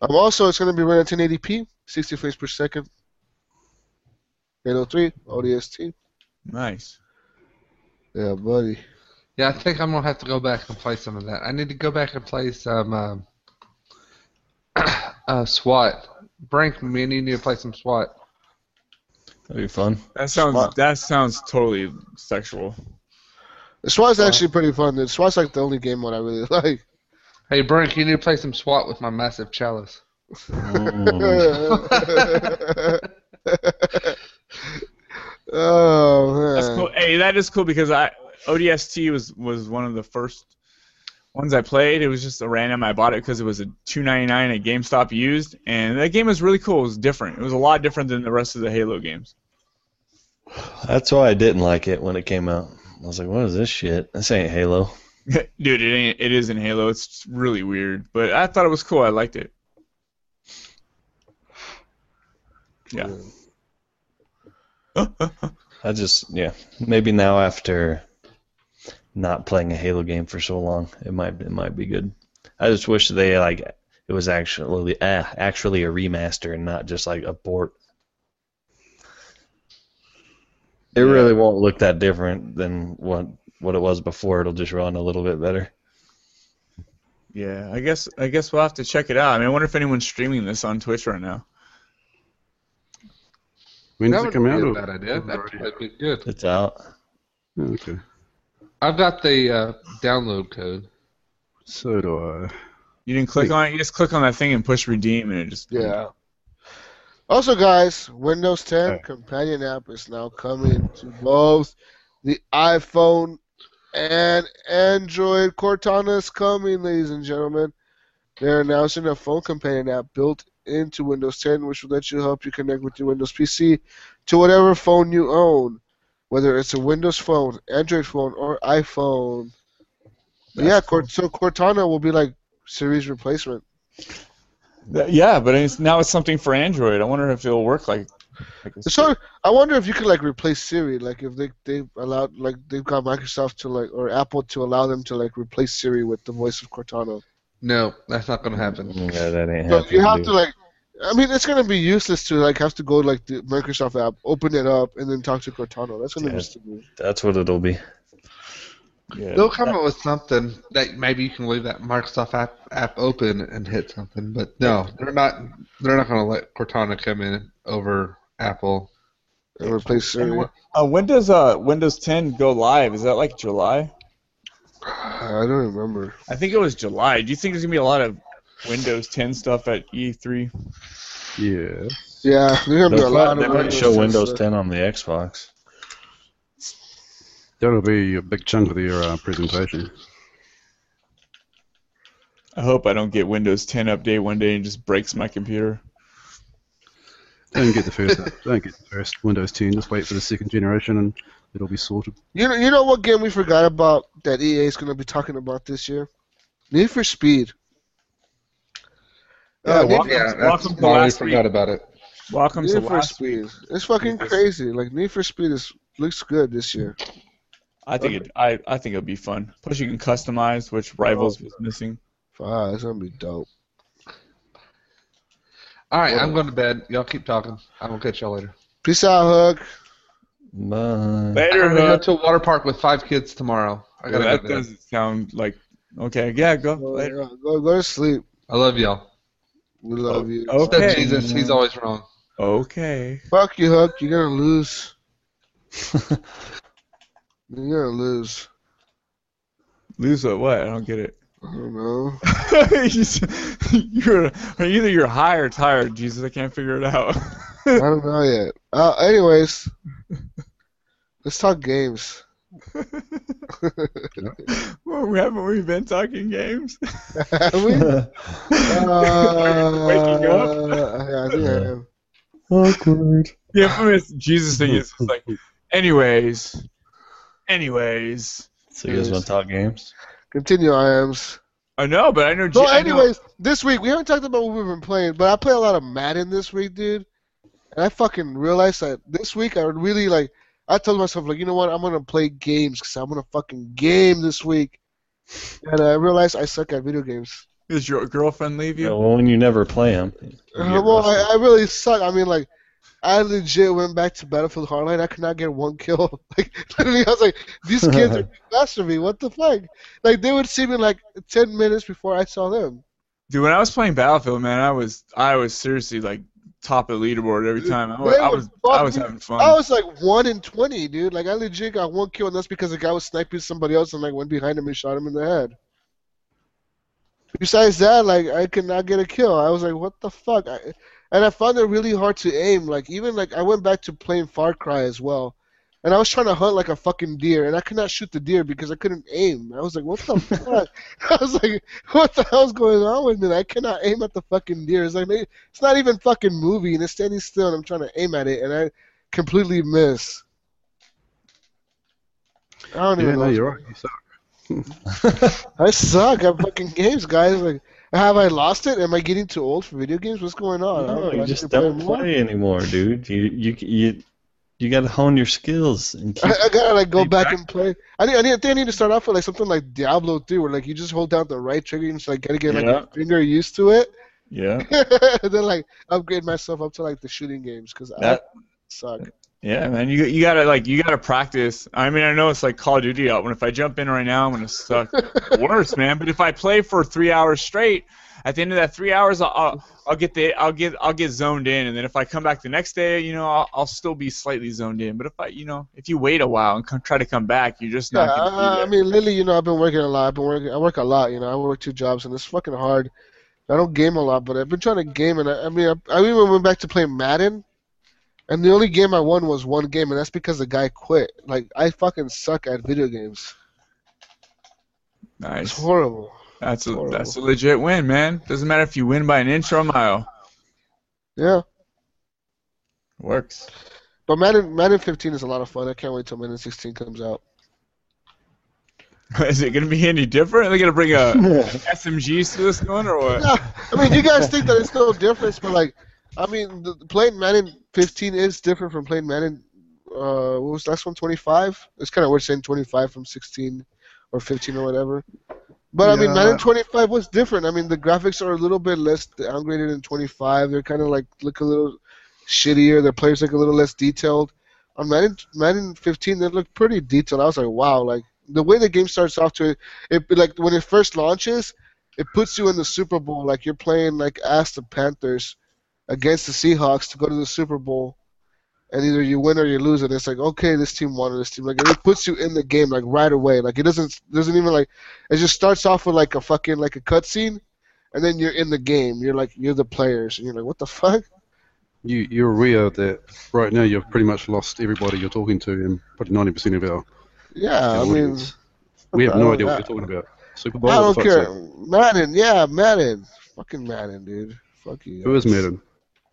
Um, also, it's going to be running at 1080p, 60 frames per second. Halo 3 ODST. Nice. Yeah, buddy. Yeah, I think I'm gonna have to go back and play some of that. I need to go back and play some um, uh, SWAT. Brink, me and you need to play some SWAT. That'd be fun. That sounds Smart. that sounds totally sexual. The SWAT's actually pretty fun. The SWAT's like the only game mode I really like. Hey, Brink, you need to play some SWAT with my massive chalice. oh man. That's cool. Hey, that is cool because I ODST was was one of the first ones I played. It was just a random. I bought it because it was a two ninety nine at GameStop used, and that game was really cool. It was different. It was a lot different than the rest of the Halo games. That's why I didn't like it when it came out. I was like, what is this shit? This ain't Halo. Dude, it ain't. It is in Halo. It's really weird, but I thought it was cool. I liked it. Yeah. I just, yeah. Maybe now after not playing a Halo game for so long, it might it might be good. I just wish they like it was actually uh, actually a remaster and not just like a port. It really won't look that different than what what it was before. It'll just run a little bit better. Yeah, I guess I guess we'll have to check it out. I mean, I wonder if anyone's streaming this on Twitch right now. When that does it would come be out? a bad idea. That'd be good. It's out. Okay. I've got the uh, download code. So do I. You didn't click on it. You just click on that thing and push redeem, and it just Yeah. Also, guys, Windows 10 Alright. companion app is now coming to both the iPhone and Android. Cortana is coming, ladies and gentlemen. They're announcing a phone companion app built into Windows 10, which will let you help you connect with your Windows PC to whatever phone you own, whether it's a Windows phone, Android phone, or iPhone. But yeah, Cort- so Cortana will be like Siri's replacement. Yeah, but it's, now it's something for Android. I wonder if it'll work like. like a- So I wonder if you could like replace Siri, like if they they allowed like they've got Microsoft to like or Apple to allow them to like replace Siri with the voice of Cortana. No, that's not gonna happen. Yeah, that ain't So happening. you have to like, I mean, it's gonna be useless to like have to go like the Microsoft app, open it up, and then talk to Cortana. That's gonna Yeah. be stupid. That's what it'll be. yeah. They'll come up with something that maybe you can leave that Microsoft app app open and hit something, but no, they're not. They're not gonna let Cortana come in over Apple. And replace Siri. Uh, when does uh Windows 10 go live? Is that like July? I don't remember. I think it was July. Do you think there's gonna be a lot of Windows 10 stuff at E E3? Yeah. Yeah, there's gonna be a They'll lot they of might show Windows stuff. 10 on the Xbox. That'll be a big chunk of their uh, presentation. I hope I don't get Windows 10 update one day and just breaks my computer. Don't get the first. don't get the first Windows 10. Just wait for the second generation, and it'll be sorted. You know, you know what game we forgot about that EA is gonna be talking about this year? Need for Speed. Yeah, Uh, welcome, Yeah, welcome to why we last forgot week. about it. Welcome to Need for last Speed. week. It's fucking crazy. Like Need for Speed is looks good this year. I think it. I, I think it'll be fun. Plus, you can customize, which Rivals was missing. Wow, that's gonna be dope. All right, I'm going to bed. Y'all keep talking. I will catch y'all later. Peace out, Hook. Bye. I'm Later, going to go to a water park with five kids tomorrow. I gotta that go. doesn't sound like. Okay, yeah, go Go, later. go, go to sleep. I love y'all. We love you. oh. Except Okay. Jesus, he's always wrong. Okay. Fuck you, Hook. You're gonna lose. You're gonna lose. Lose what? What? I don't get it. I don't know. you're either you're high or tired, Jesus. I can't figure it out. I don't know yet. Uh, anyways, let's talk games. well, haven't we been talking games? Have we? Uh, Waking up? Yeah, I think I am. Awkward. Yeah, I mean, Jesus thing is like, anyways, anyways. So you guys want to talk games? Continue, IAMS. I know, but I know. So, G- I know- anyways, this week we haven't talked about what we've been playing, but I play a lot of Madden this week, dude. And I fucking realized that this week I would really like. I told myself like, you know what? I'm gonna play games because I'm gonna fucking game this week. And I realized I suck at video games. Does your girlfriend leave you? Yeah, well, when you never play them. Uh, well, I, I really suck. I mean, like, I legit went back to Battlefield Hardline. I could not get one kill. Like, literally, I was like, these kids are faster than me. What the fuck? Like, they would see me like ten minutes before I saw them. Dude, when I was playing Battlefield, man, I was I was seriously like top of the leaderboard every time. I, was- I was fuck I was having fun. I was like one in twenty, dude. Like, I legit got one kill, and that's because the guy was sniping somebody else and like went behind him and shot him in the head. Besides that, like, I could not get a kill. I was like, what the fuck? I, and I found it really hard to aim. Like, even like I went back to playing Far Cry as well. And I was trying to hunt like a fucking deer, and I could not shoot the deer because I couldn't aim. I was like, what the fuck? I was like, what the hell's going on with me? I cannot aim at the fucking deer. It's like, it's not even fucking moving. It's standing still, and I'm trying to aim at it, and I completely miss. I don't Yeah, even no, know. you're right. You suck. I suck at fucking games, guys. Like, have I lost it? Am I getting too old for video games? What's going on? I No, don't know. you just don't more. play anymore, dude. You you you you got to hone your skills and keep. I, I gotta like go back back- and play. I need, I need, I think I need to start off with like something like Diablo 3, where like you just hold down the right trigger and just like gotta get like Yeah. your finger used to it, yeah. and then like upgrade myself up to like the shooting games because I suck. yeah, man. You you gotta like you gotta practice. I mean, I know it's like Call of Duty out. When if I jump in right now, I'm gonna suck worse, man. But if I play for three hours straight, at the end of that three hours, I'll, I'll mm-hmm. I'll get the I'll get I'll get zoned in, and then if I come back the next day, you know, I'll, I'll still be slightly zoned in. But if I, you know, if you wait a while and come, try to come back, you're just Yeah, not gonna I, I mean, lately, you know, I've been working a lot. I've been working. I work a lot. You know, I work two jobs, and it's fucking hard. I don't game a lot, but I've been trying to game, and I, I mean, I, I even went back to playing Madden, and the only game I won was one game, and that's because the guy quit. Like, I fucking suck at video games. Nice. It's horrible. That's a horrible. that's a legit win, man. Doesn't matter if you win by an inch or a mile. Yeah, Works. but Madden Madden 15 is a lot of fun. I can't wait till Madden 16 comes out. Is it gonna be any different? Are they gonna bring a SMGs to this one or what? Yeah, I mean, you guys think that it's no difference, but like, I mean, the, playing Madden 15 is different from playing Madden. Uh, what was the last one? 25. It's kind of weird saying 25 from 16 or 15 or whatever. But I mean, Yeah. Madden 25 was different. I mean, the graphics are a little bit less downgraded in 25. They're kind of like look a little shittier. Their players look a little less detailed. On Madden Madden 15, they look pretty detailed. I was like, wow, like the way the game starts off to it, it like when it first launches, it puts you in the Super Bowl like you're playing like as the Panthers against the Seahawks to go to the Super Bowl, and either you win or you lose. And it's like, okay, this team won or this team like it puts you in the game like right away. Like it doesn't doesn't even like it just starts off with like a fucking like a cutscene, and then you're in the game. You're like you're the players, and you're like, what the fuck? You, you're aware that right now you've pretty much lost everybody you're talking to and probably 90% of our, Yeah, I mean, we have no idea what you're talking about. Super Bowl? I don't care. that? Madden, yeah, Madden, fucking Madden, dude. Fuck you. Who is. Madden?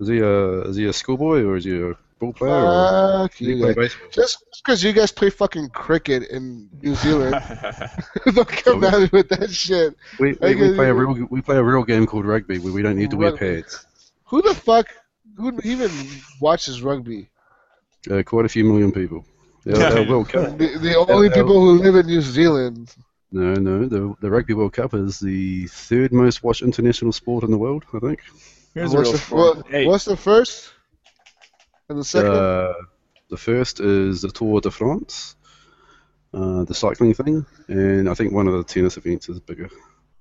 Is he a is he a schoolboy or is he a ball player or Fuck does you guys. baseball? Just because you guys play fucking cricket in New Zealand, don't come at me with that shit. We, I we, we play a real we play a real game called rugby where we don't need to wear pads. Who the fuck? Who even watches rugby? Uh, quite a few million people. Yeah, Yeah. the World Cup. The, the only uh, people who live in New Zealand. No, no, the the Rugby World Cup is the third most watched international sport in the world. I think. Here's a What's real the, what- Hey, what's the first? And the second? Uh, the first is the Tour de France, uh, the cycling thing, and I think one of the tennis events is bigger.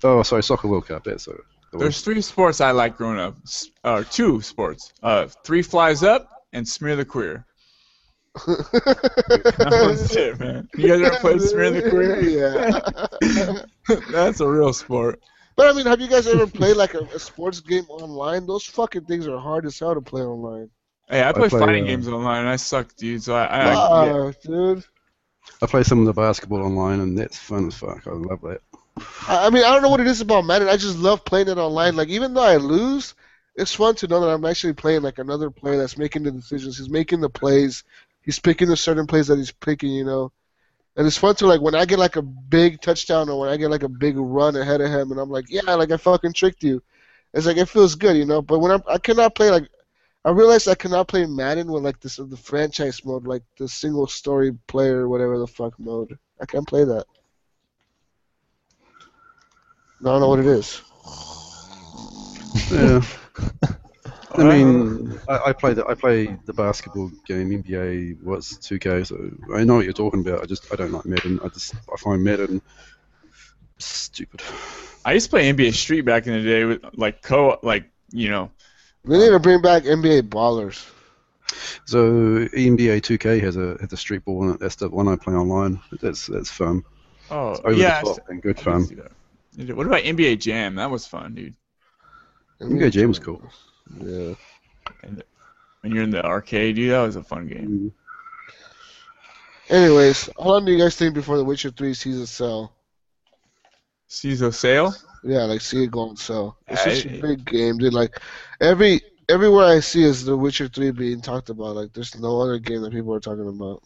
Oh, sorry, Soccer World Cup. That's it. The one. there's three sports I like growing up. S- Uh, two sports. Uh, three flies up and smear the queer. That was it, man. You guys ever played Smear the Career? Yeah. That's a real sport. But I mean, have you guys ever played like a, a sports game online? Those fucking things are hard as hell to play online. Hey, I play, play, fighting uh, games online, and I suck, dude. So I, I, I Wow, dude. I play some of the basketball online, and that's fun as fuck. I love that. I, I mean, I don't know what it is about Madden. I just love playing it online. Like, even though I lose, it's fun to know that I'm actually playing like another player that's making the decisions. He's making the plays. He's picking the certain plays that he's picking. You know, and it's fun to like when I get like a big touchdown or when I get like a big run ahead of him, and I'm like, yeah, like I fucking tricked you. It's like it feels good, you know. But when I'm, I cannot play like. I realized I cannot play Madden with like this the franchise mode, like the single story player, whatever the fuck mode. I can't play that. I don't know what it is. Yeah. I mean, I, I play the I play the basketball game NBA. What's 2K? So I know what you're talking about. I just I don't like Madden. I just I find Madden stupid. I used to play NBA Street back in the day with like co, like you know, They need to bring back NBA Ballers. So NBA 2K has a has a street ball in it. That's the one I play online. That's that's fun. oh It's over yeah. the top and good fun. What about NBA Jam? That was fun, dude. NBA Jam was cool. Yeah. When you're in the arcade, dude, that was a fun game. Mm-hmm. Anyways, how long do you guys think before The Witcher 3 sees a sell? a Sale? Yeah, like see it go on sale. It's I- such a big game, dude. Like every everywhere I see is The Witcher 3 being talked about. Like there's no other game that people are talking about.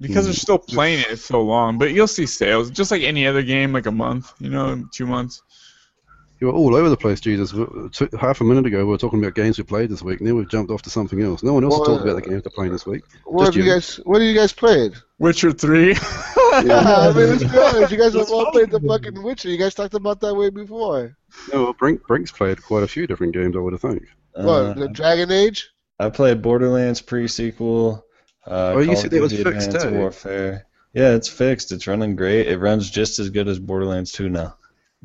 Because hmm. they're still playing it so long, but you'll see sales just like any other game, like a month, you know, two months. You were all over the place, Jesus. Half a minute ago, we were talking about games we played this week. Now we've jumped off to something else. No one else Well, talked about the games they're playing this week. What Just have you you. guys? What have you guys played? Witcher Three. Yeah, I mean, let's be honest. You guys have all played the fucking Witcher. You guys talked about that way before. No, well, Brink, Brink's played quite a few different games, I would have think. Uh, what? The Dragon Age? I played Borderlands pre-sequel. Uh, Oh, you Call said of that was fixed, eh? Warfare. Yeah, it's fixed. It's running great. It runs just as good as Borderlands 2 now.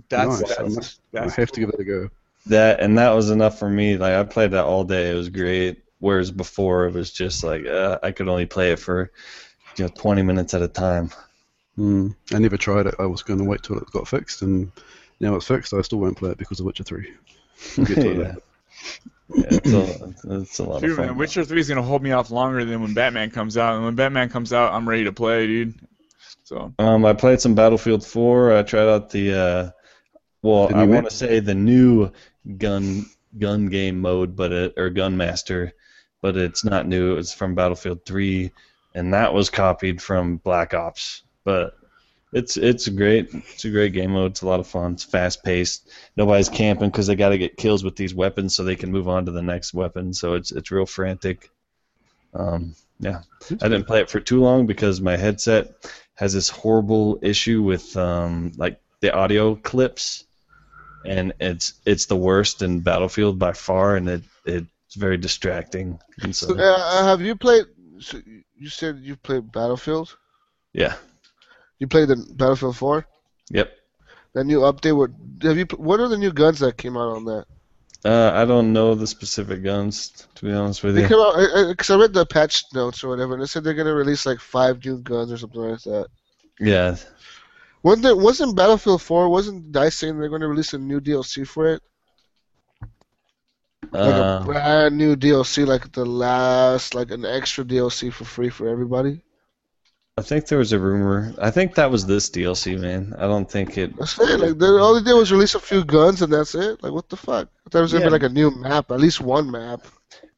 That's nice. I, that's, must, that's I have to give it a go. That and that was enough for me. Like I played that all day. It was great. Whereas before it was just like uh, I could only play it for you know 20 minutes at a time. Hmm. I never tried it. I was going to wait till it got fixed, and now it's fixed. I still won't play it because of Witcher 3. We'll to it yeah. Yeah, it's a, it's a lot Dude, of fun. man, Witcher Three is gonna hold me off longer than when Batman comes out. And when Batman comes out, I'm ready to play, dude. So Um, I played some Battlefield 4. I tried out the, uh, well, I want to say the new gun gun game mode, but it, or Gun Master, but it's not new. It's from Battlefield 3, and that was copied from Black Ops. But it's it's great. It's a great game mode. It's a lot of fun. It's fast paced. Nobody's camping because they got to get kills with these weapons so they can move on to the next weapon. So it's it's real frantic. Um, yeah, I didn't play it for too long because my headset has this horrible issue with um, like the audio clips, and it's it's the worst in Battlefield by far, and it it's very distracting. And so, So, uh, have you played? So you said you played Battlefield. yeah, You played the Battlefield 4. yep. The new update. What have you? What are the new guns that came out on that? Uh, I don't know the specific guns to be honest with They you. came out because I read the patch notes or whatever, and they said they're gonna release like five new guns or something like that. Yeah, Wasn't there, wasn't Battlefield 4? Wasn't Dice saying they're gonna release a new DLC for it? Like uh, a brand new DLC, like the last, like an extra DLC for free for everybody. I think there was a rumor. I think that was this DLC, man. I don't think it. That's it. Like they, all they did was release a few guns and that's it. Like what the fuck? There thought it was gonna Yeah. be like a new map, at least one map.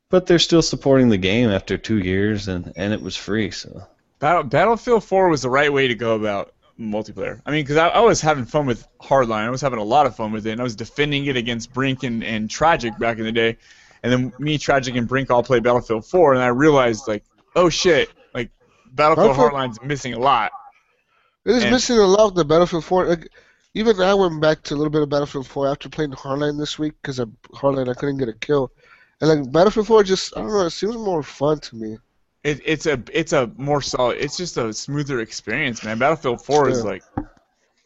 But they're still supporting the game after two years, and and it was free. So Battle, Battlefield 4 was the right way to go about multiplayer. I mean, because I, I was having fun with Hardline. I was having a lot of fun with it, and I was defending it against Brink and, and Tragic back in the day. And then me, Tragic, and Brink all played Battlefield 4, and I realized, like, oh shit, like, Battlefield Battlefield- Hardline's missing a lot. It is And- missing a lot of the Battlefield 4. Like, even I went back to a little bit of Battlefield 4 after playing Hardline this week because Hardline I couldn't get a kill. And like Battlefield 4 just I don't know, it seems more fun to me. It, it's a it's a more solid. It's just a smoother experience, man. Battlefield 4 is like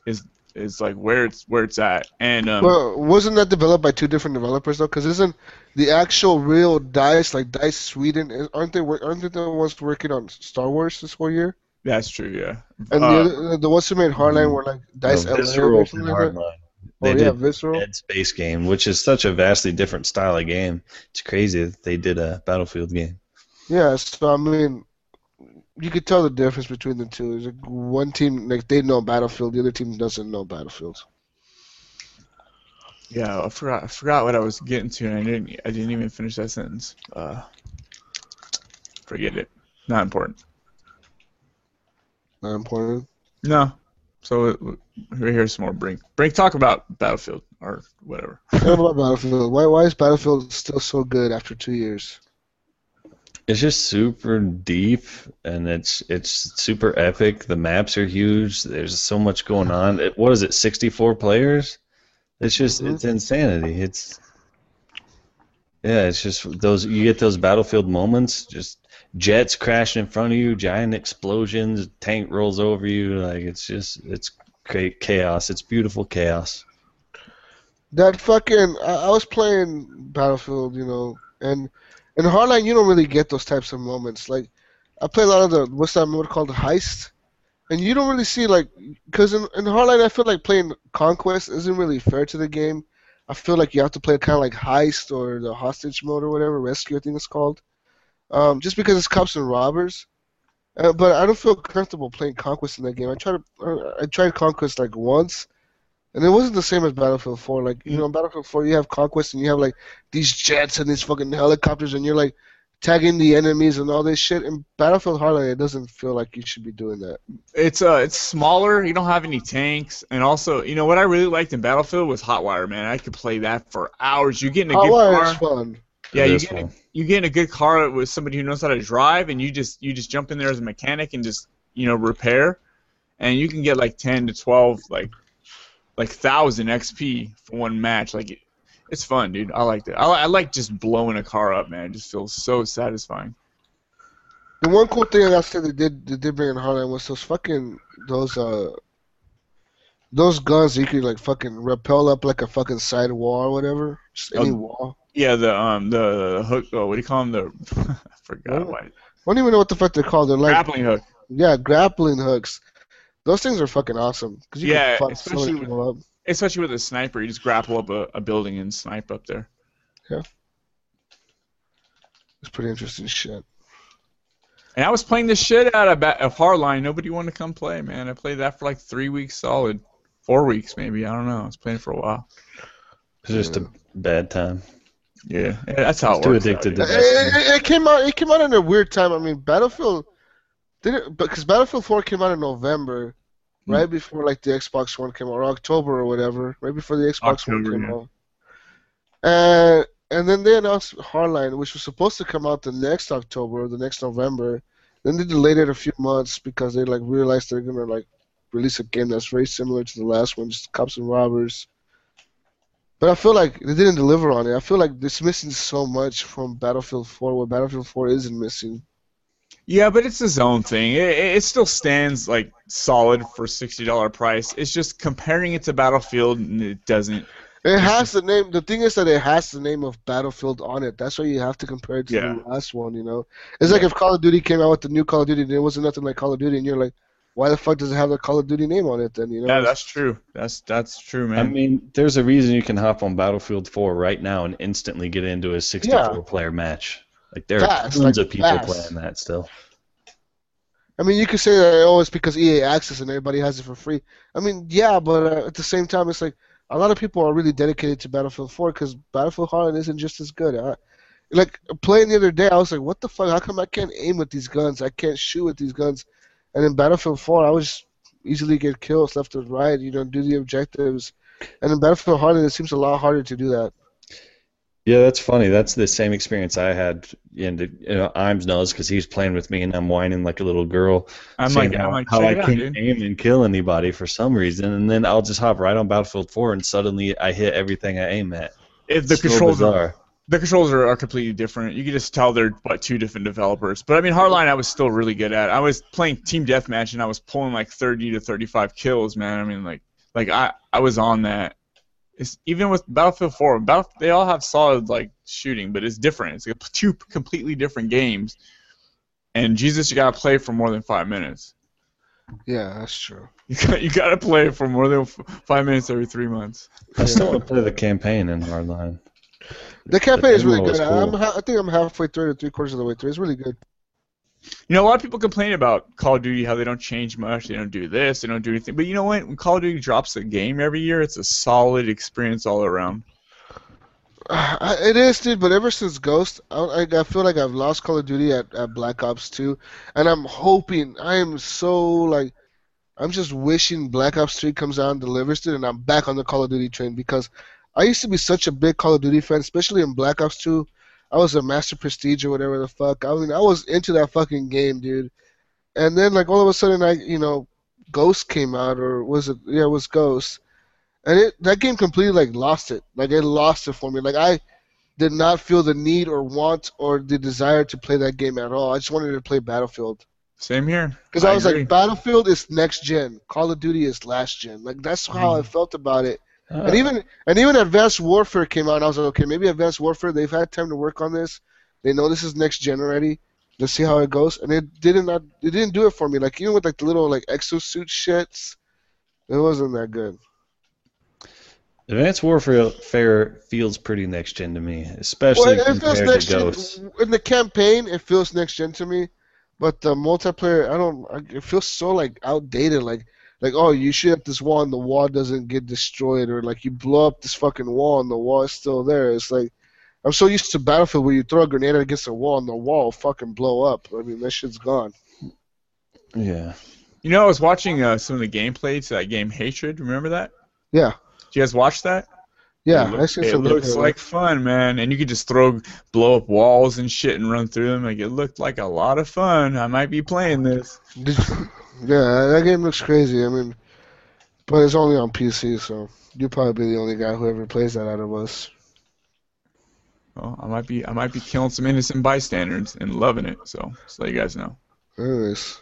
is is like where it's where it's at. And um, Well, wasn't that developed by two different developers though? Because isn't the actual real Dice like Dice Sweden? Aren't they? Aren't they the ones working on Star Wars this whole year? that's true, yeah. And Uh, the other, the ones who made Hardline were like Dice No, Element Visceral or and something like that. Hardline. They Oh yeah, did Visceral. Dead Space game, which is such a vastly different style of game. It's crazy that they did a Battlefield game. Yeah, so I mean, you could tell the difference between the two. It's like one team like they know Battlefield, the other team doesn't know Battlefield. Yeah, I forgot. I forgot what I was getting to, and I didn't. I didn't even finish that sentence. Uh, forget it. Not important. Not important. No. So we're here some more. Brink. Brink, talk about Battlefield or whatever. What about Battlefield? Why why is Battlefield still so good after two years? It's just super deep and it's it's super epic. The maps are huge. There's so much going on. It, what is it? 64 players? It's just Mhm. it's insanity. It's yeah, it's just those you get those battlefield moments. Just jets crashing in front of you, giant explosions, tank rolls over you. Like it's just it's great chaos. It's beautiful chaos. That fucking I, I was playing Battlefield, you know, and in Hardline you don't really get those types of moments. Like I play a lot of the what's that mode called the heist, and you don't really see like because in, in Hardline I feel like playing Conquest isn't really fair to the game. I feel like you have to play kind of like heist or the hostage mode or whatever rescue I think it's called, um, just because it's cops and robbers. Uh, but I don't feel comfortable playing Conquest in that game. I tried to, uh, I tried Conquest like once, and it wasn't the same as Battlefield 4. Like, you know, in Battlefield 4, you have Conquest and you have, like, these jets and these fucking helicopters, and you're, like, tagging the enemies and all this shit. In Battlefield Hardline, it doesn't feel like you should be doing that. It's uh, it's smaller. You don't have any tanks, and also, you know what I really liked in Battlefield was Hotwire. Man, I could play that for hours. You get in a good Hotwire car. is fun. Yeah, For you get, in a, you get in a good car with somebody who knows how to drive, and you just you just jump in there as a mechanic and just you know repair, and you can get like ten to twelve like like thousand XP for one match. Like it, it's fun, dude. I liked it. I, I like just blowing a car up, man. It just feels so satisfying. The one cool thing I said they did they did bring in Hardline was those fucking those uh those guns that you could like fucking rappel up like a fucking side wall or whatever, just any Oh, wall. Yeah, the um the hook. Oh, what do you call them? The I forgot What? what I don't even know what the fuck they're called. They're like grappling hook. yeah, grappling hooks. Those things are fucking awesome because you Yeah, can fuck so especially with- up. Especially with a sniper, you just grapple up a, a building and snipe up there. Yeah, it's pretty interesting shit. And I was playing the shit out of, ba- of Hardline. Nobody wanted to come play, man. I played that for like three weeks solid. Four weeks, maybe. I don't know. I was playing for a while. It's just a bad time. Yeah, yeah that's how It's it too works. addicted to It, it, it came out. It came out in a weird time. I mean, Battlefield didn't because Battlefield 4 came out in November, Hmm. right before like the Xbox One came out, or October or whatever, right before the Xbox One came yeah. out. And and then they announced Hardline, which was supposed to come out the next October, or the next November. Then they delayed it a few months because they like realized they're gonna like release a game that's very similar to the last one, just cops and robbers. But I feel like they didn't deliver on it. I feel like it's missing so much from Battlefield 4, what Battlefield 4 isn't missing. Yeah, but it's its own thing. It, it it still stands like solid for sixty dollar price. It's just comparing it to Battlefield, and it doesn't. It has the name. The thing is that it has the name of Battlefield on it. That's why you have to compare it to Yeah. the last one. You know, it's like if Call of Duty came out with the new Call of Duty, and it wasn't nothing like Call of Duty, and you're like, why the fuck does it have the Call of Duty name on it? Then you know. Yeah, that's true. That's that's true, man. I mean, there's a reason you can hop on Battlefield 4 right now and instantly get into a 64 player match. Like there are tons like of people fast. playing that still. I mean, you could say that oh, it's because EA Access and everybody has it for free. I mean, yeah, but uh, at the same time, it's like a lot of people are really dedicated to Battlefield 4 because Battlefield Hardline isn't just as good. I, like playing the other day, I was like, what the fuck? How come I can't aim with these guns? I can't shoot with these guns. And in Battlefield 4, I was easily get kills left and right. You know, do the objectives. And in Battlefield Hardline, it seems a lot harder to do that. Yeah, that's funny. That's the same experience I had. And you know, Imes knows because he's playing with me, and I'm whining like a little girl, I'm saying like, how, I'm like, how I can't aim and kill anybody for some reason, and then I'll just hop right on Battlefield 4, and suddenly I hit everything I aim at. If the It's so controls are bizarre. the controls are, are completely different. You can just tell they're but two different developers. But I mean, Hardline, I was still really good at. I was playing team deathmatch and I was pulling like 30 to 35 kills, man. I mean, like Like I I was on that. It's even with Battlefield 4. Battle, they all have solid like shooting, but it's different. It's like two completely different games. And Jesus, you gotta play for more than five minutes. Yeah, that's true. You got you gotta play for more than f- five minutes every three months. I still want to play the campaign in Hardline. The campaign is really good. cool. I'm ha- I think I'm halfway through, or three quarters of the way through. It's really good. You know, a lot of people complain about Call of Duty how they don't change much, they don't do this, they don't do anything. But you know what? When Call of Duty drops a game every year, it's a solid experience all around. It is, dude. But ever since Ghost, I, I I feel like I've lost Call of Duty at, at Black Ops 2, and I'm hoping. I am so like, I'm just wishing Black Ops 3 comes out and delivers it, and I'm back on the Call of Duty train because I used to be such a big Call of Duty fan, especially in Black Ops 2. I was a Master Prestige or whatever the fuck. I mean, I was into that fucking game, dude. And then like all of a sudden, I you know, Ghost came out, or was it? Yeah, it was Ghost. And it that game completely like lost it. Like it lost it for me. Like I did not feel the need or want or the desire to play that game at all. I just wanted to play Battlefield. Same here. Because I, was agree. like, Battlefield is next gen. Call of Duty is last gen. Like that's how mm-hmm. I felt about it. Uh, And even and even Advanced Warfare came out. and I was like, okay, maybe Advanced Warfare. They've had time to work on this. They know this is next gen already. Let's see how it goes. And it didn't not. It didn't do it for me. Like even with like the little like exosuit shits, it wasn't that good. Advanced Warfare feels pretty next gen to me, especially Well, it feels compared next to Ghosts. gen. In the campaign, it feels next gen to me, but the multiplayer, I don't. I- It feels so like outdated. Like, like oh, you shoot at this wall and the wall doesn't get destroyed, or like you blow up this fucking wall and the wall is still there. It's like I'm so used to Battlefield where you throw a grenade against a wall and the wall will fucking blow up. I mean, that shit's gone. Yeah. You know, I was watching uh, some of the gameplay to that game Hatred. Remember that? Yeah, Did you guys watch that? yeah. It, look- seen it looks gameplay. like fun, man. And you could just throw, blow up walls and shit and run through them. Like it looked like a lot of fun. I might be playing this. Did you- yeah, that game looks crazy. I mean, but it's only on PC, so you'll probably be the only guy who ever plays that out of us. Well, I might be, I might be killing some innocent bystanders and loving it. So, just let you guys know. Anyways,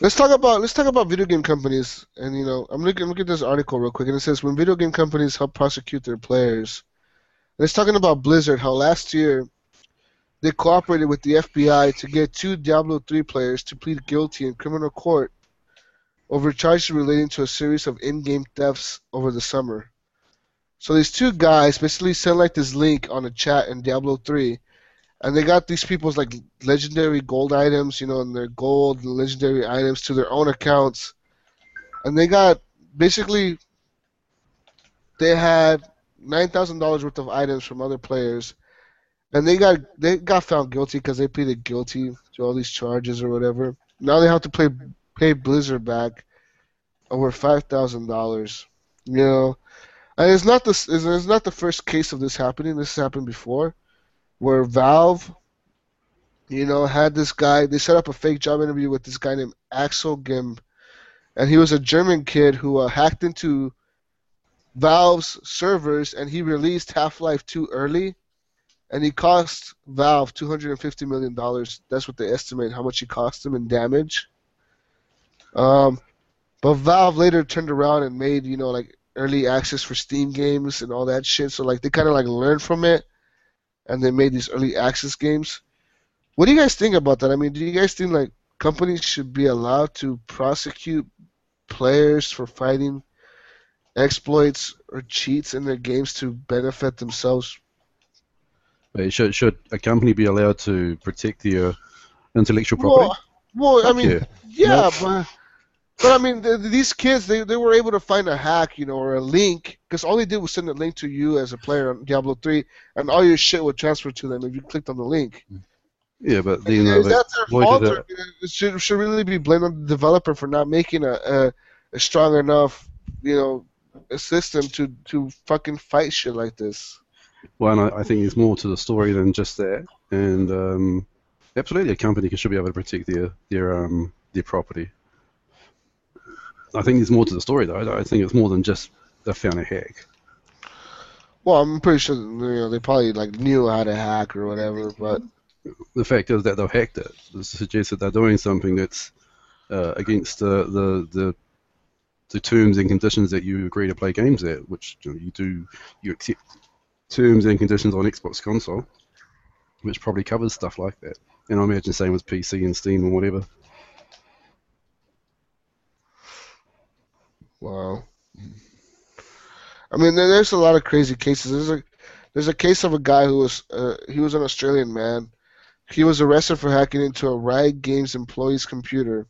let's talk about let's talk about video game companies. And you know, I'm looking look at this article real quick, and it says when video game companies help prosecute their players. And it's talking about Blizzard, how last year they cooperated with the FBI to get two Diablo 3 players to plead guilty in criminal court over charges relating to a series of in-game thefts over the summer. So these two guys basically sent like this link on a chat in Diablo 3 and they got these people's like legendary gold items, you know, and their gold and legendary items to their own accounts, and they got basically they had nine thousand dollars worth of items from other players, and they got they got found guilty because they pleaded guilty to all these charges or whatever. Now they have to pay pay Blizzard back over five thousand dollars. You know, and it's not this it's not the first case of this happening. This has happened before where Valve, you know, had this guy. They set up a fake job interview with this guy named Axel Gembe, and he was a German kid who uh, hacked into Valve's servers and he released Half-Life 2 early, and he cost Valve 250 million dollars. That's what they estimate how much he cost them in damage. Um, but Valve later turned around and made you know like early access for Steam games and all that shit. So like they kind of like learned from it and they made these early access games. What do you guys think about that? I mean, do you guys think like companies should be allowed to prosecute players for fighting exploits or cheats in their games to benefit themselves? Should should a company be allowed to protect their intellectual property? Well, well I mean, yeah. yeah, but but I mean, th these kids they, they were able to find a hack, you know, or a link because all they did was send a link to you as a player on Diablo 3, and all your shit would transfer to them if you clicked on the link. Yeah, but then uh, Is they that their fault, or it. it should should really be blamed on the developer for not making a, a, a strong enough, you know, a system to to fucking fight shit like this? Well, and I, I think there's more to the story than just that. And um, absolutely, a company should be able to protect their their um, their property. I think there's more to the story, though. I think it's more than just they found a hack. Well, I'm pretty sure you know they probably like knew how to hack or whatever, but The fact is that they've hacked it. This suggests that they're doing something that's uh, against the, the the the terms and conditions that you agree to play games at, which you, know, you do you accept terms and conditions on Xbox console, which probably covers stuff like that. And I imagine same with PC and Steam and whatever. Wow. I mean, there's a lot of crazy cases. There's a there's a case of a guy who was uh, he was an Australian man. He was arrested for hacking into a Riot Games employee's computer,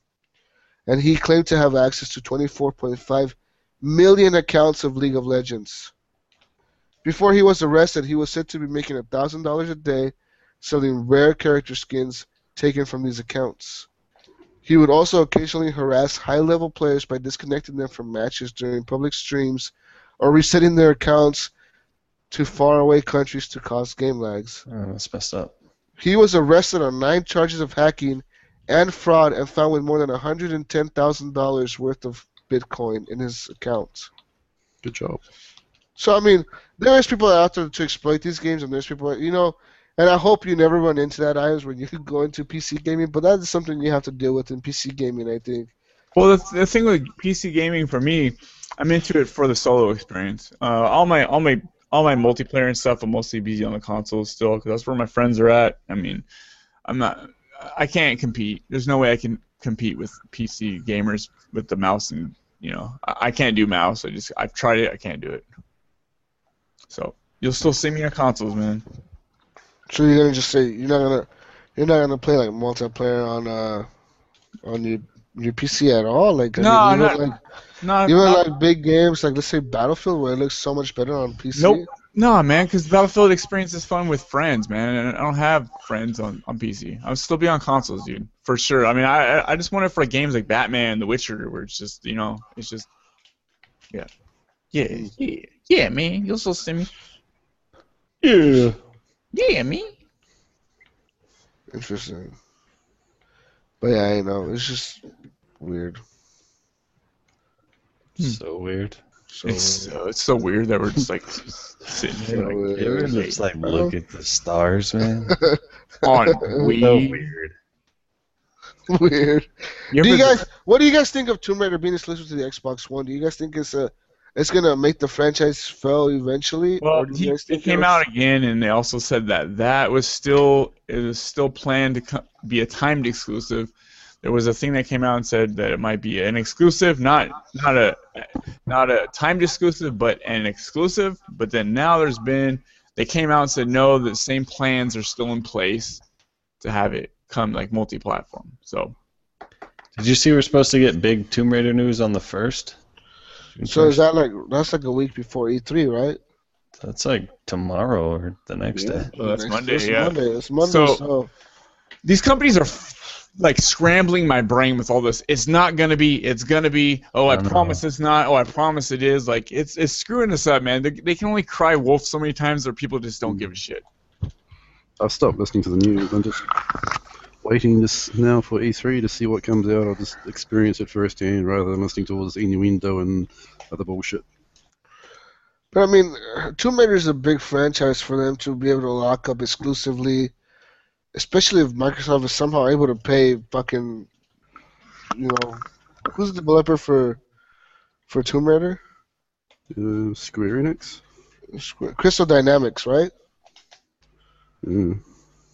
and he claimed to have access to 24.5 million accounts of League of Legends. Before he was arrested, he was said to be making thousand dollars a day selling rare character skins taken from these accounts. He would also occasionally harass high level players by disconnecting them from matches during public streams or resetting their accounts to faraway countries to cause game lags. Oh, that's messed up. He was arrested on nine charges of hacking and fraud and found with more than $110,000 worth of Bitcoin in his accounts. Good job. So, I mean, there's people out there to exploit these games, and there's people, you know, and I hope you never run into that, Ives, when you go into PC gaming, but that is something you have to deal with in PC gaming, I think. Well, the, the thing with PC gaming for me, I'm into it for the solo experience. Uh, all my all my all my multiplayer and stuff will mostly be on the consoles still, because that's where my friends are at. I mean, I'm not, I can't compete. There's no way I can compete with PC gamers with the mouse and you know, I, I can't do mouse. I just I've tried it, I can't do it. So you'll still see me on consoles, man. So you're gonna just say you're not gonna you're not gonna play like multiplayer on uh on your your PC at all? Like No, I mean, even not- like Not, even not- like big games like let's say Battlefield where it looks so much better on PC. Nope. No, man, because Battlefield experience is fun with friends, man, and I don't have friends on, on PC. I'll still be on consoles, dude, for sure. I mean, I I- I just want it for games like Batman, The Witcher, where it's just you know, it's just yeah, yeah, yeah, yeah, man. You'll still see me. Yeah. Yeah, me. Interesting. But yeah, I know it's just weird. So weird. So It's uh, it's so weird that we're just like sitting here like weird. You ever just like look at the stars, man? on so weird. weird. You Do you ever- guys? What do you guys think of Tomb Raider being exclusive to the Xbox One? Do you guys think it's a it's gonna make the franchise fail eventually? Well, or do you he, guys it came it'll- out again, and they also said that that was still it was still planned to co- be a timed exclusive. There was a thing that came out and said that it might be an exclusive, not not a not a timed exclusive, but an exclusive. But then now there's been they came out and said no, the same plans are still in place to have it come like multi-platform. So Did you see we're supposed to get big Tomb Raider news on the first? So is that like that's like a week before E3, right? That's like tomorrow or the next Yeah. day. Well, that's Next- Monday, It's yeah. Monday. It's Monday. So- So, these companies are f- like scrambling my brain with all this. It's not gonna be. It's gonna be. Oh, I, I know. promise it's not. Oh, I promise it is. Like it's it's screwing us up, man. They, they can only cry wolf so many times or people just don't give a hmm. shit. I've stopped listening to the news. I'm just waiting this now for E3 to see what comes out. I'll just experience it firsthand rather than listening to all this innuendo and other bullshit. but I mean, Tomb Raider is a big franchise for them to be able to lock up exclusively, especially if Microsoft is somehow able to pay fucking, you know, who's the developer for for Tomb Raider? Uh, Square Enix? Crystal Dynamics, right? Mm.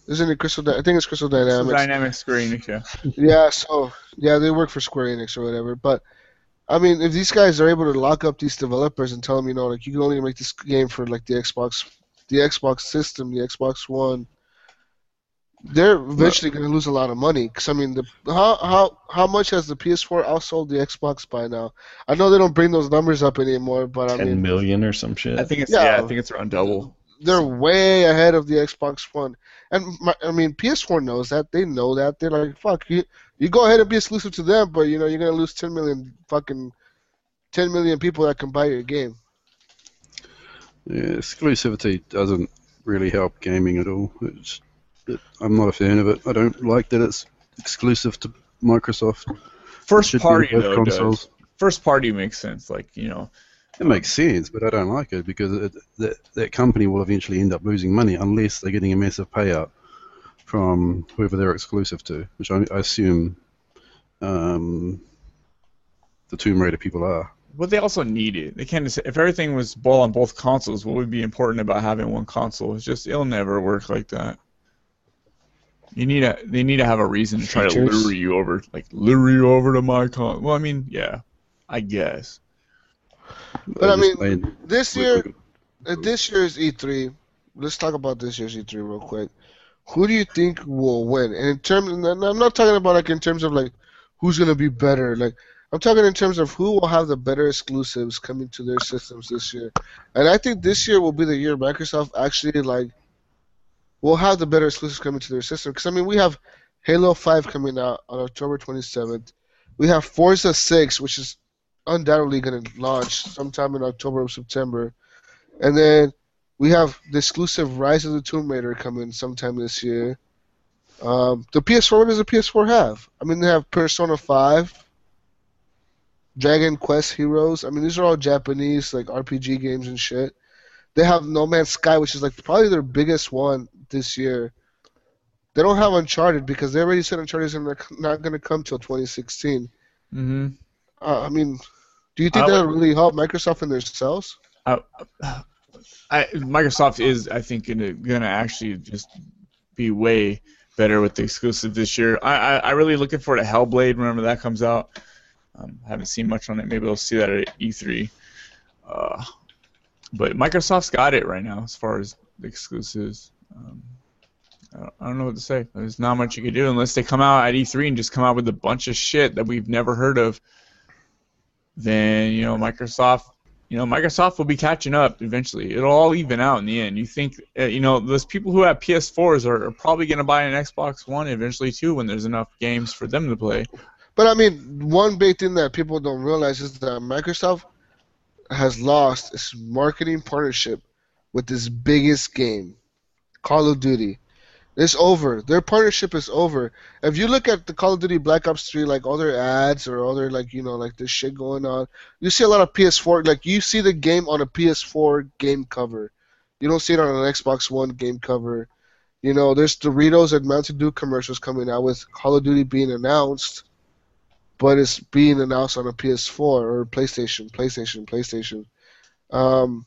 Isn't it Crystal? Dy- I think it's Crystal Dynamics. Dynamic Square Enix, yeah. Yeah, so yeah, they work for Square Enix or whatever. But I mean, if these guys are able to lock up these developers and tell them, you know, like you can only make this game for like the Xbox, the Xbox system, the Xbox One, they're eventually going to lose a lot of money. Because I mean, the how how how much has the PS4 outsold the Xbox by now? I know they don't bring those numbers up anymore, but I Ten mean, million or some shit. I think it's Yeah. yeah. I think it's around double. they're way ahead of the Xbox One. And my, I mean, PS4 knows that. They know that. They're like, fuck you. You go ahead and be exclusive to them, but you know you're gonna lose 10 million fucking 10 million people that can buy your game. Yeah, exclusivity doesn't really help gaming at all. It's, it, I'm not a fan of it. I don't like that it's exclusive to Microsoft. First party though consoles. does. First party makes sense. Like you know, It makes sense, but I don't like it because it, that that company will eventually end up losing money unless they're getting a massive payout from whoever they're exclusive to, which I, I assume um, the Tomb Raider people are. But they also need it. They can't. If everything was ball on both consoles, what would be important about having one console? It's just it'll never work like that. You need a. They need to have a reason to try to lure you over, like lure you over to my con. Well, I mean, yeah, I guess. But I just mean, This year, at uh, this year's E3, let's talk about this year's E3 real quick. Who do you think will win? And in terms, and I'm not talking about like in terms of like who's gonna be better. Like I'm talking in terms of who will have the better exclusives coming to their systems this year. And I think this year will be the year Microsoft actually like will have the better exclusives coming to their system. Because I mean, we have Halo 5 coming out on October 27th. We have Forza 6, which is undoubtedly going to launch sometime in October or September. And then we have the exclusive Rise of the Tomb Raider coming sometime this year. Um, the PS4, what does the PS4 have? I mean, they have Persona 5, Dragon Quest Heroes. I mean, these are all Japanese, like, RPG games and shit. They have No Man's Sky, which is, like, probably their biggest one this year. They don't have Uncharted because they already said Uncharted is not going to come till 2016. Mm-hmm. Uh, I mean, do you think that'll really help Microsoft in their sales? I, I, Microsoft is, I think, gonna gonna actually just be way better with the exclusive this year. I, I, I really looking forward to Hellblade whenever that comes out. Um, haven't seen much on it. Maybe we'll see that at E3. Uh, but Microsoft's got it right now as far as the exclusives. Um, I don't- I don't know what to say. There's not much you can do unless they come out at E3 and just come out with a bunch of shit that we've never heard of. Then you know Microsoft you know, Microsoft will be catching up eventually. It'll all even out in the end. You think, uh, you know, those people who have PS4s are, are probably going to buy an Xbox One eventually too when there's enough games for them to play. But I mean, one big thing that people don't realize is that Microsoft has lost its marketing partnership with this biggest game, Call of Duty. It's over. Their partnership is over. If you look at the Call of Duty Black Ops 3, like all their ads or all their like you know like this shit going on, you see a lot of PS4. Like you see the game on a PS4 game cover. You don't see it on an Xbox One game cover. You know, there's Doritos and Mountain Dew commercials coming out with Call of Duty being announced but it's being announced on a PS4 or PlayStation, PlayStation, PlayStation. Um,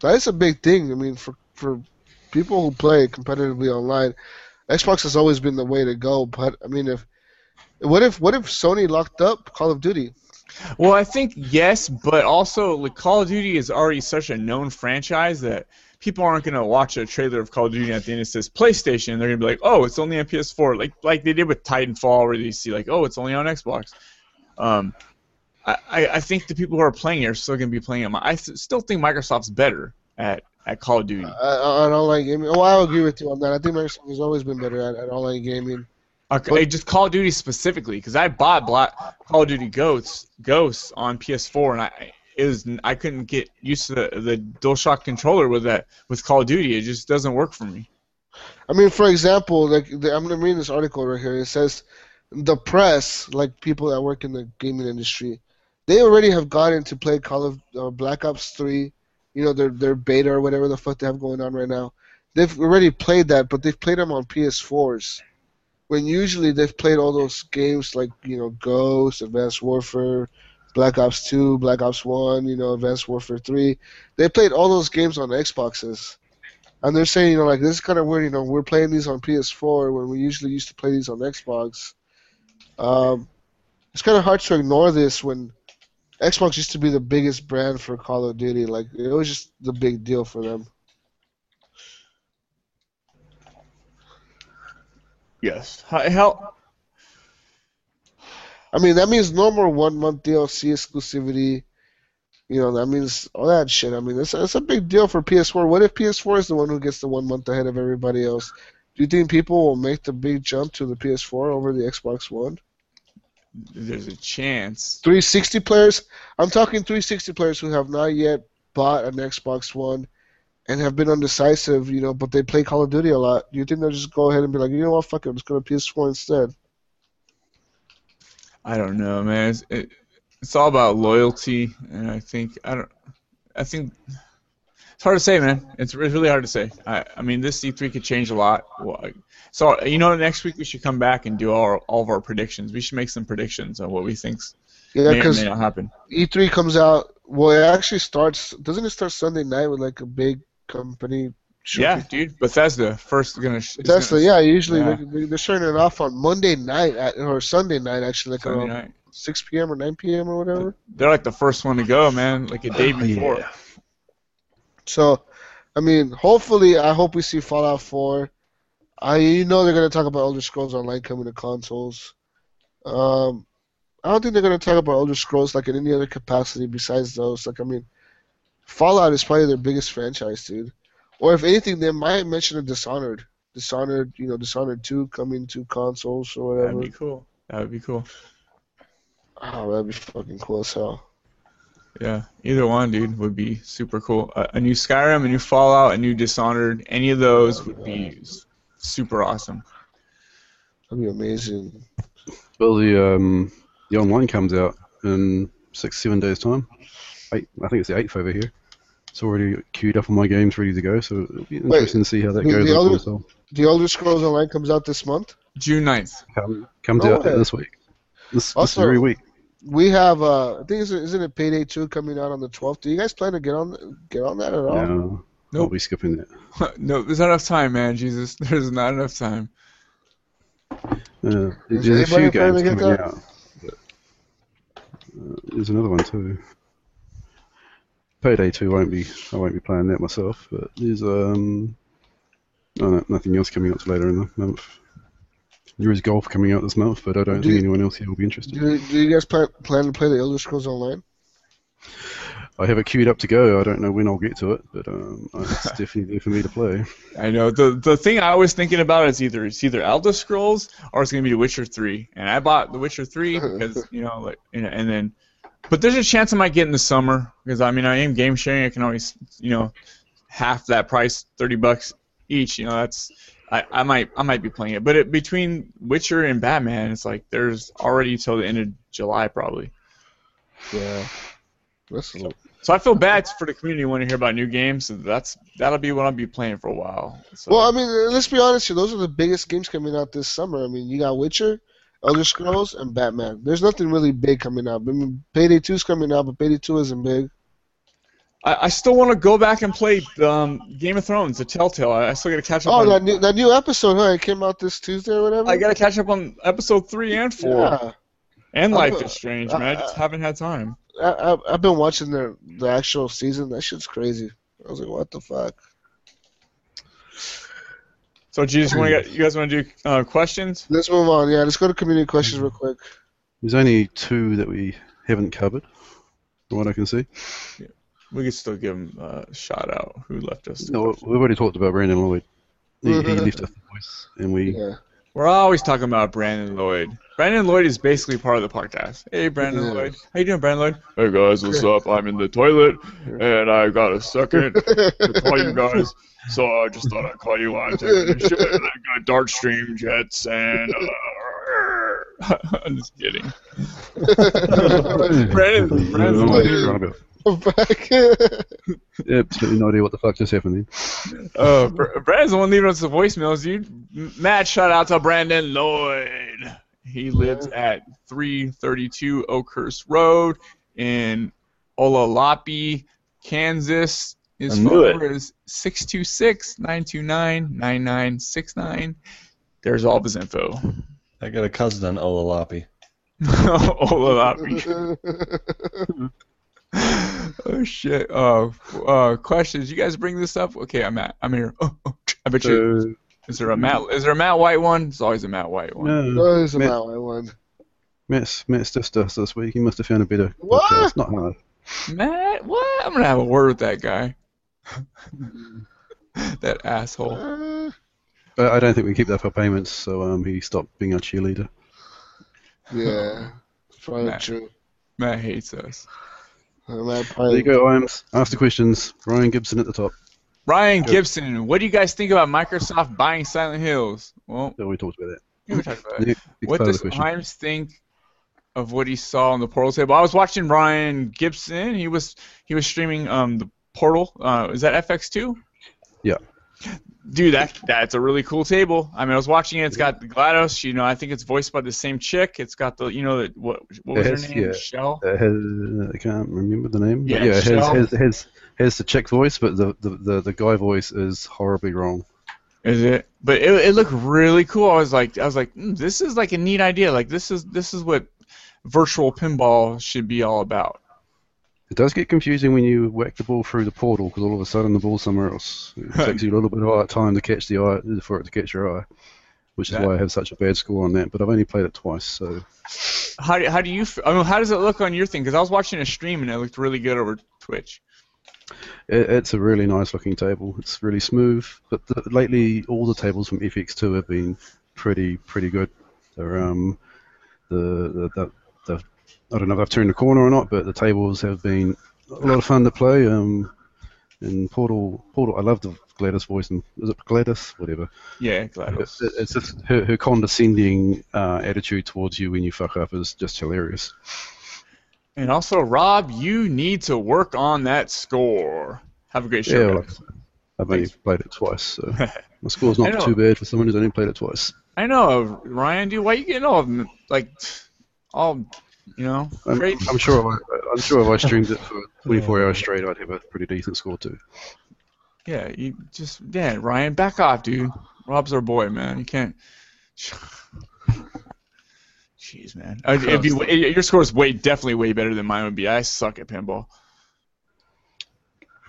that is a big thing. I mean, for for people who play competitively online, Xbox has always been the way to go. But I mean, if what if what if Sony locked up Call of Duty? Well, I think yes, but also like Call of Duty is already such a known franchise that people aren't to watch a trailer of Call of Duty at the end it says PlayStation. They're to be like, oh, it's only on PS4, like like they did with Titanfall, where they see like, oh, it's only on Xbox. Um, I, I think the people who are playing it are still going to be playing it. I still think Microsoft's better at, at Call of Duty. I, I, on online gaming. Oh, I agree with you on that. I think Microsoft has always been better at, at online gaming. Okay, just Call of Duty specifically, because I bought Black Call of Duty Ghosts Ghosts on PS4, and I it was I couldn't get used to the, the DualShock controller with that with Call of Duty. It just doesn't work for me. I mean, for example, like the, I'm reading this article right here. It says the press, like people that work in the gaming industry, they already have gotten to play Call of uh, Black Ops 3. You know, their their beta or whatever the fuck they have going on right now. They've already played that, but they've played them on PS4s. When usually they've played all those games like you know Ghost, Advanced Warfare, Black Ops 2, Black Ops 1, you know Advanced Warfare 3. They played all those games on Xboxes. And they're saying, you know, like this is kind of weird. You know, we're playing these on PS4 when we usually used to play these on Xbox. Um, it's kind of hard to ignore this when Xbox used to be the biggest brand for Call of Duty. Like it was just the big deal for them. Yes. Hell, I mean, that means no more one month DLC exclusivity. You know, that means all that shit. I mean, it's, it's a big deal for PS4. What if PS4 is the one who gets the one month ahead of everybody else? Do you think people will make the big jump to the PS4 over the Xbox One? There's a chance. 360 players. I'm talking 360 players who have not yet bought an Xbox One and have been undecisive, you know, but they play Call of Duty a lot. Do you think they'll just go ahead and be like, you know what, fuck it, I'm just going to PS4 instead? I don't know, man. It's, it, it's all about loyalty, and I think I don't. I think it's hard to say, man. It's re- really hard to say. I, I mean, this E3 could change a lot. So you know, next week we should come back and do all, all of our predictions. We should make some predictions on what we think's Yeah, may or because may not happen. E3 comes out. Well, it actually starts. Doesn't it start Sunday night with like a big company? Yeah, dude. Bethesda first gonna. is Tesla. gonna- Yeah, usually yeah. They, they're showing it off on Monday night at, or Sunday night actually, like Sunday around night. 6 p.m. or 9 p.m. or whatever. They're like the first one to go, man. Like a day Oh, before. yeah. So, I mean, hopefully, I hope we see Fallout 4. I you know they're gonna talk about Elder Scrolls Online coming to consoles. Um, I don't think they're gonna talk about Elder Scrolls like in any other capacity besides those. Like, I mean, Fallout is probably their biggest franchise, dude. Or if anything, they might mention a Dishonored. Dishonored, you know, Dishonored 2 coming to consoles or whatever. That'd be cool. That would be cool. Oh, that'd be fucking cool as hell. Yeah, either one, dude, would be super cool. A, a new Skyrim, a new Fallout, a new Dishonored. Any of those would be super awesome. That'd be amazing. Well, the um, the online comes out in six, seven days' time. Eight, I think it's the eighth over here. It's already queued up on my games, ready to go. So it'll be interesting to see how that the- goes the on other- console. The Elder Scrolls Online comes out this month. June 9th. Come, comes No out way. this week. This, this very week. We have, uh, I think, isn't, isn't it Payday 2 coming out on the 12th? Do you guys plan to get on get on that at all? No, I'll Nope. be skipping that. no, there's not enough time, man. Jesus, there's not enough time. Uh, Is there's a anybody few planning games to get coming that? out. But, uh, there's another one too. Payday 2 won't be. I won't be playing that myself. But there's um. No, no, nothing else coming out till later in the month. There is golf coming out this month, but I don't Do think you- anyone else here will be interested. Do, do you guys plan, plan to play the Elder Scrolls Online? I have it queued up to go. I don't know when I'll get to it, but um, it's definitely there for me to play. I know the the thing I was thinking about is either it's either Elder Scrolls or it's gonna be The Witcher Three, and I bought The Witcher Three because you know like you know, and then, but there's a chance I might get in the summer because I mean I am game sharing. I can always you know half that price, thirty bucks each. You know that's I, I might I might be playing it, but it, between Witcher and Batman, it's like there's already till the end of July probably. Yeah. That's little, So I feel bad for the community when you hear about new games. So that's that'll be what I'll be playing for a while. So. well, I mean, uh, let's be honest here. Those are the biggest games coming out this summer. I mean, you got Witcher, Elder Scrolls, and Batman. There's nothing really big coming out. I mean, Payday 2 is coming out, but Payday 2 isn't big. I, I still want to go back and play um, Game of Thrones, the Telltale. I, I still got to catch up. Oh, on, that new, that new episode, huh? It came out this Tuesday or whatever? I got to catch up on episode three and four, Yeah. and I'm Life is Strange, man. I just I- haven't had time. I, I, I've been watching the the actual season. That shit's crazy. I was like, what the fuck? So, Jesus, you, wanna get, you guys want to do uh, questions? Let's move on. Yeah, let's go to community questions real quick. There's only two that we haven't covered, from what I can see. We could still give him a shout out. Who left us? No, question. we've already talked about Brandon Lloyd. He, he left us voice, and we Yeah. We're always talking about Brandon Lloyd. Brandon Lloyd is basically part of the podcast. Hey, Brandon Yeah. Lloyd. How you doing, Brandon Lloyd? Hey, guys. What's up? I'm in the toilet, and I got a second to call you guys. So I just thought I'd call you on taking a shit. And I got Dart Stream Jets and. Uh, I'm just kidding. Brandon, I Brandon don't know what you're Lloyd. On about. back. Yeah, absolutely no idea what the fuck just happened then. Uh, Br- Brandon's the one leaving us the voicemails, dude. M- Matt, shout out to Brandon Lloyd. He lives at 332 Oakhurst Road in Olalapi, Kansas. His phone number is 626-929-9969. There's all of his info. I got a cousin in Olalapi. Olalapi. oh shit. Uh, uh, questions. You guys bring this up? Okay, I'm at. I'm here. Oh, oh, I bet you. So, Is there a Matt? Is there a Matt White one? It's always a Matt White one. no, no, a Matt- about my one. Matt's, Matt's dissed us this week. He must have found a better What? podcast. Not hard. Matt, what? I'm gonna have a word with that guy. that asshole. Uh, I don't think we keep that for payments, so um, he stopped being our cheerleader. yeah, it's probably Matt. true. Matt hates us. Matt There you go, Iams. Ask the questions. Ryan Gibson at the top. Ryan Good. Gibson, what do you guys think about Microsoft buying Silent Hills? Well, Yeah, we talked about that. we talked about it. Next, next What does the question. Think of what he saw on the Portal table? I was watching Ryan Gibson. He was he was streaming um the Portal. Uh, is that FX2? Yeah. Dude, that that's a really cool table. I mean, I was watching it. It's got the GLaDOS. You know, I think it's voiced by the same chick. It's got the, you know, the, what what was It her name? yeah. Shell. It has, I can't remember the name. Yeah, yeah, it has, Shell. has, has, has the chick voice, but the, the, the, the guy voice is horribly wrong. Is it? But it, it looked really cool. I was like, I was like, mm, this is like a neat idea. Like this is this is what virtual pinball should be all about. It does get confusing when you whack the ball through the portal because all of a sudden the ball's somewhere else. It takes you a little bit of time to catch the eye for it to catch your eye, which is That- why I have such a bad score on that. But I've only played it twice, so How do, how do you? I mean, how does it look on your thing? Because I was watching a stream and it looked really good over Twitch. it, it's a really nice looking table. It's really smooth. But the, lately, all the tables from FX2 have been pretty pretty good. They're um the, the I don't know if I've turned the corner or not, but the tables have been a lot of fun to play. Um, and Portal Portal, I love the Gladys voice and is it Gladys? Whatever. Yeah, Gladys. It- It's just her, her condescending uh, attitude towards you when you fuck up is just hilarious. And also, Rob, you need to work on that score. Have a great show. Yeah, like, I've only played it twice, so my score's not too bad for someone who's only played it twice. I know, Ryan, Do Why you getting all like all you know I'm, great? I'm sure if I, I'm sure if I streamed it for 24 hours straight, I'd have a pretty decent score too. Yeah, you just yeah, Ryan, back off, dude. Rob's our boy, man. You can't. Jeez, man. Uh, If you, your score is way definitely way better than mine would be. I suck at pinball.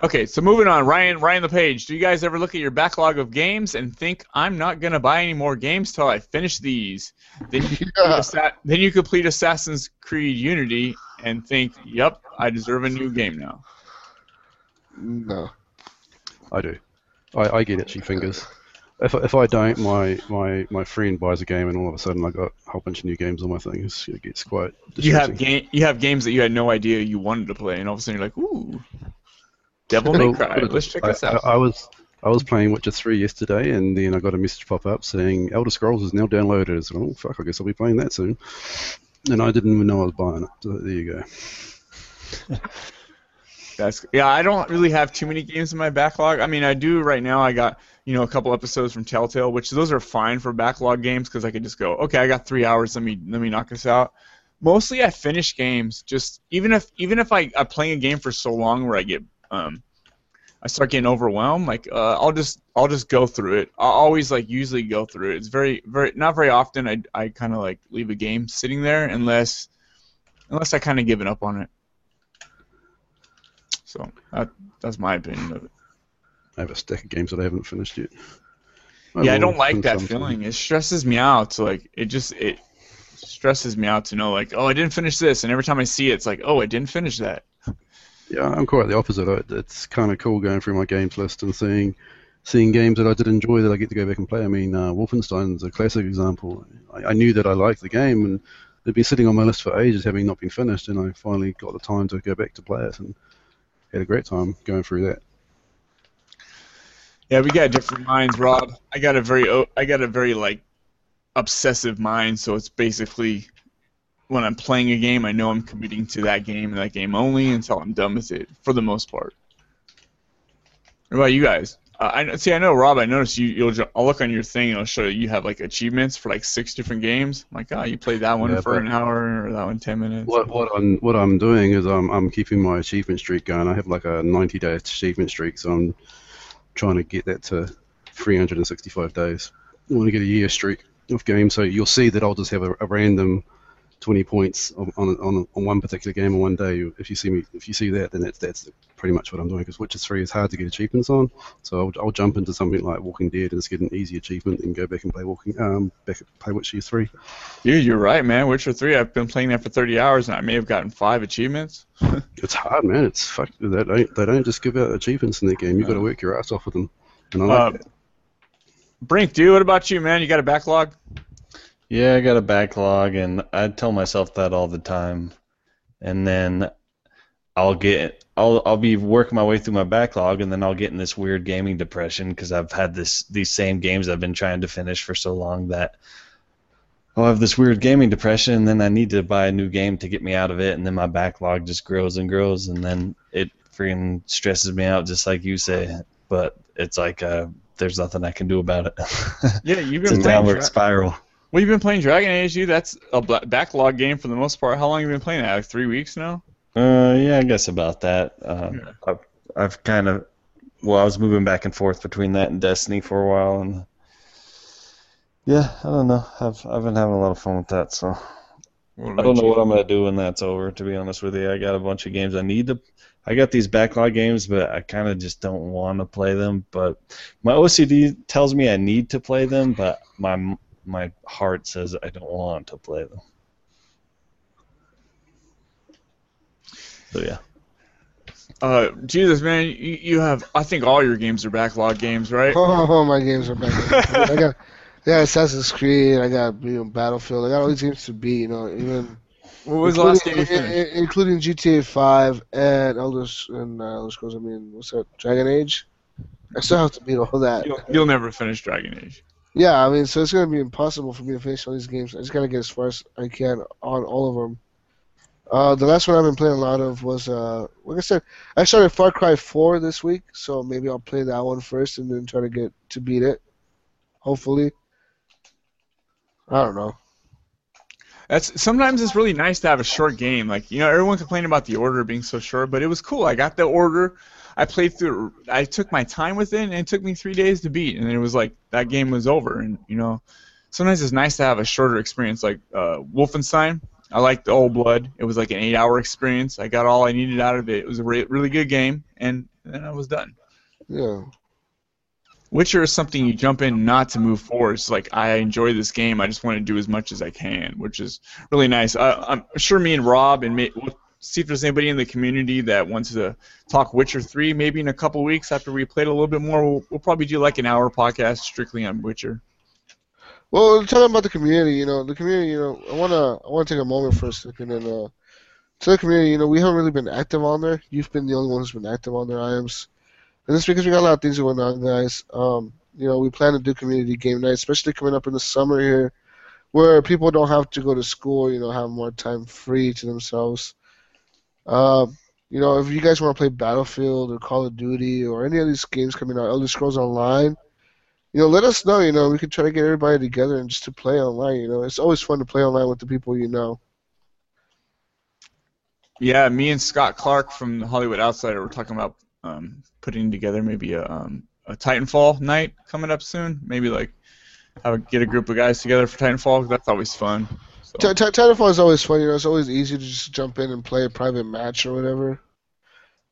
Okay, so moving on, Ryan, Ryan the Page. Do you guys ever look at your backlog of games and think I'm not gonna buy any more games till I finish these? Then you, complete Yeah. Assa- then you complete Assassin's Creed Unity and think, "Yep, I deserve a new game now." No. I do. I, I get itchy fingers. If, I- if I don't, my, my, my friend buys a game and all of a sudden I got a whole bunch of new games on my thing. It's, it gets quite You have game, you have games that you had no idea you wanted to play, and all of a sudden you're like, "Ooh, Devil May Cry, let's check I, this out." I, I was I was playing Witcher 3 yesterday, and then I got a message pop up saying Elder Scrolls is now downloaded. So, oh fuck, I guess I'll be playing that soon. And I didn't even know I was buying it. So there you go. That's yeah. I don't really have too many games in my backlog. I mean, I do right now. I got you know a couple episodes from Telltale, which those are fine for backlog games because I can just go, okay, I got three hours. Let me let me knock this out. Mostly, I finish games. Just even if even if I I'm playing a game for so long where I get um I start getting overwhelmed. Like uh, I'll just I'll just go through it. I'll always like usually go through it. It's very very not very often. I I kind of like leave a game sitting there unless unless I kind of given up on it. So that that's my opinion of it. I have a stack of games that I haven't finished yet. yeah, I don't like that some to- feeling. It stresses me out. So like it just it stresses me out to know like oh I didn't finish this, and every time I see it, it's like oh I didn't finish that. Yeah, I'm quite the opposite. I- It's kind of cool going through my games list and seeing seeing games that I did enjoy that I get to go back and play. I mean, uh, Wolfenstein's a classic example. I, I knew that I liked the game and it'd been sitting on my list for ages, having not been finished, and I finally got the time to go back to play it and had a great time going through that. Yeah, we got different minds, Rob. I got a very I got a very like obsessive mind, so it's basically when I'm playing a game, I know I'm committing to that game and that game only until I'm done with it, for the most part. What about you guys? Uh, I see. I know, Rob. I noticed you. You'll. I'll look on your thing. and It'll show you have like achievements for like six different games. I'm like, oh, you played that one Yeah, for an hour or that one ten minutes. What what I'm what I'm doing is I'm I'm keeping my achievement streak going. I have like a 90 day achievement streak, so I'm trying to get that to 365 days. I want to get a year streak of games, so you'll see that I'll just have a, a random 20 points on on, on on one particular game in one day. If you see me, if you see that, then that's that's pretty much what I'm doing. Because Witcher 3 is hard to get achievements on, so I'll, I'll jump into something like Walking Dead and just get an easy achievement and go back and play Walking um back play Witcher 3. Dude, you're right, man. Witcher three. I've been playing that for 30 hours, and I may have gotten five achievements. It's hard, man. It's fuck. They don't, they don't just give out achievements in that game. You've got to work your ass off with them. And I like Uh. Brink, dude, what about you, man? You got a backlog? Yeah, I got a backlog, and I tell myself that all the time. And then I'll get, I'll, I'll be working my way through my backlog, and then I'll get in this weird gaming depression because I've had this, these same games I've been trying to finish for so long that I'll have this weird gaming depression, and then I need to buy a new game to get me out of it, and then my backlog just grows and grows, and then it freaking stresses me out, just like you say. But it's like a there's nothing I can do about it. Yeah, you've it's been a downward spiral. Well, you've been playing Dragon Age, dude. That's a backlog game for the most part. How long have you been playing that? Like three weeks now. Uh, yeah, I guess about that. Um, Yeah. I've, I've kind of, well, I was moving back and forth between that and Destiny for a while, and yeah, I don't know. I've I've been having a lot of fun with that, so I don't know what I'm gonna do when that's over. To be honest with you, I got a bunch of games I need to. I got these backlog games, but I kind of just don't want to play them. But my OCD tells me I need to play them, but my my heart says I don't want to play them. So yeah. Uh, Jesus, man, you, you have. I think all your games are backlog games, right? Oh, my games are backlog. I got, I got Assassin's Creed. I got you know, Battlefield. I got all these games to beat. You know, even What was the last game including, you finished? i- i- including GTA 5 and Elder and uh, Elder Scrolls. I mean, what's that? Dragon Age. I still have to beat all that. You'll, you'll never finish Dragon Age. Yeah, I mean, so it's gonna be impossible for me to finish all these games. I just gotta get as far as I can on all of them. Uh, the last one I've been playing a lot of was, uh, like I said, I started Far Cry 4 this week, so maybe I'll play that one first and then try to get to beat it. Hopefully. I don't know. That's sometimes it's really nice to have a short game. Like you know, everyone complained about the order being so short, but it was cool. I got the order. I played through. I took my time with it, and it took me three days to beat. And it was like that game was over. And you know, sometimes it's nice to have a shorter experience. Like uh, Wolfenstein, I liked the Old Blood. It was like an eight-hour experience. I got all I needed out of it. It was a re- really good game, and then I was done. Yeah. Witcher is something you jump in not to move forward. It's like I enjoy this game. I just want to do as much as I can, which is really nice. I, I'm sure me and Rob and may, we'll see if there's anybody in the community that wants to talk Witcher 3. Maybe in a couple weeks after we played a little bit more, we'll, we'll probably do like an hour podcast strictly on Witcher. Well, tell them about the community. You know, the community. You know, I wanna I wanna take a moment for a second and uh, to the community. You know, we haven't really been active on there. You've been the only one who's been active on there. I am. And it's because we got a lot of things going on, guys. Um, you know, we plan to do community game night, especially coming up in the summer here, where people don't have to go to school. You know, have more time free to themselves. Um, you know, if you guys want to play Battlefield or Call of Duty or any of these games coming out, Elder Scrolls Online, you know, let us know. You know, we can try to get everybody together and just to play online. You know, it's always fun to play online with the people you know. Yeah, me and Scott Clark from Hollywood Outsider were talking about um, putting together maybe a, um, a Titanfall night coming up soon. Maybe like have a, get a group of guys together for Titanfall. That's always fun. So. T- T- Titanfall is always fun. You know, it's always easy to just jump in and play a private match or whatever.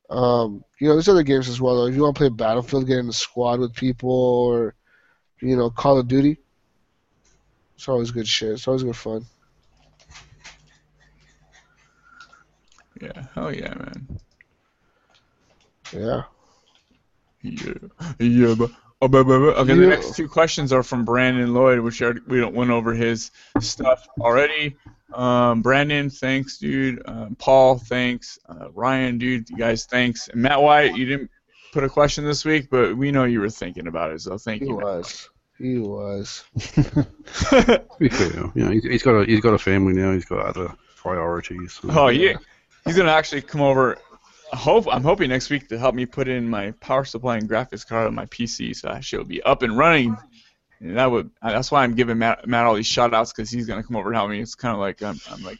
Um, you know, there's other games as well. Though. If you want to play Battlefield, get in a squad with people, or you know, Call of Duty. It's always good shit. It's always good fun. Yeah, hell yeah, man. Yeah. Yeah, yeah, but. Oh, but, but, but- okay, the next two questions are from Brandon Lloyd, which already, we don't went over his stuff already. Um, Brandon, thanks, dude. Um, Paul, thanks. Uh, Ryan, dude, you guys, thanks. And Matt White, you didn't put a question this week, but we know you were thinking about it, so thank He you. Matt was. He was. White. To be fair, you know, he's, he's got a he's got a family now. He's got other priorities. so- oh yeah, he's gonna actually come over. Hope I'm hoping next week to help me put in my power supply and graphics card on my PC, so I should be up and running. And that would that's why I'm giving Matt, Matt all these shout outs because he's gonna come over and help me. It's kind of like I'm, I'm like,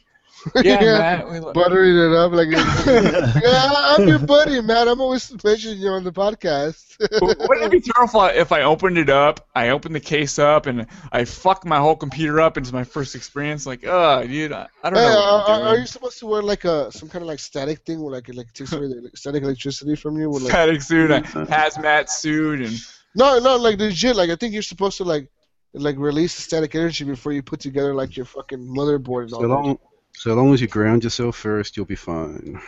yeah, Matt, we lo- Buttering it up like, yeah, I'm your buddy, man. I'm always mentioning you on the podcast. Wouldn't it be terrible if I opened it up, I opened the case up, and I fucked my whole computer up into my first experience? Like, oh, dude, I, I don't Hey, know. are, What I'm are, are you supposed to wear like a some kind of like static thing where like it like takes away the static electricity from you? With, like, Static suit, a hazmat suit, and no, no, like legit. Like I think you're supposed to like like release the static energy before you put together like your fucking motherboard and all So that. long, so long as you ground yourself first, you'll be fine.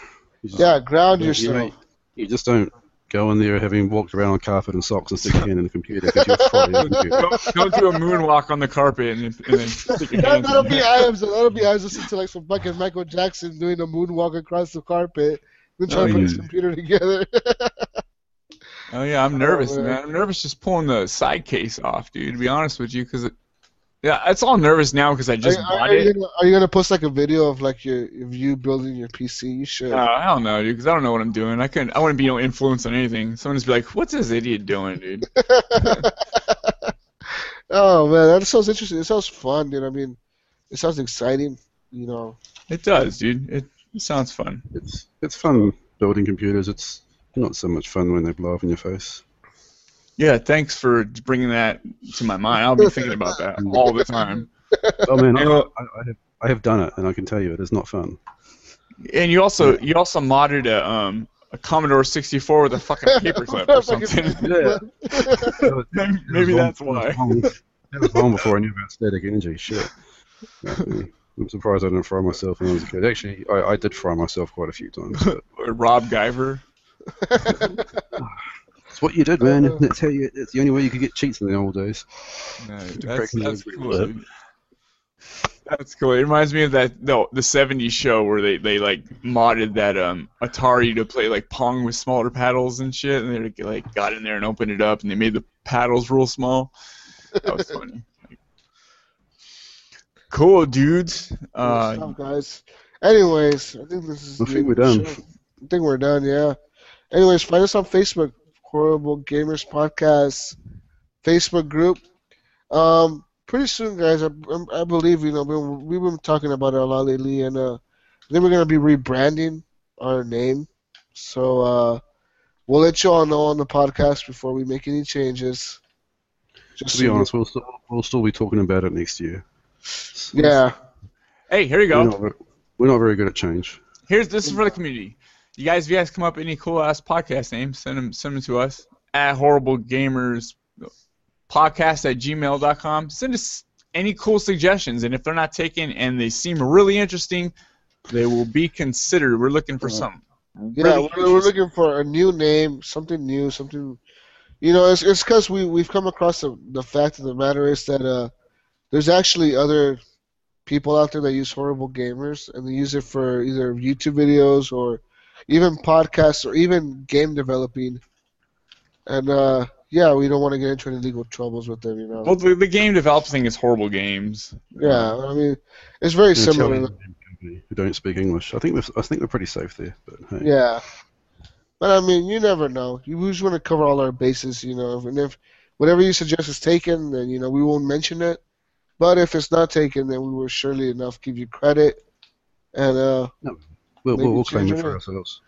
You just, Yeah, ground you, yourself. know, you just don't go in there having walked around on carpet and socks and stick your hand in the computer because you'll fry your computer. don't, don't do a moonwalk on the carpet and, then- and then stick your That, hands that'll be it. Iams. That'll be Iams listening to like some fucking Michael Jackson doing a moonwalk across the carpet, then trying Oh, to put oh, yeah. his computer together. Oh yeah, I'm oh, nervous, man. man. I'm nervous just pulling the side case off, dude. To be honest with you, because it, Yeah, it's all nervous now because I just are- bought are you it. gonna, are you gonna post like a video of like your of you building your PC? You should. Uh, I don't know, dude, because I don't know what I'm doing. I couldn't. I wouldn't be no influence on anything. Someone just be like, "What's this idiot doing, dude?" oh man, that sounds interesting. It sounds fun, dude. I mean, it sounds exciting. You know. It does, dude. It, it sounds fun. It's it's fun building computers. It's not so much fun when they blow up in your face. Yeah, thanks for bringing that to my mind. I'll be thinking about that all the time. Oh man, I, You I, I have I have done it, and I can tell you it is not fun. And you also you also modded a um a Commodore 64 with a fucking paperclip or something. Yeah. maybe maybe that's why. That was long before I knew about static energy. Shit. I'm surprised I didn't fry myself when I was a kid. Actually, I, I did fry myself quite a few times. But Rob Guyver. It's what you did, man. That's how you. It's the only way you could get cheats in the old days. No, that's, that's cool. That's cool. It reminds me of that no the '70s show where they, they like modded that um Atari to play like Pong with smaller paddles and shit, and they like got in there and opened it up, and they made the paddles real small. That was funny. cool, dudes. Uh, stuff, guys. Anyways, I think this is. I think we're done. show. I think we're done. Yeah. Anyways, find us on Facebook, Horrible Gamers Podcast, Facebook group. Um, pretty soon, guys. I, I believe you know we- we've been talking about it a lot lately, and uh, then we're gonna be rebranding our name. So uh, we'll let you all know on the podcast before we make any changes. Just To be you- honest, we'll still, we'll still be talking about it next year. yeah. hey, here you We're go. not, we're not very good at change. Here's this is for the community. You guys, if you guys come up with any cool ass podcast names, send them send them to us at horrible gamers podcast at gmail.com. Send us any cool suggestions, and if they're not taken and they seem really interesting, they will be considered. We're looking for some. Yeah, really we're, we're looking for a new name, something new, something. You know, it's it's because we we've come across the the fact of the matter is that uh, there's actually other people out there that use horrible gamers, and they use it for either YouTube videos or even podcasts or even game developing. And uh, yeah, we don't want to get into any legal troubles with them, you know. Well, the, the game developing is horrible games. yeah, I mean, it's very An similar. Italian who don't speak English. I think we're, I think we're pretty safe there. But hey, Yeah. But I mean, you never know. You we just want to cover all our bases, you know. And if whatever you suggest is taken, then you know we won't mention it. But if it's not taken, then we will surely enough give you credit, and uh, we'll, we'll, we'll claim change it for our- ourselves.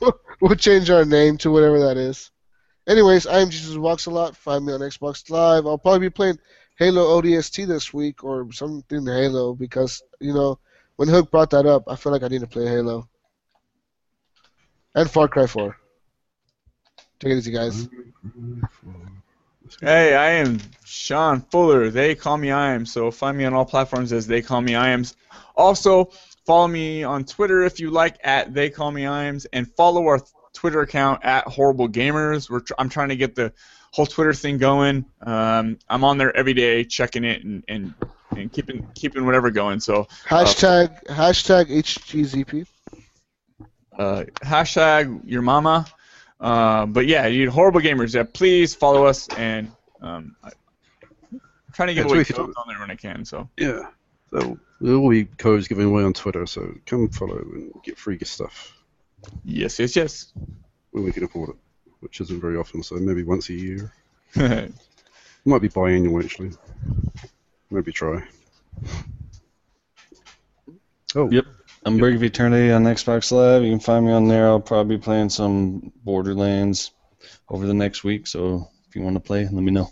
we'll change our name to whatever that is. Anyways, I'm Jesus Walks a Lot. Find me on Xbox Live. I'll probably be playing Halo ODST this week or something Halo because you know when Hook brought that up, I feel like I need to play Halo. And Far Cry 4. Take it easy, guys. Hey, I am Sean Fuller. They call me I am. So find me on all platforms as they call me I am. Also, follow me on Twitter if you like at they call me I am, and follow our Twitter account at horrible gamers. We're tr- I'm trying to get the whole Twitter thing going. Um, I'm on there every day checking it and, and, and keeping keeping whatever going. So Hashtag hashtag HGZP. uh, hashtag your mama. Uh, but yeah, you horrible gamers. Yeah, please follow us and um, I, I'm trying to get Yeah, away tweet it. codes on there when I can. So Yeah. So there will be codes given away on Twitter. So come follow and get free stuff yes, yes, yes. when we can afford it, which isn't very often. So maybe once a year. Might be biannual actually. Maybe try. Oh, Yep. I'm Break of Eternity on Xbox Live. You can find me on there. I'll probably be playing some Borderlands over the next week. So if you want to play, let me know.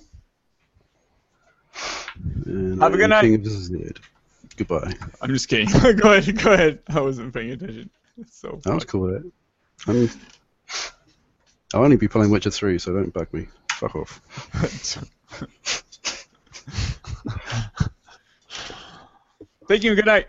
and Have a good night. King of Zed. Goodbye. I'm just kidding. go ahead, go ahead. I wasn't paying attention. It's so That was cool. That. I'm, I'll only be playing Witcher 3, so don't bug me. Fuck off. Thank you. Good night.